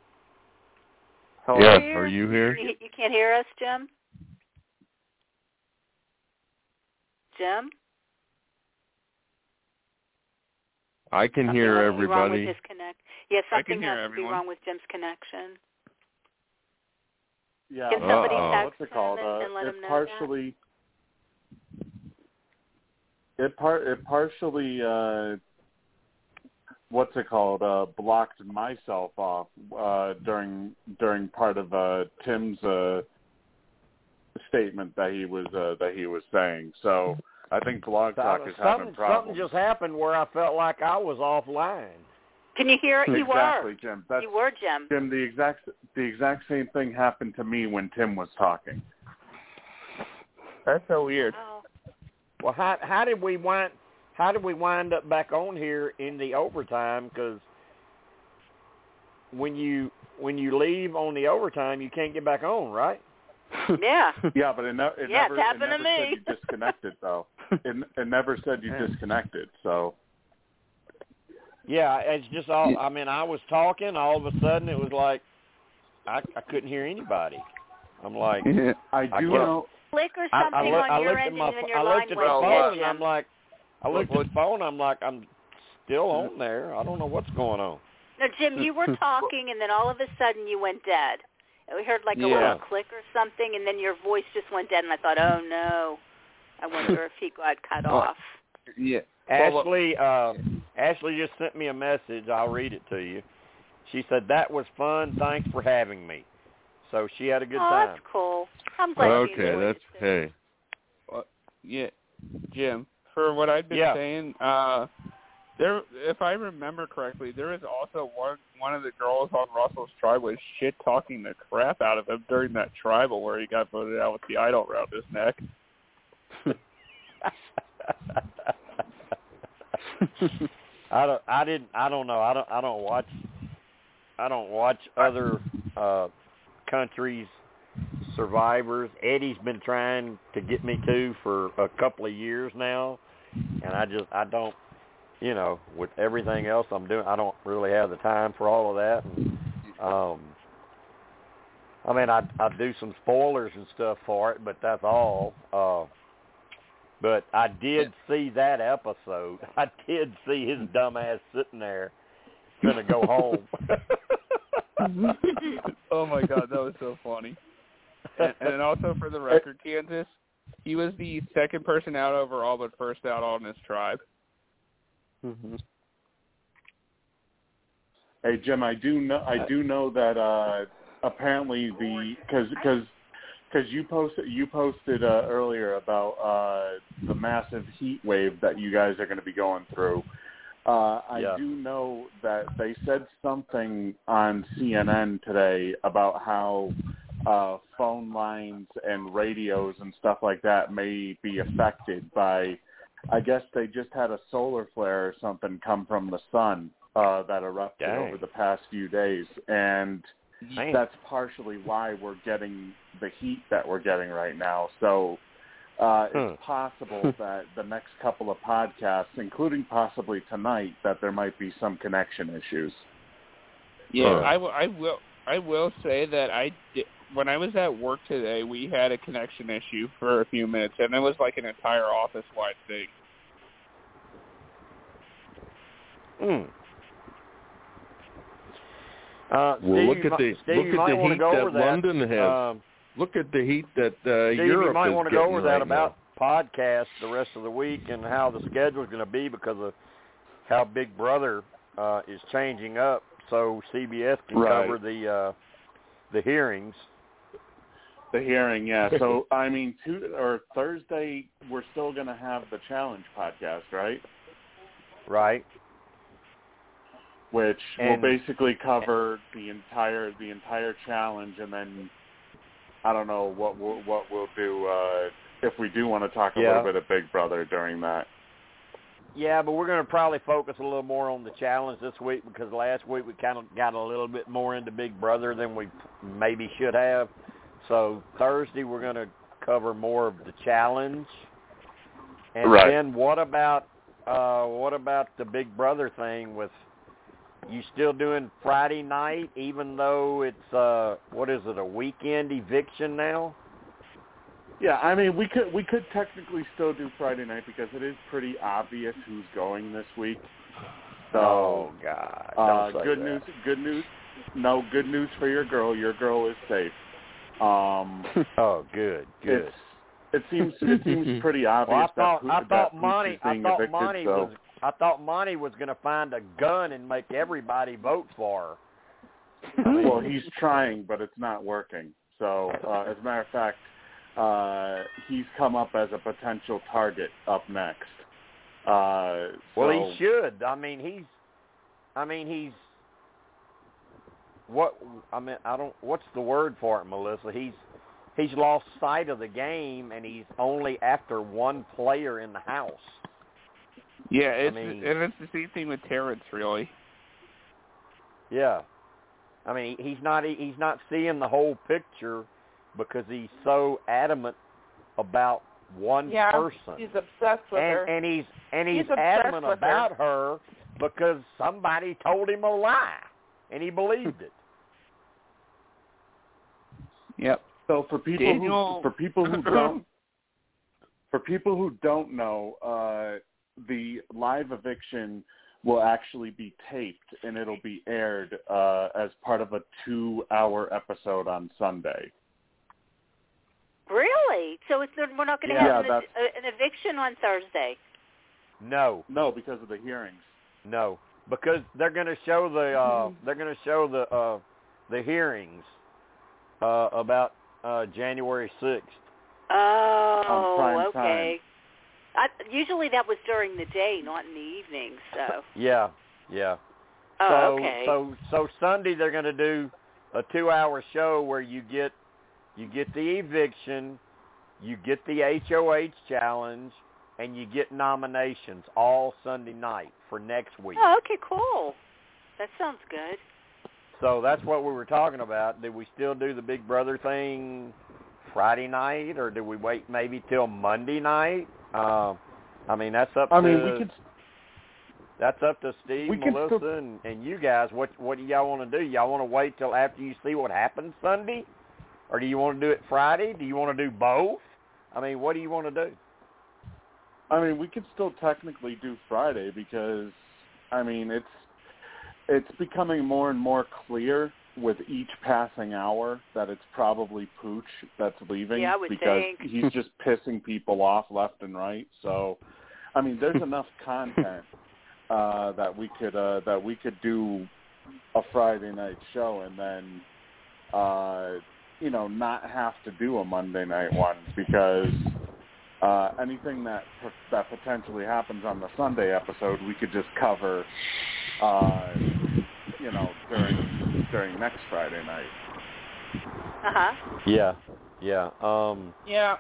Hello? Yes, Here? are you here? You, you can't hear us, Jim? Jim? I can Something hear must be wrong with everybody. his connect. Yeah, something can hear has to be wrong with Jim's connection. Yeah. Can somebody Uh-oh. text What's it called? him and, Uh, and let it him know partially. It par it partially uh, what's it called? Uh, blocked myself off uh, during during part of uh, Tim's uh, statement that he was uh, that he was saying. So I think Blog Talk is having something, problems. something just happened where I felt like I was offline. Can you hear it? You exactly, were. Jim. That's You were, Jim. Jim. The exact the exact same thing happened to me when Tim was talking. That's so weird. Oh. Well, how how did we wind how did we wind up back on here in the overtime? Because when you when you leave on the overtime, you can't get back on, right? Yeah. Yeah, but it, ne- it Yeah, never, it's happened it to never said me. you disconnected though. It, it never said you disconnected. So Yeah, it's just all. I mean, I was talking, all of a sudden it was like I I couldn't hear anybody. I'm like, I I do guess- know. Click or something I, look, on I your looked at end my and then pho- your I line looked at the phone and I'm like, I looked at the phone. I'm like, I'm still on there. I don't know what's going on. No, Jim, you were talking, and then all of a sudden you went dead. And we heard like a Yeah. little click or something, and then your voice just went dead, and I thought, oh no, I wonder if he got cut Well, off. Yeah. Ashley, uh, Ashley just sent me a message. I'll read it to you. She said that was fun. Thanks for having me. So she had a good oh, time. that's cool. I'm glad you Okay, that's it. too. hey. Yeah, Jim. For what I've been Yeah. saying, uh, There, if I remember correctly, there was also one one of the girls on Russell's tribe was shit talking the crap out of him during that tribal where he got voted out with the idol around his neck. I don't. I didn't. I don't know. I don't. I don't watch. I don't watch other uh countries survivors. Eddie's been trying to get me to for a couple of years now, and I just I don't. You know, with everything else I'm doing, I don't really have the time for all of that. And, um, I mean, I I do some spoilers and stuff for it, but that's all. Uh, but I did see that episode. I did see his dumb ass sitting there, gonna go home. oh my god, that was so funny. And, and also for the record, Kansas, he was the second person out overall, but first out on his tribe. Mm-hmm. Hey Jim, I do know I do know that uh apparently the because because because you posted you posted uh, earlier about uh the massive heat wave that you guys are going to be going through. Uh, I Yeah. do know that they said something on CNN today about how uh, phone lines and radios and stuff like that may be affected by. I guess they just had a solar flare or something come from the sun uh, that erupted Dang. over the past few days, and Man. that's partially why we're getting the heat that we're getting right now. So uh, it's possible that the next couple of podcasts, including possibly tonight, that there might be some connection issues. Yeah, Huh. I, w- I will. I will say that I did, when I was at work today, we had a connection issue for a few minutes, and it was like an entire office-wide thing. Mm. Uh, Well, look at the Steve, look at the heat that that. London has. Um, look at the heat that uh, Steve, Europe you might want to go getting over that right about podcasts the rest of the week and how the schedule is going to be because of how Big Brother uh, is changing up, so CBS can Right. cover the uh, the hearings. The hearing, yeah. So I mean, two or Thursday, we're still going to have the challenge podcast, right? Right. Which And- will basically cover the entire the entire challenge, and then I don't know what we'll, what we'll do uh, if we do want to talk a Yeah. little bit of Big Brother during that. Yeah, but we're going to probably focus a little more on the challenge this week because last week we kind of got a little bit more into Big Brother than we maybe should have. So Thursday we're going to cover more of the challenge. And Right. then what about uh what about the Big Brother thing with you still doing Friday night even though it's uh what is it a weekend eviction now? Yeah, I mean, we could we could technically still do Friday night because it is pretty obvious who's going this week. So, oh God! uh, Don't say good that. news. Good news. No, good news for your girl. Your girl is safe. Um, Oh, good, good. It seems it seems pretty obvious Well, I thought that, I that thought Pooch Monte I thought evicted. Monte so was I thought Monte was going to find a gun and make everybody vote for her. I mean, well, he's trying, but it's not working. So, uh, as a matter of fact, uh, he's come up as a potential target up next. Uh, well, he should. I mean, he's. I mean, he's. What I mean, I don't. What's the word for it, Melissa? He's he's lost sight of the game, and he's only after one player in the house. Yeah, it's mean- and it's the same thing with Terrence, really. Yeah, I mean, he's not he's not seeing the whole picture because he's so adamant about one Yeah, person. he's obsessed with her. and and he's and he's, He's adamant with her. about her. because somebody told him a lie and he believed it. Yep. So for people Daniel- who for people who don't for people who don't know, uh, the live eviction will actually be taped and it'll be aired uh, as part of a two-hour episode on Sunday. Really? So it's we're not going to Yeah, have an, uh, an eviction on Thursday. No, No, because of the hearings. no, because they're going to show the uh, they're going to show the uh, the hearings uh, about uh, January sixth. Oh, okay. I, usually that was during the day, not in the evening. So. Yeah, yeah. Oh, so, okay. So so Sunday they're going to do a two-hour show where you get you get the eviction, you get the HOH challenge, and you get nominations all Sunday night for next week. Oh, okay, cool. That sounds good. So that's what we were talking about. Did we still do the Big Brother thing Friday night, or did we wait maybe till Monday night? Um, I mean, that's up I to mean, we could that's up to Steve, We Melissa, still- and, and you guys. What what do y'all want to do? Y'all want to wait till after you see what happens Sunday, or do you want to do it Friday? Do you want to do both? I mean, what do you want to do? I mean, we could still technically do Friday because, I mean, it's it's becoming more and more clear with each passing hour that it's probably Pooch that's leaving Yeah, because think. he's just pissing people off left and right. So, I mean, there's enough content uh, that we could uh, that we could do a Friday night show and then, uh, you know, not have to do a Monday night one because uh, anything that that potentially happens on the Sunday episode, we could just cover, uh, you know, during during next Friday night. Uh huh. Yeah, yeah. Um, Yeah.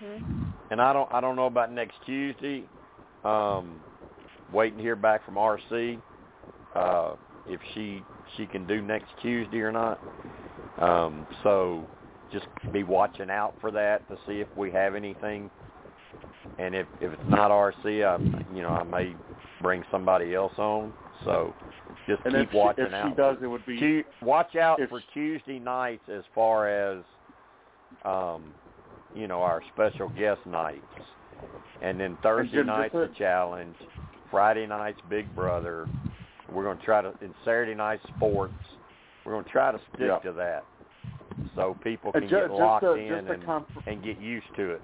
hmm and I don't I don't know about next Tuesday. Um, waiting to hear back from RC uh, if she she can do next Tuesday or not. Um, so just be watching out for that to see if we have anything. And if if it's not RC, I you know I may bring somebody else on. So just And keep if she, if out. she does, it would be watch out if for Tuesday nights as far as um you know our special guest nights and then thursday Jim, nights the challenge friday nights big brother we're going to try to and saturday night sports we're going to try to stick Yeah. to that so people can ju- get just locked a- in just and, conf- and get used to it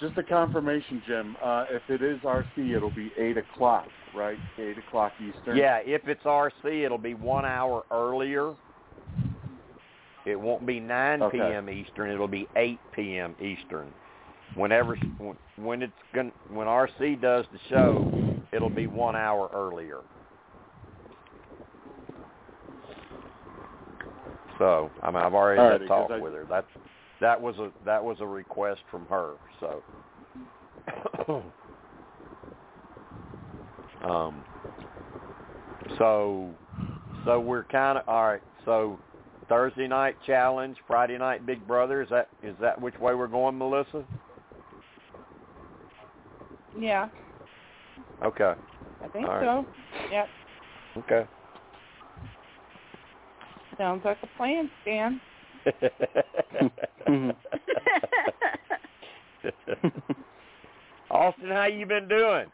just a confirmation, Jim. Uh, if it is RC, it'll be eight o'clock, right? Eight o'clock Eastern. Yeah, if it's RC, it'll be one hour earlier. It won't be 9 Okay. p.m. Eastern. It'll be 8 p.m. Eastern. Whenever when- when it's going when RC does the show, it'll be one hour earlier. So I mean, I've already Alrighty, had 'cause talk I- with her. That that was a that was a request from her. So. um. So, so we're kind of all right. So, Thursday night challenge, Friday night Big Brother. Is that is that which way we're going, Melissa? Yeah, Okay. I think right. so. Yep. Okay. Sounds like a plan, Stan. Austin, how you been doing?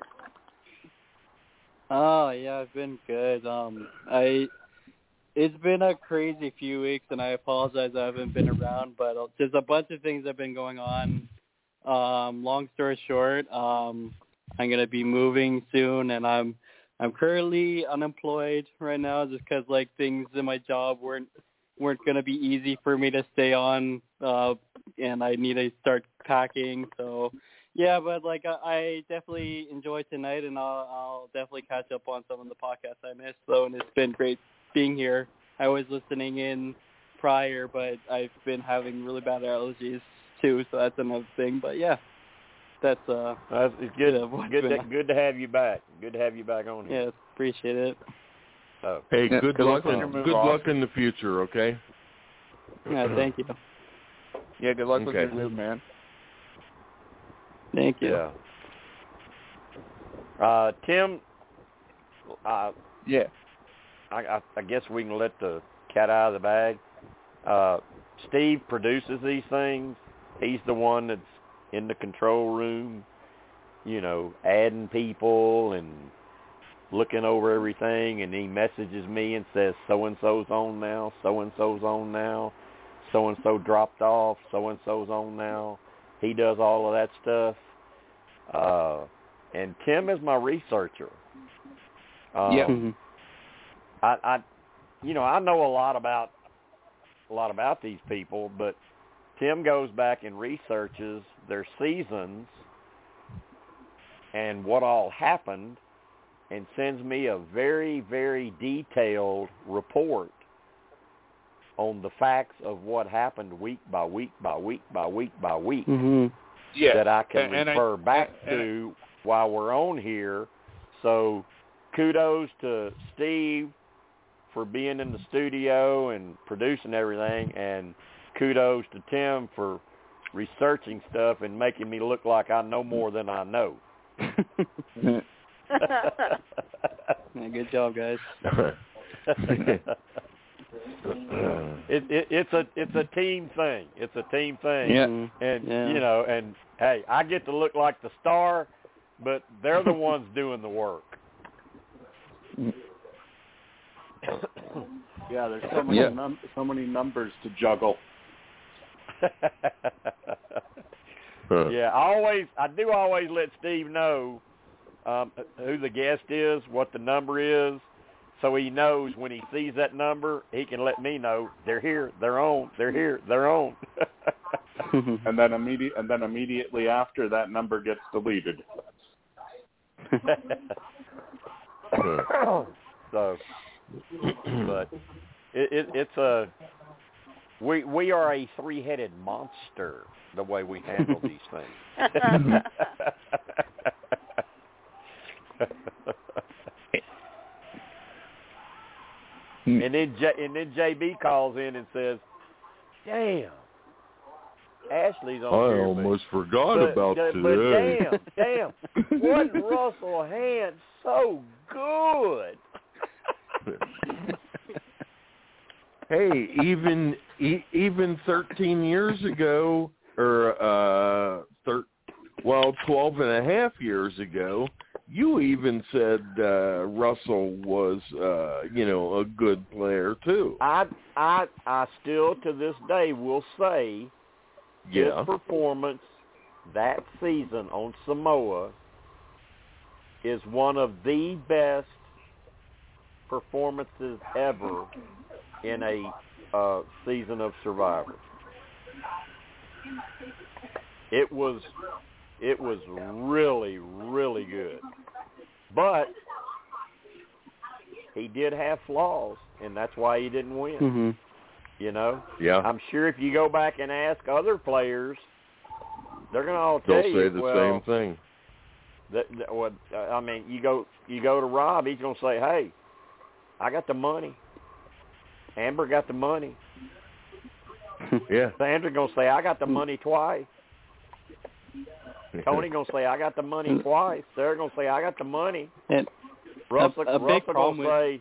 Oh yeah, I've been good. Um, I it's been a crazy few weeks, and I apologize I haven't been around, but uh, there's a bunch of things that have been going on. Um, long story short, um, I'm gonna be moving soon, and I'm I'm currently unemployed right now, just because like things in my job weren't weren't gonna be easy for me to stay on, uh, and I need to start packing. So yeah, but like I, I definitely enjoyed tonight, and I'll, I'll definitely catch up on some of the podcasts I missed. though, and it's been great being here. I was listening in prior, but I've been having really bad allergies too, so that's another thing. But yeah, that's uh, That's it's good. Good. To, good to have you back. Good to have you back on here. yeah, appreciate it. So, Hey, Yeah, good good luck luck in good Austin. luck in the future, okay? Yeah, thank you, Yeah. Good luck with your move, man. thank you. yeah. Uh, Tim, uh, Yeah. I, I, I guess we can let the cat out of the bag. Uh, Steve produces these things. He's the one that's in the control room, you know, adding people and looking over everything. And he messages me and says, so and so's on now, so and so's on now, so and so dropped off, so and so's on now. He does all of that stuff. Uh, and Tim is my researcher. Um, Yeah. Mhm. I, I, you know, I know a lot about a lot about these people, but Tim goes back and researches their seasons and what all happened and sends me a very, very detailed report on the facts of what happened week by week by week by week by week Mm-hmm. Yeah. that I can And- and I- refer back and- to while we're on here. So kudos to Steve for being in the studio and producing everything and kudos to Tim for researching stuff and making me look like I know more than I know. Yeah, good job, guys. it, it it's a it's a team thing. It's a team thing. Yeah. Mm-hmm. And Yeah. you know, and hey, I get to look like the star, but they're the ones doing the work. Yeah, there's so many Yeah. num- so many numbers to juggle. yeah, I always I do always let Steve know um, who the guest is, what the number is, so he knows when he sees that number, he can let me know they're here, they're on, they're here, they're on. and then immediate and then immediately after that number gets deleted. so, but it, it, it's a we we are a three-headed monster the way we handle these things. and then J, and then JB calls in and says, "Damn, Ashley's on I here." but- almost forgot but, about but today. damn, damn, wasn't Russell Hantz so good? hey, even e- even 13 years ago, or uh, thir- well, 12 and a half years ago, you even said uh, Russell was, uh, you know, a good player too. I I I still to this day will say Yeah. his performance that season on Samoa is one of the best performances ever in a uh, season of Survivor. It was it was really really good, but he did have flaws, and that's why he didn't win. Mhm. You know, Yeah. I'm sure if you go back and ask other players, they're going to all tell They'll you, say the well, same thing. That, that what I mean, you go you go to Rob, he's going to say, "Hey, I got the money. Amber got the money. Yeah. Sandra going to say, "I got the money twice." Tony going to say, "I got the money twice." Sarah going to say, "I got the money." And Russell, a big Russell problem going to say,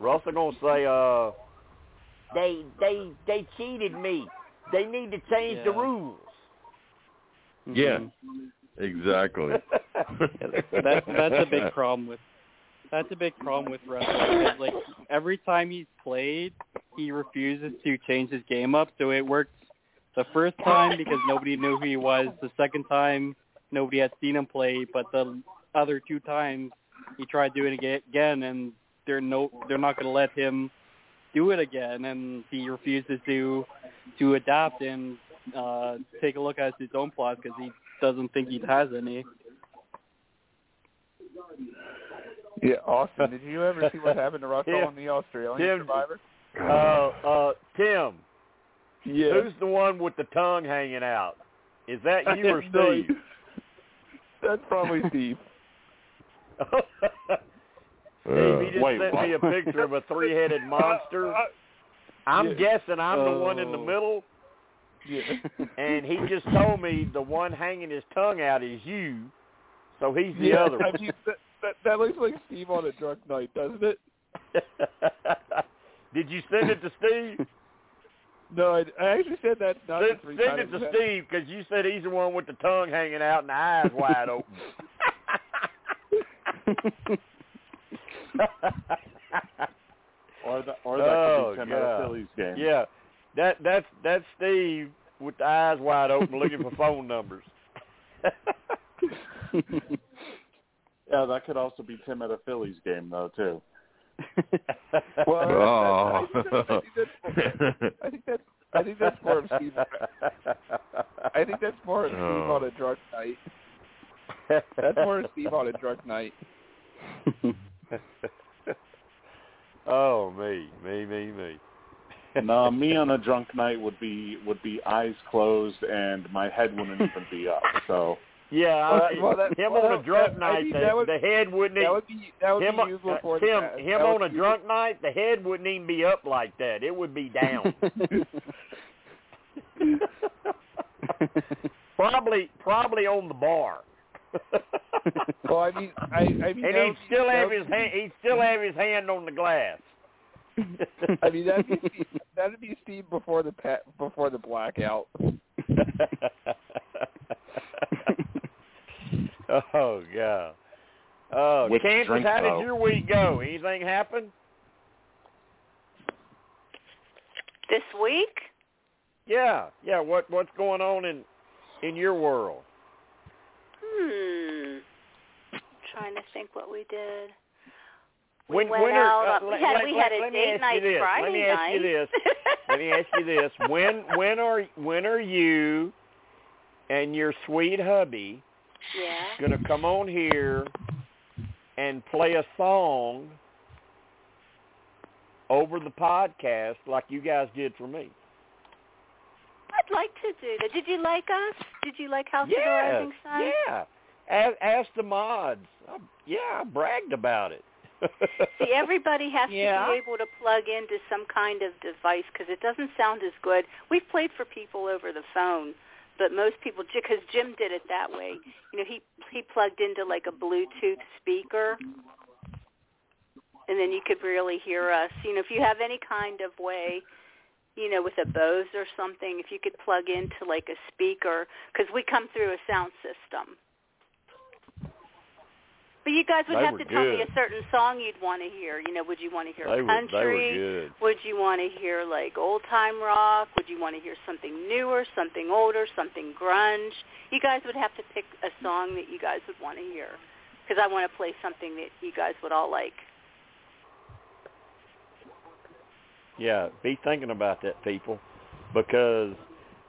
Russell going to say, uh, they they they cheated me. They need to change the rules. Yeah. Mhm. Exactly. that's that's a big problem with that's a big problem with Russell. Because, like every time he's played, he refuses to change his game up. So it worked the first time because nobody knew who he was. The second time, nobody had seen him play. But the other two times, he tried doing it again, and they're no they're not going to let him do it again. And he refuses to to adapt and uh take a look at his own flaws because he doesn't think he has any. Yeah, Austin. Did you ever see what happened to Russell Yeah. on the Australian Tim- Survivor? Uh, uh, Tim, Yeah. who's the one with the tongue hanging out? Is that you or Steve? That's probably Steve. Steve, he just Wait, sent me a picture of a three-headed monster. I'm yeah. guessing I'm the one in the Oh. middle, yeah. and he just told me the one hanging his tongue out is you, so he's the yeah, other I one. mean, that, that, that looks like Steve on a drunk night, doesn't it? Did you send it to Steve? No, I, I actually said that not Send, three send it times. to Steve because you said he's the one with the tongue hanging out and the eyes wide open. Or the, or that Oh, could be Tim at a Phillies game. yeah, that that's that's Steve with the eyes wide open looking for phone numbers. Yeah, that could also be Tim at a Phillies game though too. Well, oh. I think that's I think that's more of Steve. I think that's more of Steve Oh. on a drunk night. That's more of Steve on a drunk night. oh me, me, me, me. no, me on a drunk night would be would be eyes closed and my head wouldn't even be up. So Yeah, Well, that- him well, on a drunk that- night, the, would- the head wouldn't That even would be that would him, be useful uh, for Tim, him that on a drunk night, the head wouldn't even be up like that. It would be down. probably, probably on the bar. Well, I mean, I, I mean, and he'd would be- still have his be- hand. He'd still have his hand on the glass. I mean, that'd be Steve, that'd be Steve before the pet before the blackout. oh yeah. Oh, With Kansas, drink, how though. did your week go? Anything happen? This week? Yeah, yeah. What what's going on in in your world? Hmm. trying to think what we did. We When, went when are, out. uh, uh, we let- had let- we let- a let me date ask night you this. Friday Let me ask night. you this. Let me ask you this: When when are when are you and your sweet hubby yeah. gonna come on here and play a song over the podcast like you guys did for me? I'd like to do that. Did you like us? Did you like House of the Yeah, Rising Sun? yeah. Ask, ask the mods. I, yeah, I bragged about it. See, everybody has Yeah. to be able to plug into some kind of device because it doesn't sound as good. We've played for people over the phone, but most people, because Jim did it that way. You know, he he plugged into like a Bluetooth speaker, and then you could really hear us. You know, if you have any kind of way, you know, with a Bose or something, if you could plug into like a speaker, because we come through a sound system. But you guys would They have to tell me a certain song you'd want to hear. You know, would you want to hear they country? were. Would you want to hear like old time rock? Would you want to hear something newer, something older, something grunge? You guys would have to pick a song that you guys would want to hear because I want to play something that you guys would all like. Yeah, be thinking about that, people, because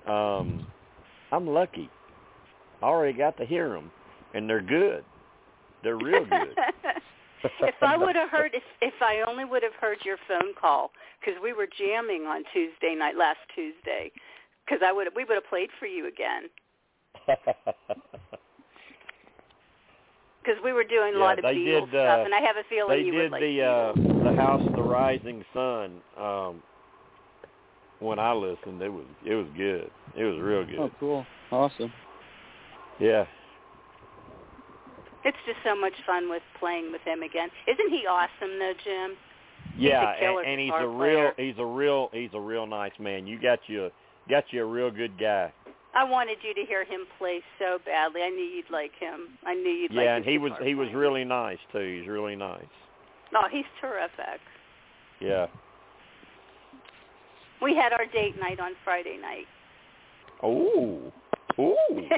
um, I'm lucky. I already got to hear them, and they're good. They're real good. if I would have heard, if if I only would have heard your phone call, because we were jamming on Tuesday night, last Tuesday, because I would we would have played for you again, because we were doing a lot of Beatles did, uh, stuff, and I have a feeling they you did would like the uh, the House of the Rising Sun. Um, when I listened, it was it was good. It was real good. Oh, cool. Awesome. Yeah, It's just so much fun with playing with him again. Isn't he awesome though, Jim? yeah, a and, and he's a real player. he's a real he's a real nice man. You got you got you a real good guy. I wanted you to hear him play so badly. I knew you'd like him. I knew you'd like yeah, and he was he was really nice too. He's really nice. Oh, he's terrific. Yeah. We had our date night on Friday night. Ooh. Ooh.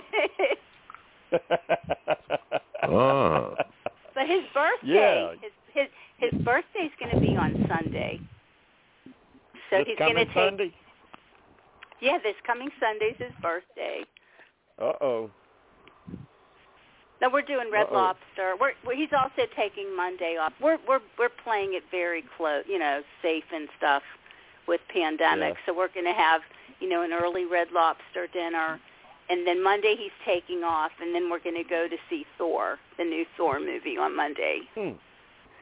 Ah. but his birthday, Yeah. his his his birthday's going to be on Sunday. So this he's going to take Sunday. Yeah, this coming Sunday's his birthday. Uh oh. No, we're doing Red Uh-oh. Lobster. We're, we're he's also taking Monday off. We're we're we're playing it very close, you know, safe and stuff with pandemic. Yeah. So we're going to have, you know, an early Red Lobster dinner and then Monday he's taking off and then we're going to go to see Thor, the new Thor movie on Monday. Hmm.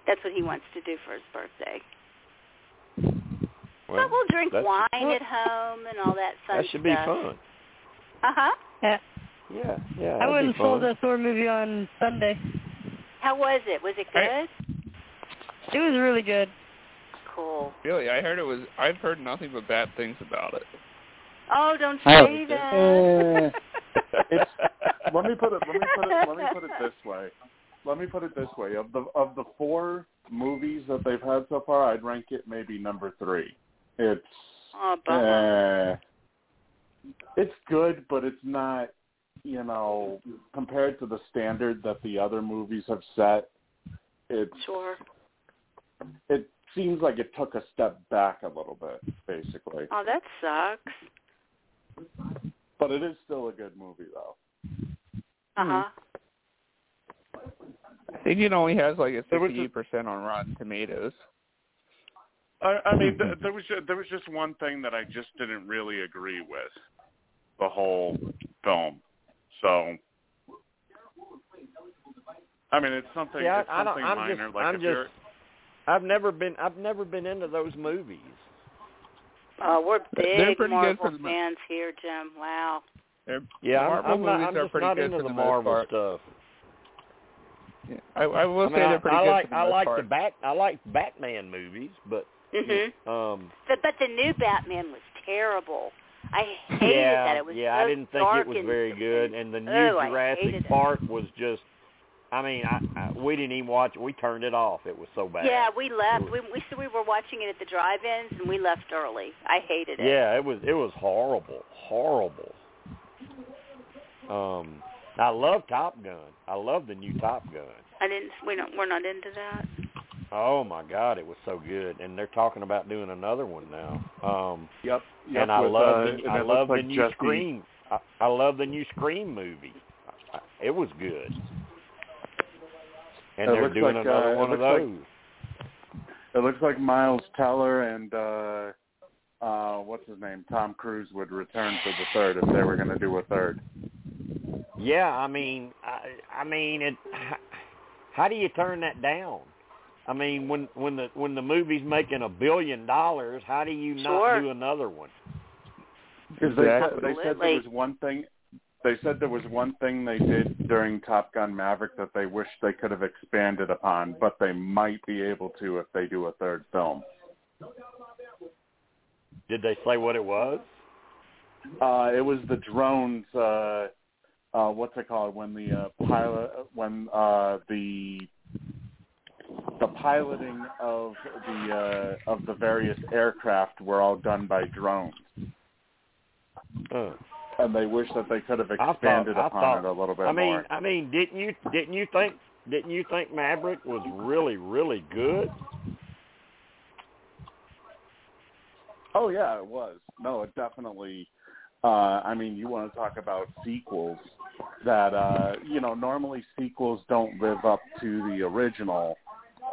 That's what he wants to do for his birthday. Well, but we'll drink wine well, at home and all that fun That should be fun. Uh-huh. Yeah. Yeah, yeah. I went and saw the Thor movie on Sunday. How was it? Was it I- good? It was really good. Cool. Really, I heard it was. I've heard nothing but bad things about it. Oh, don't say liked it. that. It's- let me put it let me put it let me put it this way. Let me put it this way. Of the of the four movies that they've had so far, I'd rank it maybe number three. It's oh, bummer. uh, it's good, but it's not you know, compared to the standard that the other movies have set, it's Sure. it seems like it took a step back a little bit, basically. Oh, that sucks. But it is still a good movie though. Uh huh. I think it only has like a There sixty-eight percent on Rotten Tomatoes. I, I mean, th- there was ju- there was just one thing that I just didn't really agree with the whole film. So, I mean, it's something. Yeah, it's I don't- something I'm minor. just- like I'm if just- you're, I've never been I've never been into those movies. Oh, we're big pretty good Marvel for fans here, Jim. Wow. They're, Yeah, the I'm, Marvel I'm not, movies I'm are pretty not good into for the the most Marvel part. stuff. Yeah, I, I will I mean, say I, they're pretty I good like for the I most like part. the back I like Batman movies, but Mhm. um But but the new Batman was terrible. I hated yeah, that. It was yeah, so I didn't think dark it was and, very good, and the new Oh, I Jurassic hated it. Park was just. I mean, I, I we didn't even watch it. We turned it off. It was so bad. Yeah, we left. We we so we were watching it at the drive-ins, and we left early. I hated it. Yeah, it was it was horrible, horrible. Um, I love Top Gun. I love the new Top Gun. I didn't. We don't. We're not into that. Oh my God, it was so good, and they're talking about doing another one now. Um, yep, yep. and I with, love uh, the, and I love the like new Jesse- Scream. I, I love the new Scream movie. I- I- It was good. And It they're looks doing like, another uh, it one of looks those. like- It looks like Miles Teller and uh uh what's his name, Tom Cruise would return for the third if they were going to do a third. Yeah, I mean, I, I mean, it. How do you turn that down? I mean, when when the when the movie's making a billion dollars, how do you not Sure. do another one? Because they said, Exactly. they said there was one thing. They said there was one thing they did during Top Gun Maverick that they wish they could have expanded upon, but they might be able to if they do a third film. Did they say what it was? Uh, it was the drones. Uh, uh, what's it called when the uh, pilot when uh, the the piloting of the uh, of the various aircraft were all done by drones, Uh, and they wish that they could have I thought- expanded upon thought- it a little bit I mean, more. I mean, didn't you didn't you think didn't you think Maverick was really really good? Oh yeah, it was. No, it definitely. Uh, I mean, you want to talk about sequels that uh, you know normally sequels don't live up to the original.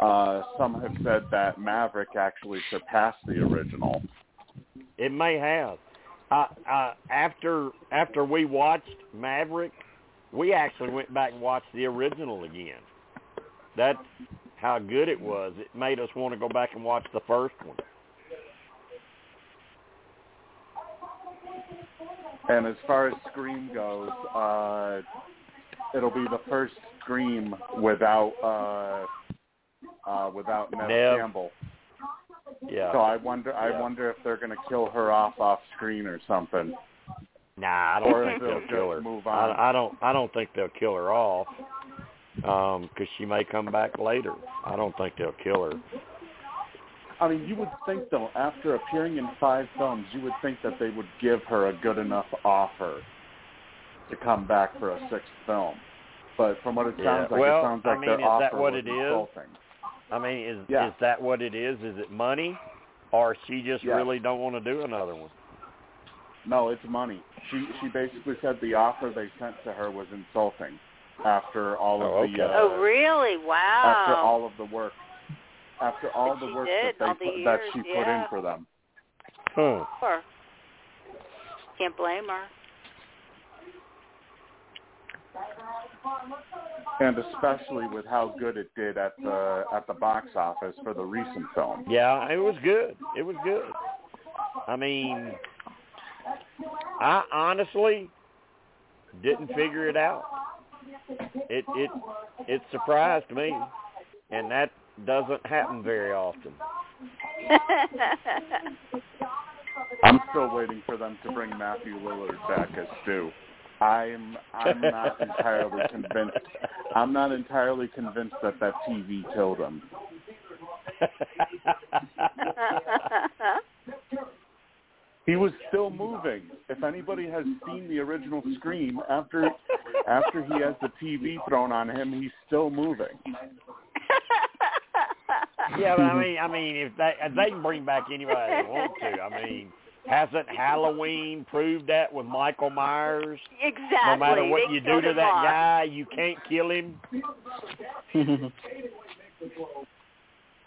Uh, some have said that Maverick actually surpassed the original. It may have. Uh, uh, after after we watched Maverick, we actually went back and watched the original again. That's how good it was. It made us want to go back and watch the first one. And as far as Scream goes, uh, it'll be the first Scream without uh, uh, without Neve Nev. Campbell. Yeah. So I wonder, I Yeah. wonder if they're going to kill her off off screen or something. Nah, I don't Or think they'll they'll kill her. move on. I, I don't. I don't think they'll kill her off. Um, because she may come back later. I don't think they'll kill her. I mean, you would think though, after appearing in five films, you would think that they would give her a good enough offer to come back for a sixth film. But from what it Yeah. sounds like, Well, it sounds I like mean, their is that offer what was it is? insulting. I mean, is Yeah. is that what it is? Is it money, or she just Yes. really don't want to do another one? No, it's money. She she basically said the offer they sent to her was insulting after all of Oh, the uh, oh, really? Wow. after all of the work after all That the work did, that they all the put, that years, she put in for them. Huh. Sure. Can't blame her. And especially with how good it did at the at the box office for the recent film. Yeah, it was good. It was good. I mean, I honestly didn't figure it out. It it it surprised me, and that doesn't happen very often. I'm still waiting for them to bring Matthew Lillard back as Stu. I'm I'm not entirely convinced. I'm not entirely convinced that that TV killed him. He was still moving. If anybody has seen the original Scream, after after he has the TV thrown on him, he's still moving. yeah, but I mean, I mean, if they if they can bring back anybody they want to, I mean, hasn't Halloween proved that with Michael Myers? exactly. No matter what They you do to that off. guy, you can't kill him.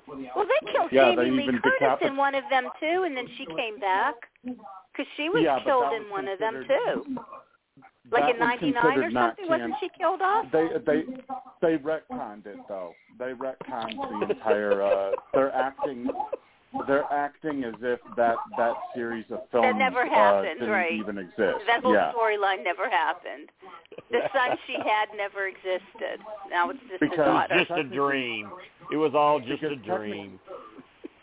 Well, they killed Yeah, Jamie Lee Curtis decapit- in one of them too, and then she came back because she was Yeah, killed that in one of them too. Like in '99 or something, wasn't canon. she killed off? They they they retconned it though. They retconned the entire. Uh, they're acting. They're acting as if that that series of films never uh, happened, didn't right. even exist. That whole yeah. storyline never happened. The son she had never existed. Now it's just Because- a daughter. Just a dream. It was all just a dream.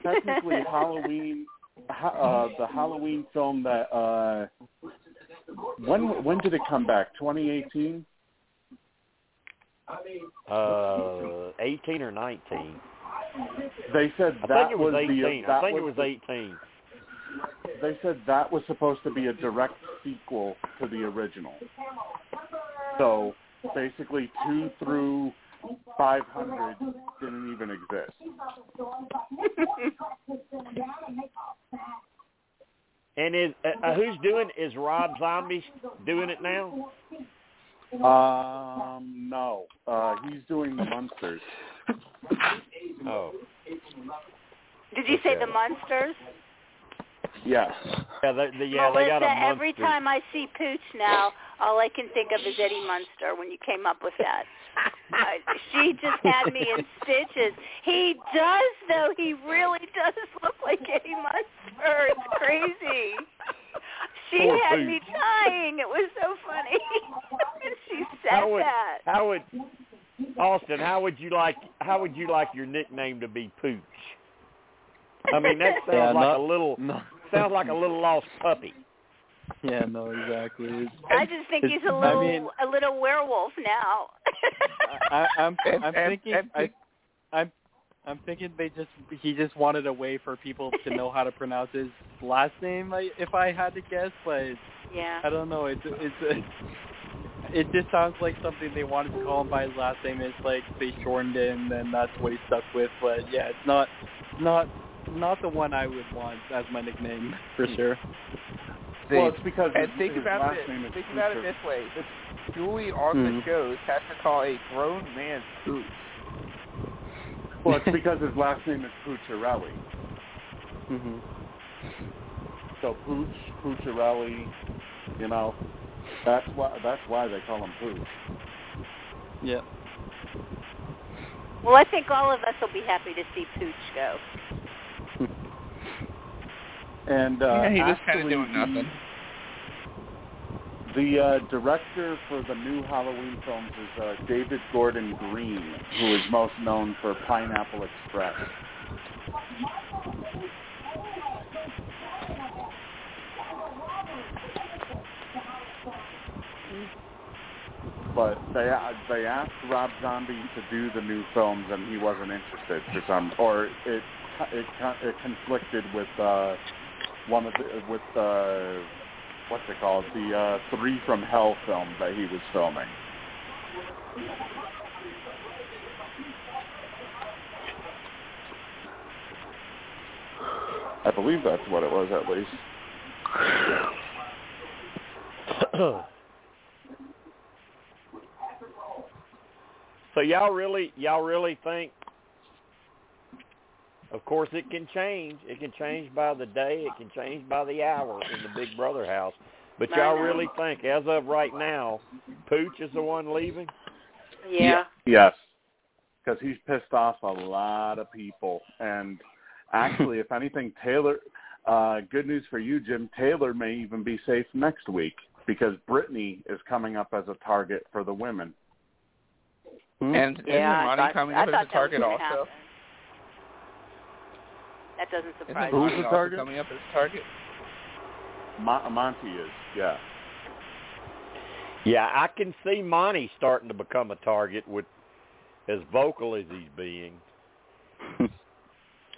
Technically, Halloween. Uh, the Halloween film that. Uh, when when did it come back? 2018. Uh, 18 or 19. They said I that it was the 18. that I think it was the- 18. They said that was supposed to be a direct sequel to the original. So basically, two through five hundred didn't even exist. And is uh, uh, who's doing? Is Rob Zombie doing it now? Um, no, uh, he's doing the monsters. Oh, Did you say Okay. the monsters? Yes. yeah, they, they, yeah, Melissa, they got a monster. every time I see Pooch now, all I can think of is Eddie Munster when you came up with that. uh, she just had me in stitches. He does, though. He really does look like Eddie Munster. It's crazy. She Poor had Pooch. me dying. It was so funny. she said How would that. how would Austin? How would you like how would you like your nickname to be Pooch? I mean that sounds Yeah, like not- a little no. sounds like a little lost puppy. Yeah, no, exactly. It's- I just think he's a little mean- a little werewolf now. I, I'm I'm thinking I I'm I'm thinking they just he just wanted a way for people to know how to pronounce his last name. I, if I had to guess, but yeah. I don't know. It's It's it's it just sounds like something they wanted to call him by his last name. It's like they shortened it, and then that's what he stuck with. But yeah, it's not not not the one I would want as my nickname for sure. Well, it's because and his, think his about last it. name is Think about it this way: Julie on Mhm. the shows has to call a grown man Pooch. Well, it's because his last name is Pucciarelli. hmm So Pooch, Pucciarelli, you know, that's why that's why they call him Pooch. Yeah. Well, I think all of us will be happy to see Pooch go. And uh, yeah, he was kind actually, of doing the- nothing. The uh, director for the new Halloween films is uh, David Gordon Green, who is most known for Pineapple Express. But they uh, they asked Rob Zombie to do the new films, and he wasn't interested for some, or it it, it conflicted with uh, one of the with uh, what's it called? The uh, Three from Hell film that he was filming. I believe that's what it was, at least. so y'all really y'all really think of course it can change. It can change by the day, it can change by the hour in the Big Brother house. But y'all really think as of right now, Pooch is the one leaving? Yeah. Yes, because he's pissed off a lot of people, and actually, if anything, Taylor. Uh, good news for you, Jim. Taylor may even be safe next week because Brittany is coming up as a target for the women. And isn't Yeah, thought, coming I up as a target was also? happen. That doesn't Isn't surprise Who's me. the also target? coming up as a target? Mo- Monte is, yeah. Yeah, I can see Monte starting to become a target with as vocal as he's being.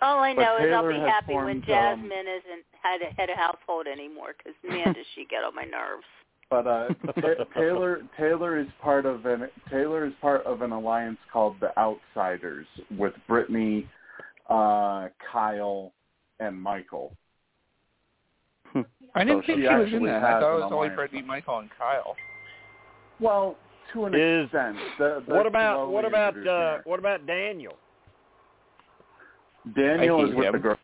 All I know is I'll be has happy when formed, um, Jasmine isn't head head of household anymore. Because man, does she get on my nerves. But uh, Taylor Taylor is part of an Taylor is part of an alliance called the Outsiders with Brittany, uh, Kyle, and Michael. I didn't So think she she was in that. I thought it was only. Brittany, Michael, and Kyle. Well, to an Is- extent. The, the What about what about uh, what about Daniel? Daniel is with him. the girl.